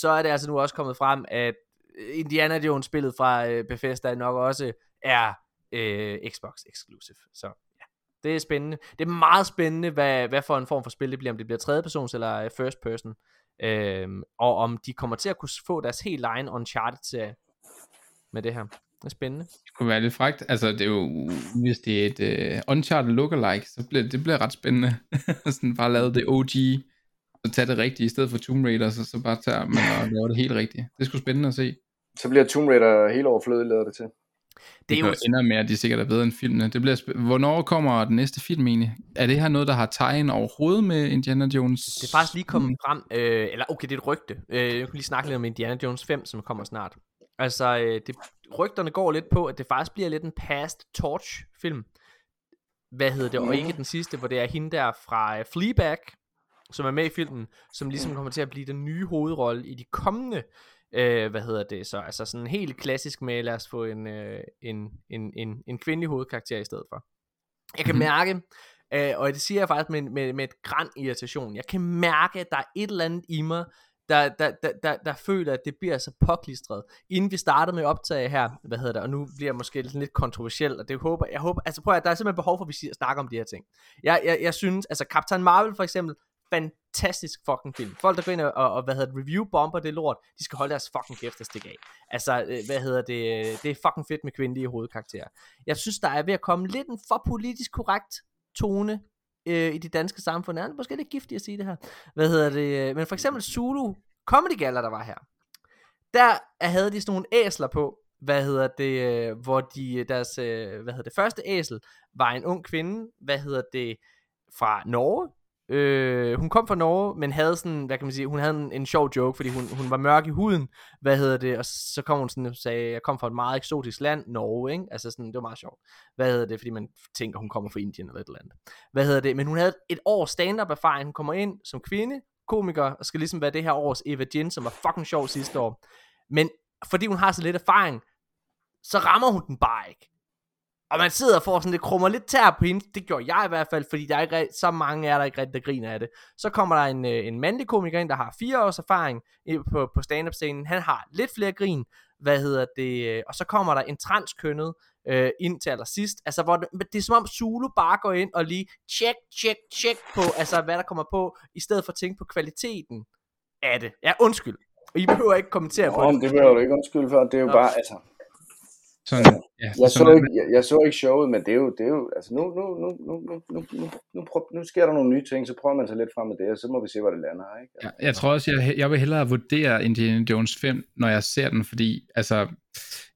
så er det altså nu også kommet frem, at øh, Indiana Jones spillet fra øh, Bethesda nok også er øh, Xbox exclusive. Så ja, det er spændende. Det er meget spændende, hvad, hvad for en form for spil det bliver. Om det bliver tredje persons eller øh, first person. Øh, og om de kommer til at kunne få deres helt egen Uncharted-serie med det her. Det er spændende. Det kunne være lidt frægt. Altså, det er jo, hvis det er et uh, Uncharted lookalike, så bliver det bliver ret spændende. sådan bare lavet det OG, så tage det rigtige, i stedet for Tomb Raider, så, så bare tager man og laver det helt rigtigt. Det er sgu spændende at se. Så bliver Tomb Raider helt overflødig, lader det til. Det, det jo... ender med, at de sikkert er bedre end filmene. Det bliver sp- Hvornår kommer den næste film egentlig? Er det her noget, der har tegn overhovedet med Indiana Jones? Det er faktisk lige kommet frem, øh, eller okay, det er et rygte. Øh, jeg kan lige snakke lidt om Indiana Jones 5, som kommer snart. Altså, øh, det, rygterne går lidt på, at det faktisk bliver lidt en past torch film. Hvad hedder det? Og ikke den sidste, hvor det er hende der fra uh, Fleabag, som er med i filmen, som ligesom kommer til at blive den nye hovedrolle i de kommende Øh, hvad hedder det så? Altså sådan helt klassisk med, lad os få en, øh, en, en, en, en kvindelig hovedkarakter i stedet for. Jeg kan mm-hmm. mærke, øh, og det siger jeg faktisk med, med, med et græn irritation, jeg kan mærke, at der er et eller andet i mig, der, der, der, der, der føler, at det bliver så påklistret. Inden vi startede med at optage her, hvad hedder det, og nu bliver jeg måske lidt, lidt kontroversiel, og det håber, jeg håber, altså prøv at der er simpelthen behov for, at vi snakker om de her ting. Jeg, jeg, jeg synes, altså Captain Marvel for eksempel, fantastisk fucking film. Folk, der går ind og, og, og hvad hedder det, review bomber det lort, de skal holde deres fucking kæft og stikke af. Altså, øh, hvad hedder det, øh, det er fucking fedt med kvindelige hovedkarakterer. Jeg synes, der er ved at komme lidt en for politisk korrekt tone øh, i det danske samfund. Er det måske lidt giftigt at sige det her. Hvad hedder det, øh, men for eksempel Zulu Comedy Gala, der var her. Der havde de sådan nogle æsler på, hvad hedder det, hvor de, deres, hvad hedder det, første æsel var en ung kvinde, hvad hedder det, fra Norge, Øh, hun kom fra Norge, men havde sådan, hvad kan man sige, hun havde en, en sjov joke, fordi hun, hun var mørk i huden, hvad hedder det, og så kom hun sådan og sagde, jeg kom fra et meget eksotisk land, Norge, ikke? Altså sådan, det var meget sjovt. Hvad hedder det, fordi man tænker, hun kommer fra Indien eller et eller andet. Hvad hedder det, men hun havde et år stand-up erfaring, hun kommer ind som kvinde, komiker, og skal ligesom være det her års Eva Jin, som var fucking sjov sidste år. Men fordi hun har så lidt erfaring, så rammer hun den bare ikke. Og man sidder og får sådan lidt krummer lidt tær på hende. Det gjorde jeg i hvert fald, fordi der er ikke så mange er der ikke rigtig, der griner af det. Så kommer der en, øh, en mandlig komiker ind, der har fire års erfaring på, på stand-up scenen. Han har lidt flere grin. Hvad hedder det? Øh, og så kommer der en transkønnet øh, ind til allersidst. Altså, hvor det, det er som om Zulu bare går ind og lige check, check, check på, altså hvad der kommer på, i stedet for at tænke på kvaliteten af det. Ja, undskyld. Og I behøver ikke kommentere på det. det behøver du ikke undskyld for. Det er jo Nå. bare, altså, sådan, ja, jeg, så ikke, jeg, jeg, så ikke showet, men det er jo, det er jo altså nu, nu, nu, nu, nu, nu, nu, nu, prøv, nu sker der nogle nye ting, så prøver man sig lidt frem med det, og så må vi se, hvor det lander. Ikke? Ja, jeg tror også, jeg, jeg vil hellere vurdere Indiana Jones 5, når jeg ser den, fordi altså,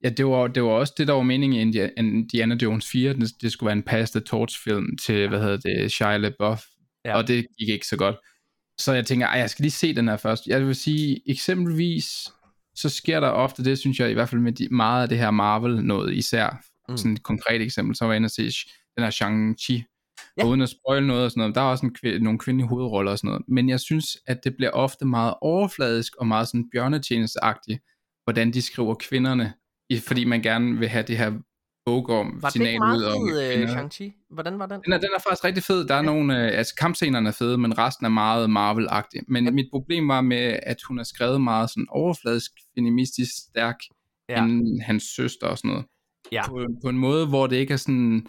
ja, det, var, det var også det, der var meningen i Indiana Jones 4, det, det skulle være en past the torch film til, hvad hedder det, Shia LaBeouf, ja. og det gik ikke så godt. Så jeg tænker, jeg skal lige se den her først. Jeg vil sige, eksempelvis så sker der ofte det, synes jeg i hvert fald med de, meget af det her Marvel noget, især mm. sådan et konkret eksempel, så var jeg inde og se den her Shang-Chi, ja. uden at spoil noget og sådan noget, der er også en, kv- nogle kvindelige hovedroller og sådan noget, men jeg synes, at det bliver ofte meget overfladisk og meget sådan bjørnetjenesteagtigt, hvordan de skriver kvinderne, fordi man gerne vil have det her Bogorm var signal ud om øh, Shang-Chi? Hvordan var den? Den er, den er faktisk rigtig fed. Der er nogle, øh, altså kampscenerne er fede, men resten er meget Marvel-agtig. Men ja. mit problem var med, at hun er skrevet meget sådan overfladisk, feministisk stærk, ja. end hans søster og sådan noget. Ja. På, på en måde, hvor det ikke er sådan,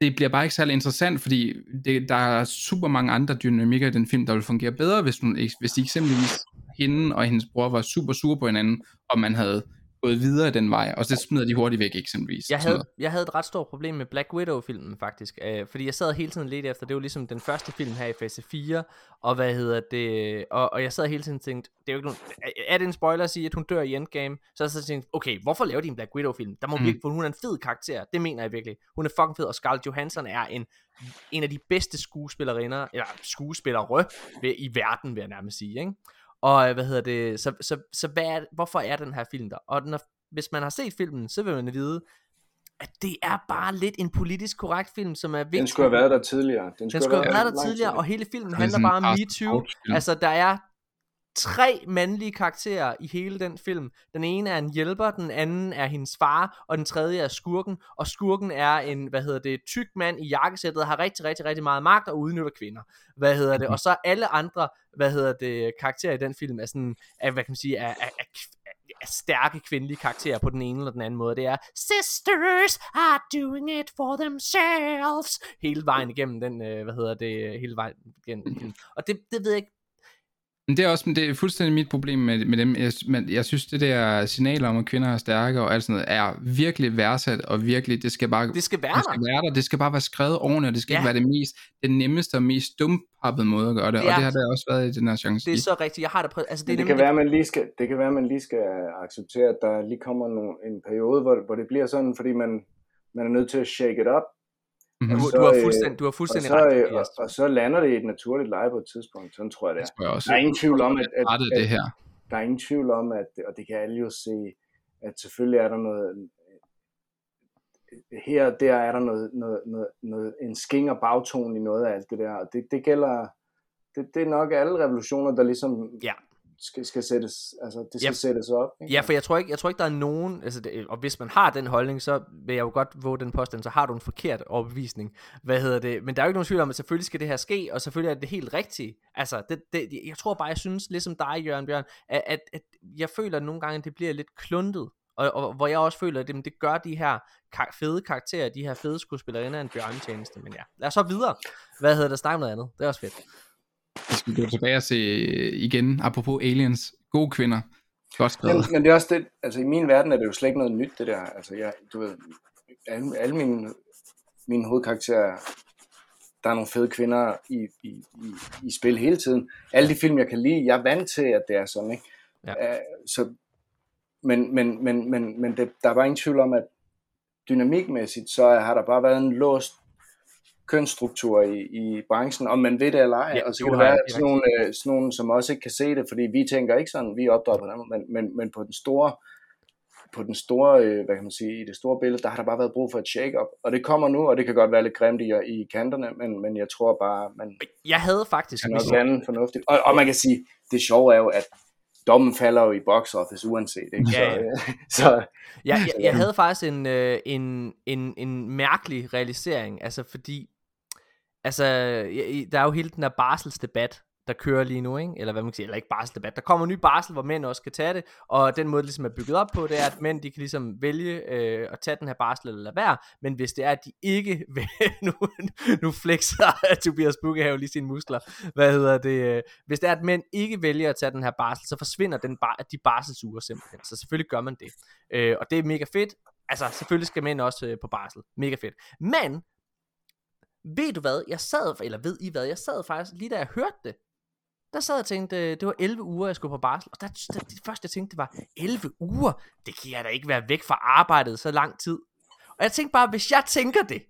det bliver bare ikke særlig interessant, fordi det, der er super mange andre dynamikker i den film, der vil fungere bedre, hvis, hun, hvis de eksempelvis hende og hendes bror var super sure på hinanden, og man havde gået videre den vej, og så smider de hurtigt væk eksempelvis. Jeg havde, jeg havde et ret stort problem med Black Widow-filmen faktisk, øh, fordi jeg sad hele tiden lidt efter, det var ligesom den første film her i fase 4, og hvad hedder det, og, og jeg sad hele tiden og tænkte, det er jo ikke nogen, er det en spoiler at sige, at hun dør i Endgame? Så jeg så tænkte, okay, hvorfor laver de en Black Widow-film? Der må mm. virkelig, for hun er en fed karakter, det mener jeg virkelig. Hun er fucking fed, og Scarlett Johansson er en, en af de bedste skuespillerinder, eller skuespillere i verden, vil jeg nærmest sige, ikke? Og øh, hvad hedder det, så, så, så hvad er, hvorfor er den her film der? Og når, hvis man har set filmen, så vil man vide, at det er bare lidt en politisk korrekt film, som er vigtig. Den skulle have været der tidligere. Den skulle, den skulle have været der tidligere, og hele filmen handler bare om MeToo. Altså, der er tre mandlige karakterer i hele den film. Den ene er en hjælper, den anden er hendes far, og den tredje er skurken. Og skurken er en, hvad hedder det, tyk mand i jakkesættet, har rigtig, rigtig, rigtig meget magt og udnytter kvinder. Hvad hedder det? Og så alle andre, hvad hedder det, karakterer i den film er sådan, er, hvad kan man sige, er, er, er, er stærke kvindelige karakterer på den ene eller den anden måde. Det er, sisters are doing it for themselves. Hele vejen igennem den, øh, hvad hedder det, hele vejen igennem. Og det, det ved jeg ikke, men det er også men det er fuldstændig mit problem med, med dem. Jeg, men jeg synes, det der signaler om, at kvinder er stærke og alt sådan noget, er virkelig værdsat, og virkelig, det skal bare det skal være, det skal være der. Det skal bare være skrevet ordentligt, og det skal ja. ikke være det mest, den nemmeste og mest dumpappede måde at gøre det, er, og det har der også været i den her chance. Det er så rigtigt, jeg har det prøvet. Altså, det, det, det, kan være, man lige skal, det kan være, man lige skal acceptere, at der lige kommer nogle, en periode, hvor, hvor det bliver sådan, fordi man, man er nødt til at shake it up, Mm-hmm. Du, du har fuldstændig, du har fuldstændig og så, ret. Og, og, så lander det i et naturligt leje på et tidspunkt. Sådan tror jeg det er. Jeg også. Der er ingen tvivl om, at, at, at, det her. der er ingen tvivl om, at, og det kan alle jo se, at selvfølgelig er der noget, her og der er der noget, noget, noget, noget en skinger bagtone i noget af alt det der, og det, det gælder, det, det er nok alle revolutioner, der ligesom ja skal, skal sættes, altså det skal ja. sættes op. Ikke? Ja, for jeg tror ikke, jeg tror ikke der er nogen, altså det, og hvis man har den holdning, så vil jeg jo godt våge den påstand, så har du en forkert overbevisning. Hvad hedder det? Men der er jo ikke nogen tvivl om, at selvfølgelig skal det her ske, og selvfølgelig er det helt rigtigt. Altså, det, det, jeg tror bare, jeg synes, ligesom dig, Jørgen Bjørn, at, at, at jeg føler at nogle gange, at det bliver lidt kluntet. Og, og hvor jeg også føler, at det, det gør de her kar- fede karakterer, de her fede skuespillerinder en bjørnetjeneste. Men ja, lad os så videre. Hvad hedder det? Snak noget andet. Det er også fedt. Vi skal gå tilbage og se øh, igen, apropos aliens, gode kvinder. Godt skrevet. Men, men det er også det, altså i min verden er det jo slet ikke noget nyt, det der. Altså jeg, du ved, alle, alle mine, mine hovedkarakterer, der er nogle fede kvinder i, i, i, i spil hele tiden. Alle de film, jeg kan lide, jeg er vant til, at det er sådan, ikke? Ja. Uh, så, men men, men, men, men det, der er bare ingen tvivl om, at dynamikmæssigt, så har der bare været en låst kønsstruktur i, i branchen, om man ved det eller ej. Ja, og så kan det være sådan nogle, øh, sådan nogle, som også ikke kan se det, fordi vi tænker ikke sådan, vi er opdraget på den, men, men, men på den store, på den store, øh, hvad kan man sige, i det store billede, der har der bare været brug for et shake-up. Og det kommer nu, og det kan godt være lidt grimt i, i kanterne, men, men jeg tror bare, man jeg havde faktisk kan også lande fornuftigt. Og, og man kan sige, det sjove er jo, at dommen falder jo i box office uanset. Ikke? Ja, ja. Så, så, ja, jeg, jeg havde faktisk en, øh, en, en, en mærkelig realisering, altså fordi altså, der er jo hele den her barselsdebat, der kører lige nu, ikke? eller hvad man kan sige, eller ikke barselsdebat, der kommer en ny barsel, hvor mænd også kan tage det, og den måde, det ligesom er bygget op på, det er, at mænd, de kan ligesom vælge øh, at tage den her barsel eller lade være, men hvis det er, at de ikke vil, nu, nu flexer Tobias Bukkehave lige sine muskler, hvad hedder det, øh, hvis det er, at mænd ikke vælger at tage den her barsel, så forsvinder den bar, de barselsuger simpelthen, så selvfølgelig gør man det, øh, og det er mega fedt, altså selvfølgelig skal mænd også øh, på barsel, mega fedt, men ved du hvad, jeg sad, eller ved I hvad, jeg sad faktisk, lige da jeg hørte det, der sad jeg og tænkte, det var 11 uger, jeg skulle på barsel, og der, der, det første jeg tænkte, det var, 11 uger, det kan jeg da ikke være væk fra arbejdet så lang tid. Og jeg tænkte bare, hvis jeg tænker det,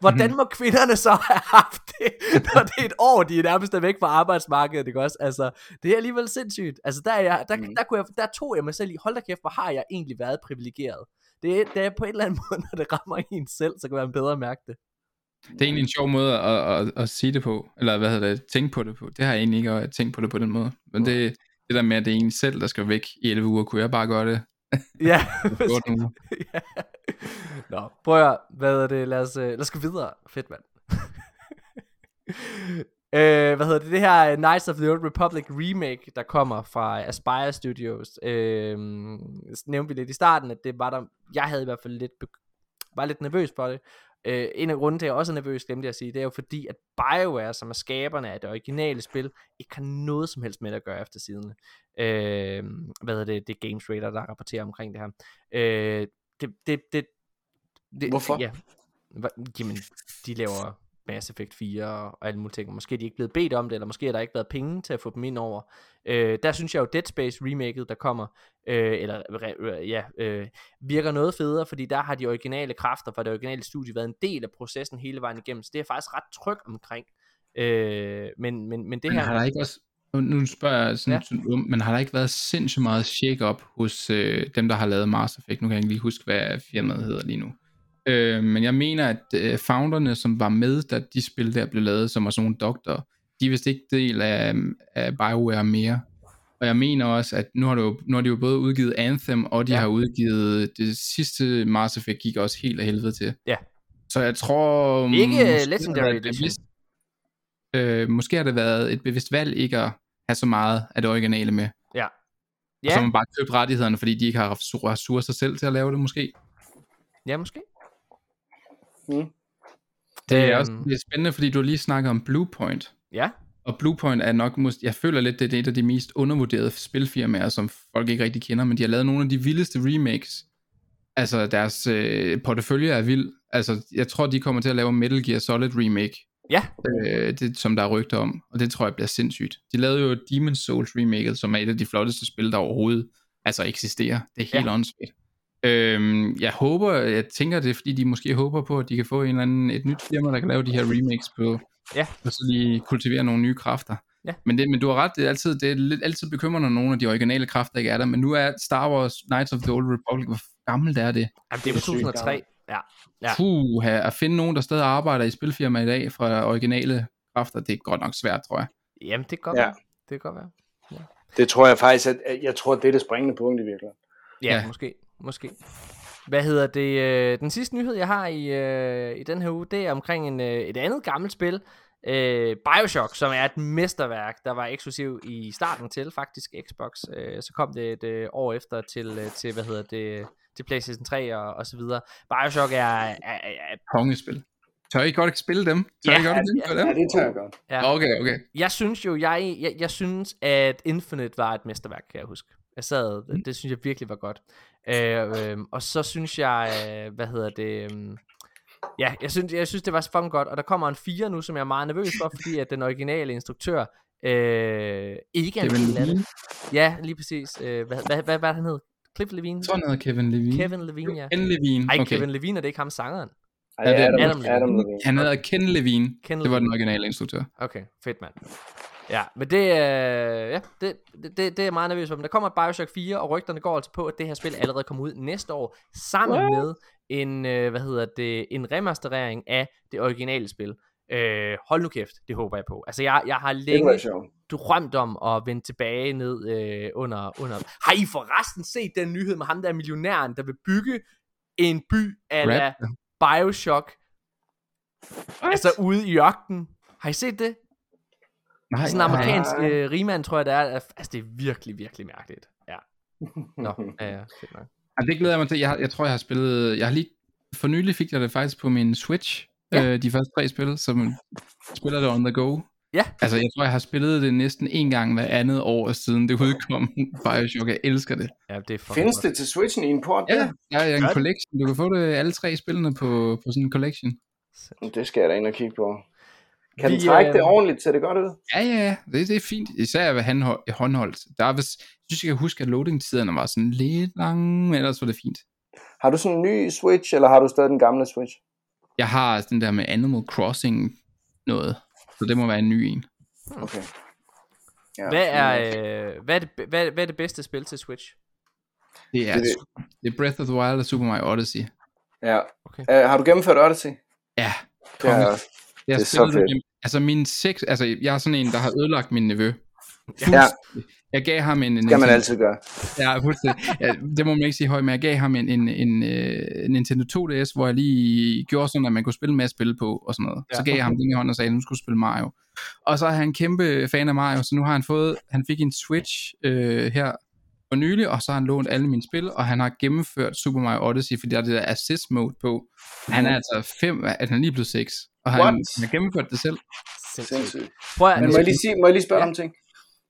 hvordan mhm. må kvinderne så have haft det, når det er et år, de er nærmest er væk fra arbejdsmarkedet, ikke også? Altså, det er alligevel sindssygt. Altså, der, er jeg, der, mhm. der, kunne jeg, der tog jeg mig selv i, hold da kæft, hvor har jeg egentlig været privilegeret. Det er, det er på en eller anden måde, når det rammer en selv, så kan man bedre mærke det. Det er egentlig en sjov måde at, at, at sige det på, eller hvad hedder det, tænke på det på. Det har jeg egentlig ikke tænkt på det på den måde. Men det, det der med, at det er en selv, der skal væk i 11 uger, kunne jeg bare gøre det. ja. ja. Nå, prøv at hvad er det, lad os, øh, lad os gå videre. Fedt, mand. øh, hvad hedder det, det her Knights of the Old Republic remake, der kommer fra Aspire Studios. Øh, nævnte vi lidt i starten, at det var der, jeg havde i hvert fald lidt, var lidt nervøs for det, øh, en af grunden til, at jeg også er nervøs, glemte jeg at sige, det er jo fordi, at BioWare, som er skaberne af det originale spil, ikke har noget som helst med at gøre efter siden. Øh, hvad er det, det er Games Radar, der rapporterer omkring det her. Øh, det, det, det, det, Hvorfor? Ja, Hva- jamen, de laver Mass Effect 4 og alle mulige ting. Måske er de ikke blevet bedt om det, eller måske har der ikke været penge til at få dem ind over. Øh, der synes jeg jo, Dead Space remaket, der kommer, øh, eller re- re- ja, øh, virker noget federe, fordi der har de originale kræfter fra det originale studie været en del af processen hele vejen igennem. Så det er jeg faktisk ret tryg omkring. Øh, men, men, men det Men her... har der ikke også, nu- spørger jeg sådan, Ja. ja. men har der ikke været sindssygt meget shake-up hos øh, dem, der har lavet Mass Effect? Nu kan jeg ikke lige huske, hvad firmaet hedder lige nu. Øh, men jeg mener, at øh, founderne, som var med, da de spil der blev lavet, som var sådan nogle doktorer, de er vist ikke del af, af BioWare mere. Og jeg mener også, at nu har, jo, nu har de jo både udgivet Anthem, og de Ja. ja. har udgivet det sidste Mass Effect gik også helt af helvede til. Ja. Så jeg tror... Ikke måske det Legendary Edition. bevidst- Øh, måske har det været et bevidst valg ikke at have så meget af det originale med. Ja. Og så har Ja, man bare købt rettighederne, fordi de ikke har ressourcer selv til at lave det måske. ja måske. Mm. Det er Øhm. også det er spændende, fordi du lige snakker om Bluepoint. Ja, Og Bluepoint er nok, jeg føler lidt, det er et af de mest undervurderede spilfirmaer, som folk ikke rigtig kender, men de har lavet nogle af de vildeste remakes. Altså deres øh, portefølje er vild. Altså jeg tror, de kommer til at lave Metal Gear Solid remake, ja, øh, det, som der er rygter om, og det tror jeg bliver sindssygt. De lavede jo Demon's Souls remaket, som er et af de flotteste spil, der overhovedet altså eksisterer. Det er helt ja. åndssvagt. Øhm, jeg håber, jeg tænker det, er, fordi de måske håber på, at de kan få en eller anden, et nyt firma, der kan lave de her remakes på, Ja. og så lige kultivere nogle nye kræfter. Ja. Men, det, men du har ret, det er, altid, det er lidt, altid bekymrende, når nogle af de originale kræfter ikke er der, men nu er Star Wars Knights of the Old Republic, hvor gammelt er det? Jamen, det er fra sygt 2003. gammelt. Ja, Ja. Puh, at finde nogen, der stadig arbejder i spilfirma i dag fra originale kræfter, det er godt nok svært, tror jeg. jamen det kan godt Ja. være. Det kan godt være. Det tror jeg faktisk, at jeg tror, det er det springende punkt i virkeligheden. Ja, ja. Ja. måske. Måske. Hvad hedder det? Øh, den sidste nyhed, jeg har i, øh, i den her uge, det er omkring en, øh, et andet gammelt spil. Øh, Bioshock, som er et mesterværk, der var eksklusiv i starten til faktisk Xbox. Øh, så kom det et øh, år efter til, øh, til, hvad hedder det, til PlayStation 3 og, og så videre. Bioshock er, er, er, er Kongespil. Tør I godt spille dem? Tør Ja, I godt ja, gennemføre Ja, dem? det tager jeg godt. ja. Okay, okay. Jeg synes jo, jeg, jeg, jeg synes, at Infinite var et mesterværk, kan jeg huske. Jeg sad, Mm. det, det synes jeg virkelig var godt. Øh, øh, og så synes jeg, øh, hvad hedder det, øh, ja, jeg synes, jeg synes, det var fucking godt. Og der kommer en 4 nu, som jeg er meget nervøs for, fordi at den originale instruktør øh, ikke er en Kevin af det. Levine. Ja, lige præcis. Øh, hvad, hvad, hvad, hvad er det, han hed? Cliff Levine? Jeg tror, han hedder Kevin Levine. Kevin Levine, ja. Ken Levine. Ej, okay. Kevin Levine, er det ikke ham sangeren? Ej, Ja, det er Adam, Adam Levine. Adam Levine. Han hedder Ken Levine. Ken Det var den Levine. originale instruktør. Okay, fedt mand. Ja, men det, øh, ja, det, det, det, er jeg meget nervøs for. Men der kommer Bioshock 4, og rygterne går altså på, at det her spil allerede kommer ud næste år, sammen What? med en, øh, hvad hedder det, en remasterering af det originale spil. Øh, hold nu kæft, det håber jeg på. Altså, jeg, jeg har længe drømt om at vende tilbage ned øh, under, under... Har I forresten set den nyhed med ham der millionæren, der vil bygge en by af. Bioshock, altså ude i ørkenen? Har I set det? Nej, Sådan en nej. amerikansk øh, rigmand, tror jeg, det er. Altså, det er virkelig, virkelig mærkeligt. Ja. Nå, ja, ja. Ej, det glæder jeg mig til. Jeg, jeg tror, jeg har spillet... Jeg har lige... For nylig fik jeg det faktisk på min Switch. Ja. Ja. Øh, de første tre spil, som spiller det on the go. Ja. Altså, jeg tror, jeg har spillet det næsten en gang hver andet år siden det udkom. Bioshock, jeg elsker det. Ja, det er Findes godt. det til Switchen i en port? Ja, der er en collection. Du kan få det alle tre spillene på, på sådan en collection. Det skal jeg da ind og kigge på. Kan Vi, den trække øh, det ordentligt? Ser det godt ud? Ja, ja, det, det er fint. Især ved håndhold- håndholdt. Der er vist, jeg synes, jeg kan huske, at loading-tiderne var sådan lidt lange, men ellers var det fint. Har du sådan en ny Switch, eller har du stadig den gamle Switch? Jeg har den der med Animal Crossing noget, så det må være en ny en. Okay. Ja, Hvad er, øh, hvad, er det, hvad, hvad er det bedste spil til Switch? Det er, Det- det er Breath of the Wild og Super Mario Odyssey. Ja. Okay. Uh, har du gennemført Odyssey? Ja, Det har jeg også. Jeg det er så fedt. det- Altså min seks, altså jeg er sådan en, der har ødelagt min nevø. Ja, Jeg gav ham en... det skal man altid gøre. Ja, fuldstændig. Ja, det må man ikke sige højt, men jeg gav ham en, en, en, uh, Nintendo 2DS, hvor jeg lige gjorde sådan, at man kunne spille med at spille på og sådan noget. Ja. Så gav jeg ham den i hånden og sagde, at nu skulle du spille Mario. Og så er han kæmpe fan af Mario, så nu har han fået, han fik en Switch øh, her for nylig, og så har han lånt alle mine spil, og han har gennemført Super Mario Odyssey, fordi der er det der assist mode på. Han er altså fem, at han er lige blevet seks, og han, What? han har gennemført det selv. Sindssygt. Prøv at, Men må jeg lige, sige, må jeg lige spørge Ja. ja. om en ting?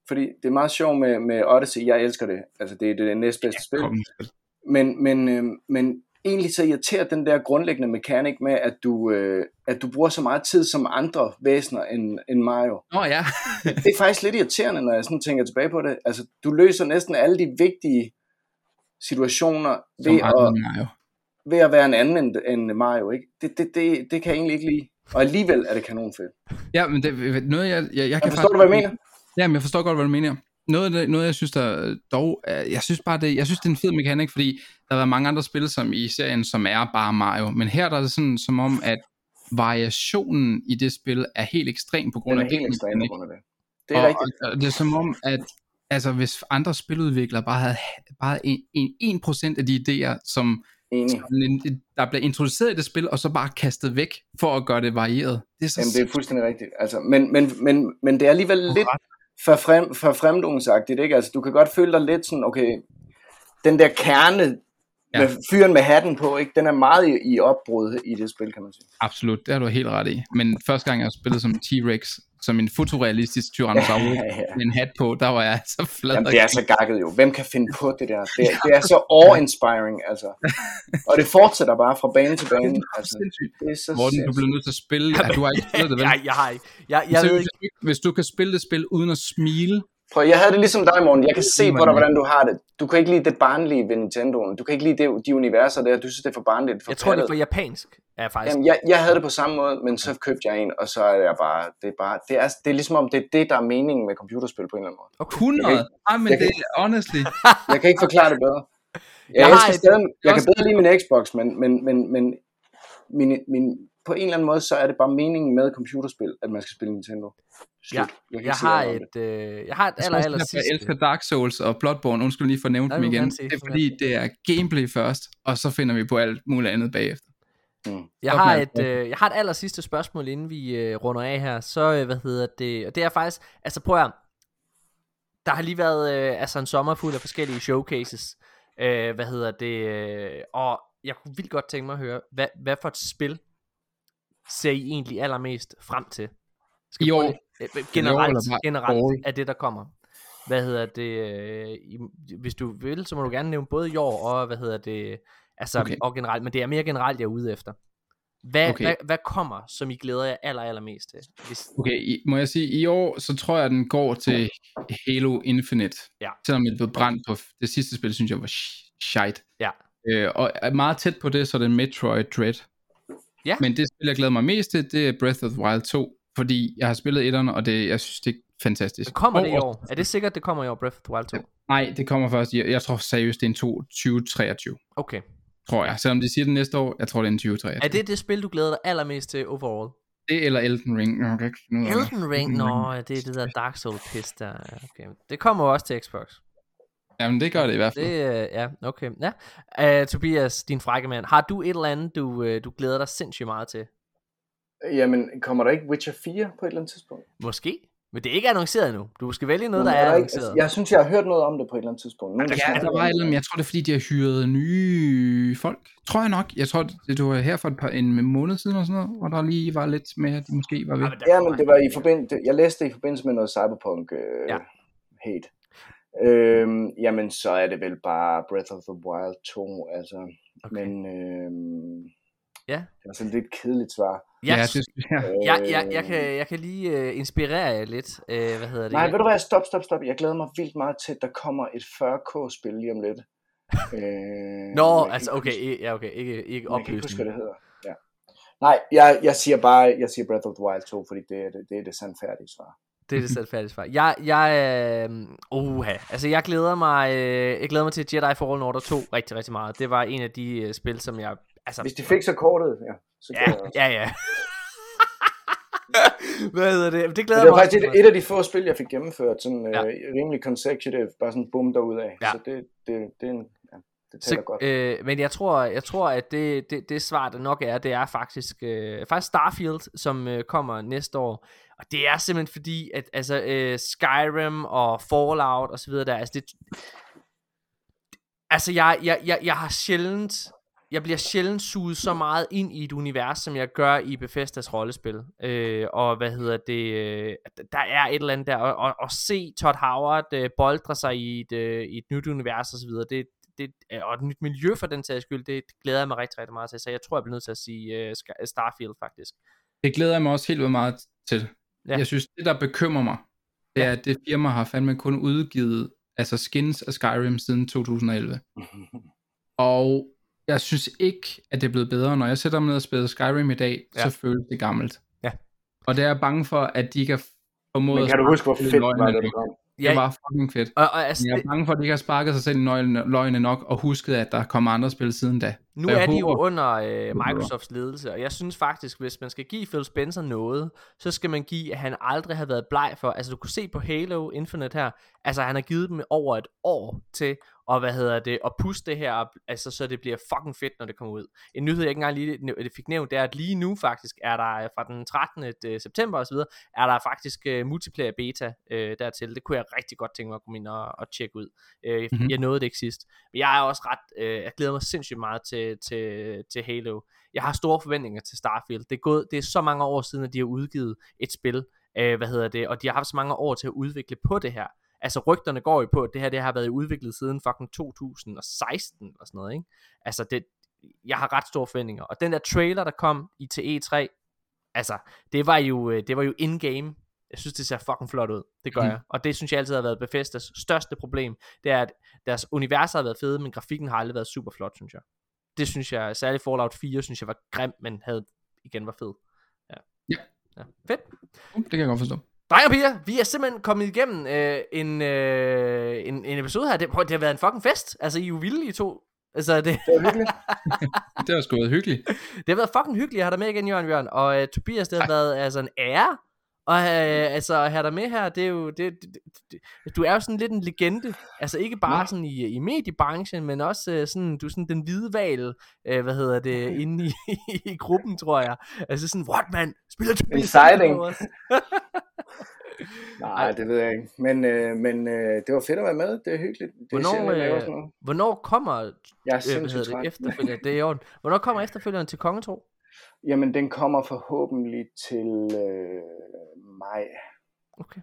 Fordi det er meget sjovt med, med Odyssey. Jeg elsker det. Altså, det er det næstbedste spil. Kongens spil. Men, men, øh, men egentlig så irriterer den der grundlæggende mekanik med, at du, øh, at du bruger så meget tid som andre væsener end, end Mario. Nå ja, Det er faktisk lidt irriterende, når jeg sådan tænker tilbage på det. Altså, du løser næsten alle de vigtige situationer som ved at, Mario. ved at være en anden end, end Mario. Ikke? Det, det, det, det kan jeg egentlig ikke lide. Og alligevel er det kanonfedt. Ja, men det, noget jeg, jeg, jeg kan forstår du, hvad jeg mener? Ja, men jeg forstår godt, hvad du mener. Noget af det, noget jeg synes der dog, er- jeg synes bare det, jeg synes det er en fed mekanik, fordi der har været mange andre spil som i serien, som er bare Mario, men her der er det sådan som om, at variationen i det spil er helt ekstrem på grund Den af er helt den ekstrem på grund af det. Det er og, rigtigt. Og det er som om, at altså, hvis andre spiludviklere bare havde bare en, en, 1% af de idéer, som Enig. der bliver introduceret i det spil, og så bare kastet væk for at gøre det varieret. Det er så Jamen, det er fuldstændig rigtigt. Altså, men, men, men, men det er alligevel lidt for, frem, for fremdungsagtigt, ikke? Altså, du kan godt føle dig lidt sådan, okay, den der kerne Ja. med fyren med hatten på, ikke? den er meget i, i opbrud i det spil, kan man sige. Absolut, det har du helt ret i. Men første gang jeg spillede som T-Rex, som en fotorealistisk Tyrannosaurus Ja, ja, ja. med en hat på, der var jeg så flad. Jamen, det er så gakket jo. Hvem kan finde på det der? Det, er- det er så awe-inspiring, altså. Og det fortsætter bare fra bane til bane. Altså, det er så Morten, du bliver nødt til at spille. Ja, du har ikke spillet det, vel? jeg, jeg har ikke. Jeg, jeg ved ikke. Hvis du kan spille det spil uden at smile, Prøv, jeg havde det ligesom dig, Morten. Jeg kan se på dig, hvordan du har det. Du kan ikke lide det barnlige ved Nintendoen. Du kan ikke lide det, de universer der. Du synes, det er for barnligt. For Jeg tror, det er for japansk. Ja, faktisk. Jamen, jeg, jeg havde det på samme måde, men så købte jeg en, og så er jeg bare, det er bare, det er, det er ligesom om, det er det, der er meningen med computerspil på en eller anden måde. Okay. 100. Jeg Ej, men jeg det er honestly. Jeg kan ikke forklare det bedre. Jeg, Jeg jeg, har et- stadig, jeg kan også- bedre lide min Xbox, men, men, men, men min, min, på en eller anden måde, så er det bare meningen med computerspil, at man skal spille Nintendo. Slut. Ja, jeg, kan ikke Jeg har et, øh, jeg har et Jeg, aller, aller jeg sidste. elsker Dark Souls og Bloodborne. Undskyld lige for at nævne Nej, dem igen. Det er fordi, det er gameplay først, og så finder vi på alt muligt andet bagefter. Jeg Op har, et, øh, jeg har et aller sidste spørgsmål, inden vi øh, runder af her. Så, øh, hvad hedder det? Og det er faktisk, altså prøv at. Der har lige været øh, altså en sommer fuld af forskellige showcases. Øh, hvad hedder det? Øh, og jeg kunne vildt godt tænke mig at høre, hvad, hvad for et spil ser I egentlig allermest frem til? Skal I år? øh, øh, generelt, generelt af det, der kommer. Hvad hedder det? Øh, hvis du vil, så må du gerne nævne både i år og, hvad hedder det, altså, Okay. og generelt, men det er mere generelt, jeg er ude efter. Hvad, Okay. hvad, hvad kommer, som I glæder jer aller, allermest til? Hvis, Okay, i, må jeg sige, i år, så tror jeg, den går til Halo Infinite. Ja. Selvom det blev brændt på det sidste spil, synes jeg var sh- shite. Ja. Øh, og meget tæt på det, så er det Metroid Dread. Ja. Men det spil, jeg glæder mig mest til, det er Breath of the Wild 2. Fordi jeg har spillet etterne, og det, jeg synes, det er fantastisk. kommer og, det i år? Er det sikkert, det kommer i år, Breath of the Wild 2? Nej, det kommer først. Jeg, jeg tror seriøst, det er en 2, 2023. Okay. Tror jeg. Selvom de siger det næste år, jeg tror, det er en 2023. Er det det spil, du glæder dig allermest til overall? det eller Elden Ring? Jeg kan ikke finde ud af det. Elden Ring? Nå, det er det der Dark Souls piss der. Okay. Det kommer også til Xbox. Jamen, det gør det i hvert fald. Det, øh, ja, okay. Ja. Uh, Tobias, din frække mand, har du et eller andet, du, uh, du glæder dig sindssygt meget til? Jamen, kommer der ikke Witcher 4 på et eller andet tidspunkt? Måske. Men det er ikke annonceret endnu. Du skal vælge noget, Men der er, der ikke, annonceret. altså, jeg synes, jeg har hørt noget om det på et eller andet tidspunkt. Nogen, Ja, der om var eller andet, men jeg tror, det er fordi, de har hyret nye folk. Tror jeg nok. Jeg tror, det, det var her for et par, en måned siden, og sådan noget, hvor der lige var lidt med, at de måske var ved. Ja, men der Ja, men det var i forbindelse, jeg læste det i forbindelse med noget cyberpunk øh, Ja. hate. Øhm, jamen, så er det vel bare Breath of the Wild 2, altså. Okay. Men øhm, Ja. det er sådan lidt kedeligt svar. Jeg, Ja, det synes jeg. jeg, jeg, jeg, kan, jeg kan lige uh, inspirere jer lidt. Uh, hvad hedder det? Nej, ved du hvad, stop, stop, stop. Jeg glæder mig vildt meget til, at der kommer et 40k-spil lige om lidt. øh, Nå, altså ikke okay, huske- i- ja, okay, ikke, ikke Jeg kan ikke huske, hvad opløsning. det hedder. Ja. Nej, jeg, jeg siger bare, jeg siger Breath of the Wild 2, fordi det er det, det, er det sandfærdige svar. Det er det selv færdigt svar. Jeg, jeg, øh, uha, altså jeg glæder mig, øh, jeg glæder mig til Jedi Fallen Order 2 rigtig, rigtig meget. Det var en af de øh, spil, som jeg, altså, Hvis de fikser kortet, ja, så ja, glæder jeg også. ja, ja. Hvad hedder det? Det glæder det mig var faktisk også et, et af de få spil, jeg fik gennemført, sådan Ja. ja. øh, rimelig consecutive, bare sådan bum derudad. Ja. Så det, det, det, er en, ja, det tæller Så, godt. øh, men jeg tror, jeg tror at det, det, det svar, der nok er, det er faktisk, øh, faktisk Starfield, som øh, kommer næste år. Og det er simpelthen fordi, at altså, øh, Skyrim og Fallout og så videre der, altså det, Altså, jeg, jeg, jeg, jeg har sjældent... Jeg bliver sjældent suget så meget ind i et univers, som jeg gør i Bethesdas rollespil. Øh, og hvad hedder det... Øh, der er et eller andet der. Og, og, og se Todd Howard øh, boldre sig i et, øh, i et nyt univers osv., det, det, og et nyt miljø for den sags skyld, det glæder jeg mig rigtig, rigtig meget til. Så jeg tror, jeg bliver nødt til at sige uh, Starfield faktisk. Det glæder jeg mig også helt vildt meget til. Ja. Jeg synes, det der bekymrer mig, det er, at det firma har fandme kun udgivet altså skins af Skyrim siden 2011. og jeg synes ikke, at det er blevet bedre. Når jeg sætter mig ned og spiller Skyrim i dag, ja. så føles det gammelt. Ja. Og det er jeg bange for, at de ikke har formået Men kan du huske, hvor fedt var det? Ja. Det var fucking fedt. Og, og altså, jeg er bange for, at de ikke har sparket sig selv i løgne nok, og husket, at der kommer andre spil siden da. Nu er de jo under øh, Microsofts ledelse, og jeg synes faktisk, hvis man skal give Phil Spencer noget, så skal man give, at han aldrig har været bleg for, altså du kunne se på Halo Infinite her, altså han har givet dem over et år til og hvad hedder det, og puste det her op, altså så det bliver fucking fedt, når det kommer ud. En nyhed, jeg ikke engang lige det fik nævnt, det er, at lige nu faktisk er der øh, fra den 13. Øh, september osv., er der faktisk uh, multiplayer beta uh, dertil. Det kunne jeg rigtig godt tænke mig at komme ind og, og tjekke ud. Uh, mm-hmm. Jeg nåede det ikke sidst. Men jeg er også ret, uh, jeg glæder mig sindssygt meget til, til, til Halo. Jeg har store forventninger til Starfield. Det er, gået, det er så mange år siden, at de har udgivet et spil, uh, hvad hedder det, og de har haft så mange år til at udvikle på det her altså rygterne går jo på, at det her det har været udviklet siden fucking 2016 og sådan noget, ikke? Altså det, jeg har ret store forventninger. Og den der trailer, der kom i til E3, altså, det var jo, øh, det var jo in-game. Jeg synes, det ser fucking flot ud. Det gør mm. jeg. Og det synes jeg altid har været Bethesdas største problem. Det er, at deres univers har været fede, men grafikken har aldrig været super flot, synes jeg. Det synes jeg, særligt Fallout 4, synes jeg var grim, men havde igen var fed. Ja. Ja. ja. Fedt. Det kan jeg godt forstå. Drenge og piger, vi er simpelthen kommet igennem øh, en, øh, en, en episode her. Det, det har været en fucking fest. Altså, I er jo vilde, I to. Altså, det... det var hyggeligt. det har sgu været hyggeligt. Det har været fucking hyggeligt at have dig med igen, Jørgen Jørgen. Og uh, Tobias, det har været altså, en ære og uh, altså, at have dig med her, det er jo, det, det, det, du er jo sådan lidt en legende, altså ikke bare ja. sådan i, i mediebranchen, men også uh, sådan, du er sådan den hvide val, uh, hvad hedder det, okay. inde i, i, i gruppen, tror jeg. Altså sådan, what man, spiller du Exciting. Nej, det ved jeg ikke. Men, øh, men øh, det var fedt at være med. Det er hyggeligt. Det hvornår, er øh, hvornår kommer jeg er sindssygt det, efterfølgende? Det er i orden. Hvornår kommer efterfølgende til Kongetro? Jamen, den kommer forhåbentlig til øh, maj. Okay.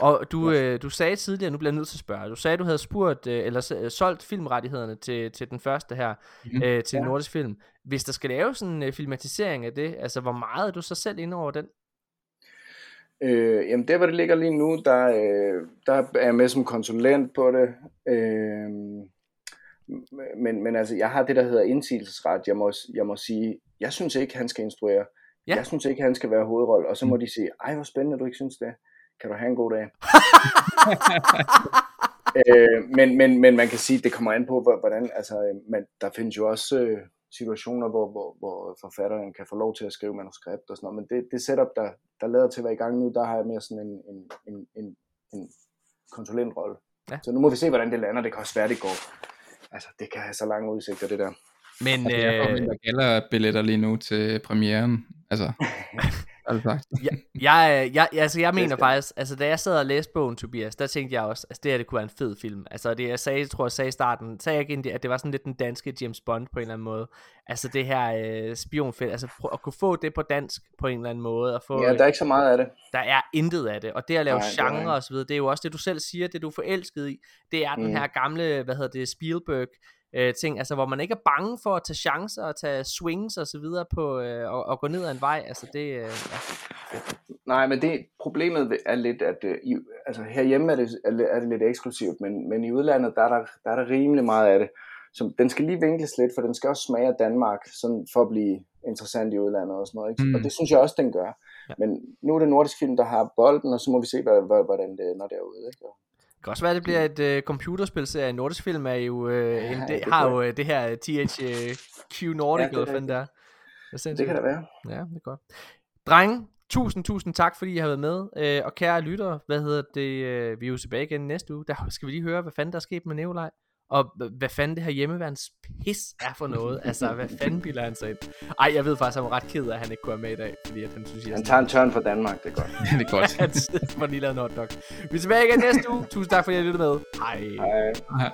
Og du, øh, du sagde tidligere, nu bliver jeg nødt til at spørge, du sagde, at du havde spurgt, øh, eller solgt filmrettighederne til, til den første her, mm-hmm. øh, til ja. Nordisk Film. Hvis der skal laves en øh, filmatisering af det, altså hvor meget er du så selv inde over den? Øh, jamen der hvor det ligger lige nu, der, øh, der er jeg med som konsulent på det. Øh, men, men altså, jeg har det, der hedder indsigelsesret. Jeg må, jeg må sige, jeg synes ikke, han skal instruere. Ja. Jeg synes ikke, han skal være hovedrolle. Og så må mm. de sige, ej, hvor spændende, du ikke synes det. Kan du have en god dag? øh, men, men, men man kan sige, det kommer an på, hvordan, altså, øh, men der findes jo også øh, situationer, hvor, hvor, hvor forfatteren kan få lov til at skrive manuskript og sådan noget, men det, det setup, der, der lader til at være i gang nu, der har jeg mere sådan en, en, en, en, en konsulentrolle. Ja. Så nu må vi se, hvordan det lander. Det kan også være, det går. Altså, det kan have så lange udsigter, det der. Men altså, jeg får øh... gælder billetter lige nu til premieren. Altså, altså. jeg, jeg, jeg, altså, jeg mener faktisk, altså da jeg sad og læste bogen, Tobias, der tænkte jeg også, altså det her det kunne være en fed film. Altså det jeg sagde, jeg tror jeg sagde i starten, sagde jeg ikke, at det var sådan lidt den danske James Bond på en eller anden måde. Altså det her øh, spionfilm, altså at kunne få det på dansk på en eller anden måde. At få, ja, der er ikke så meget af det. Der er intet af det, og det at lave Nej, genre og så videre, det er jo også det du selv siger, det du er forelsket i. Det er den mm. her gamle, hvad hedder det, Spielberg øh, ting, altså hvor man ikke er bange for at tage chancer og tage swings og så videre på øh, og, og gå ned ad en vej, altså det øh, ja. Nej, men det problemet er lidt, at øh, i, altså herhjemme er det, er det lidt eksklusivt, men, men i udlandet, der er der, der er der rimelig meget af det. Så den skal lige vinkles lidt, for den skal også smage af Danmark, sådan for at blive interessant i udlandet og sådan noget. Ikke? Mm. Og det synes jeg også, den gør. Ja. Men nu er det nordisk film, der har bolden, og så må vi se, hvordan det ender derude. Ikke? Kan også være, det bliver et uh, computerspilserie. Nordisk Film er jo, uh, ja, en, det, det har jo uh, det her THQ Nordic, ja, eller hvad der er. Det, det kan det være. Ja, det er godt. Dreng, tusind, tusind tak, fordi I har været med. Uh, og kære lyttere, hvad hedder det, uh, vi er jo tilbage igen næste uge. Der skal vi lige høre, hvad fanden der er sket med Neolaj. Og hvad fanden det her hjemmeværens pis er for noget. altså, hvad fanden bilder han sig ind? Ej, jeg ved faktisk, at han var ret ked af, at han ikke kunne være med i dag. Fordi at han synes, han tager en tørn for Danmark, det er godt. ja, det er godt. han får lige lavet en hotdog. Vi er tilbage igen næste uge. Tusind tak, fordi I lyttede med. Hej. Hej.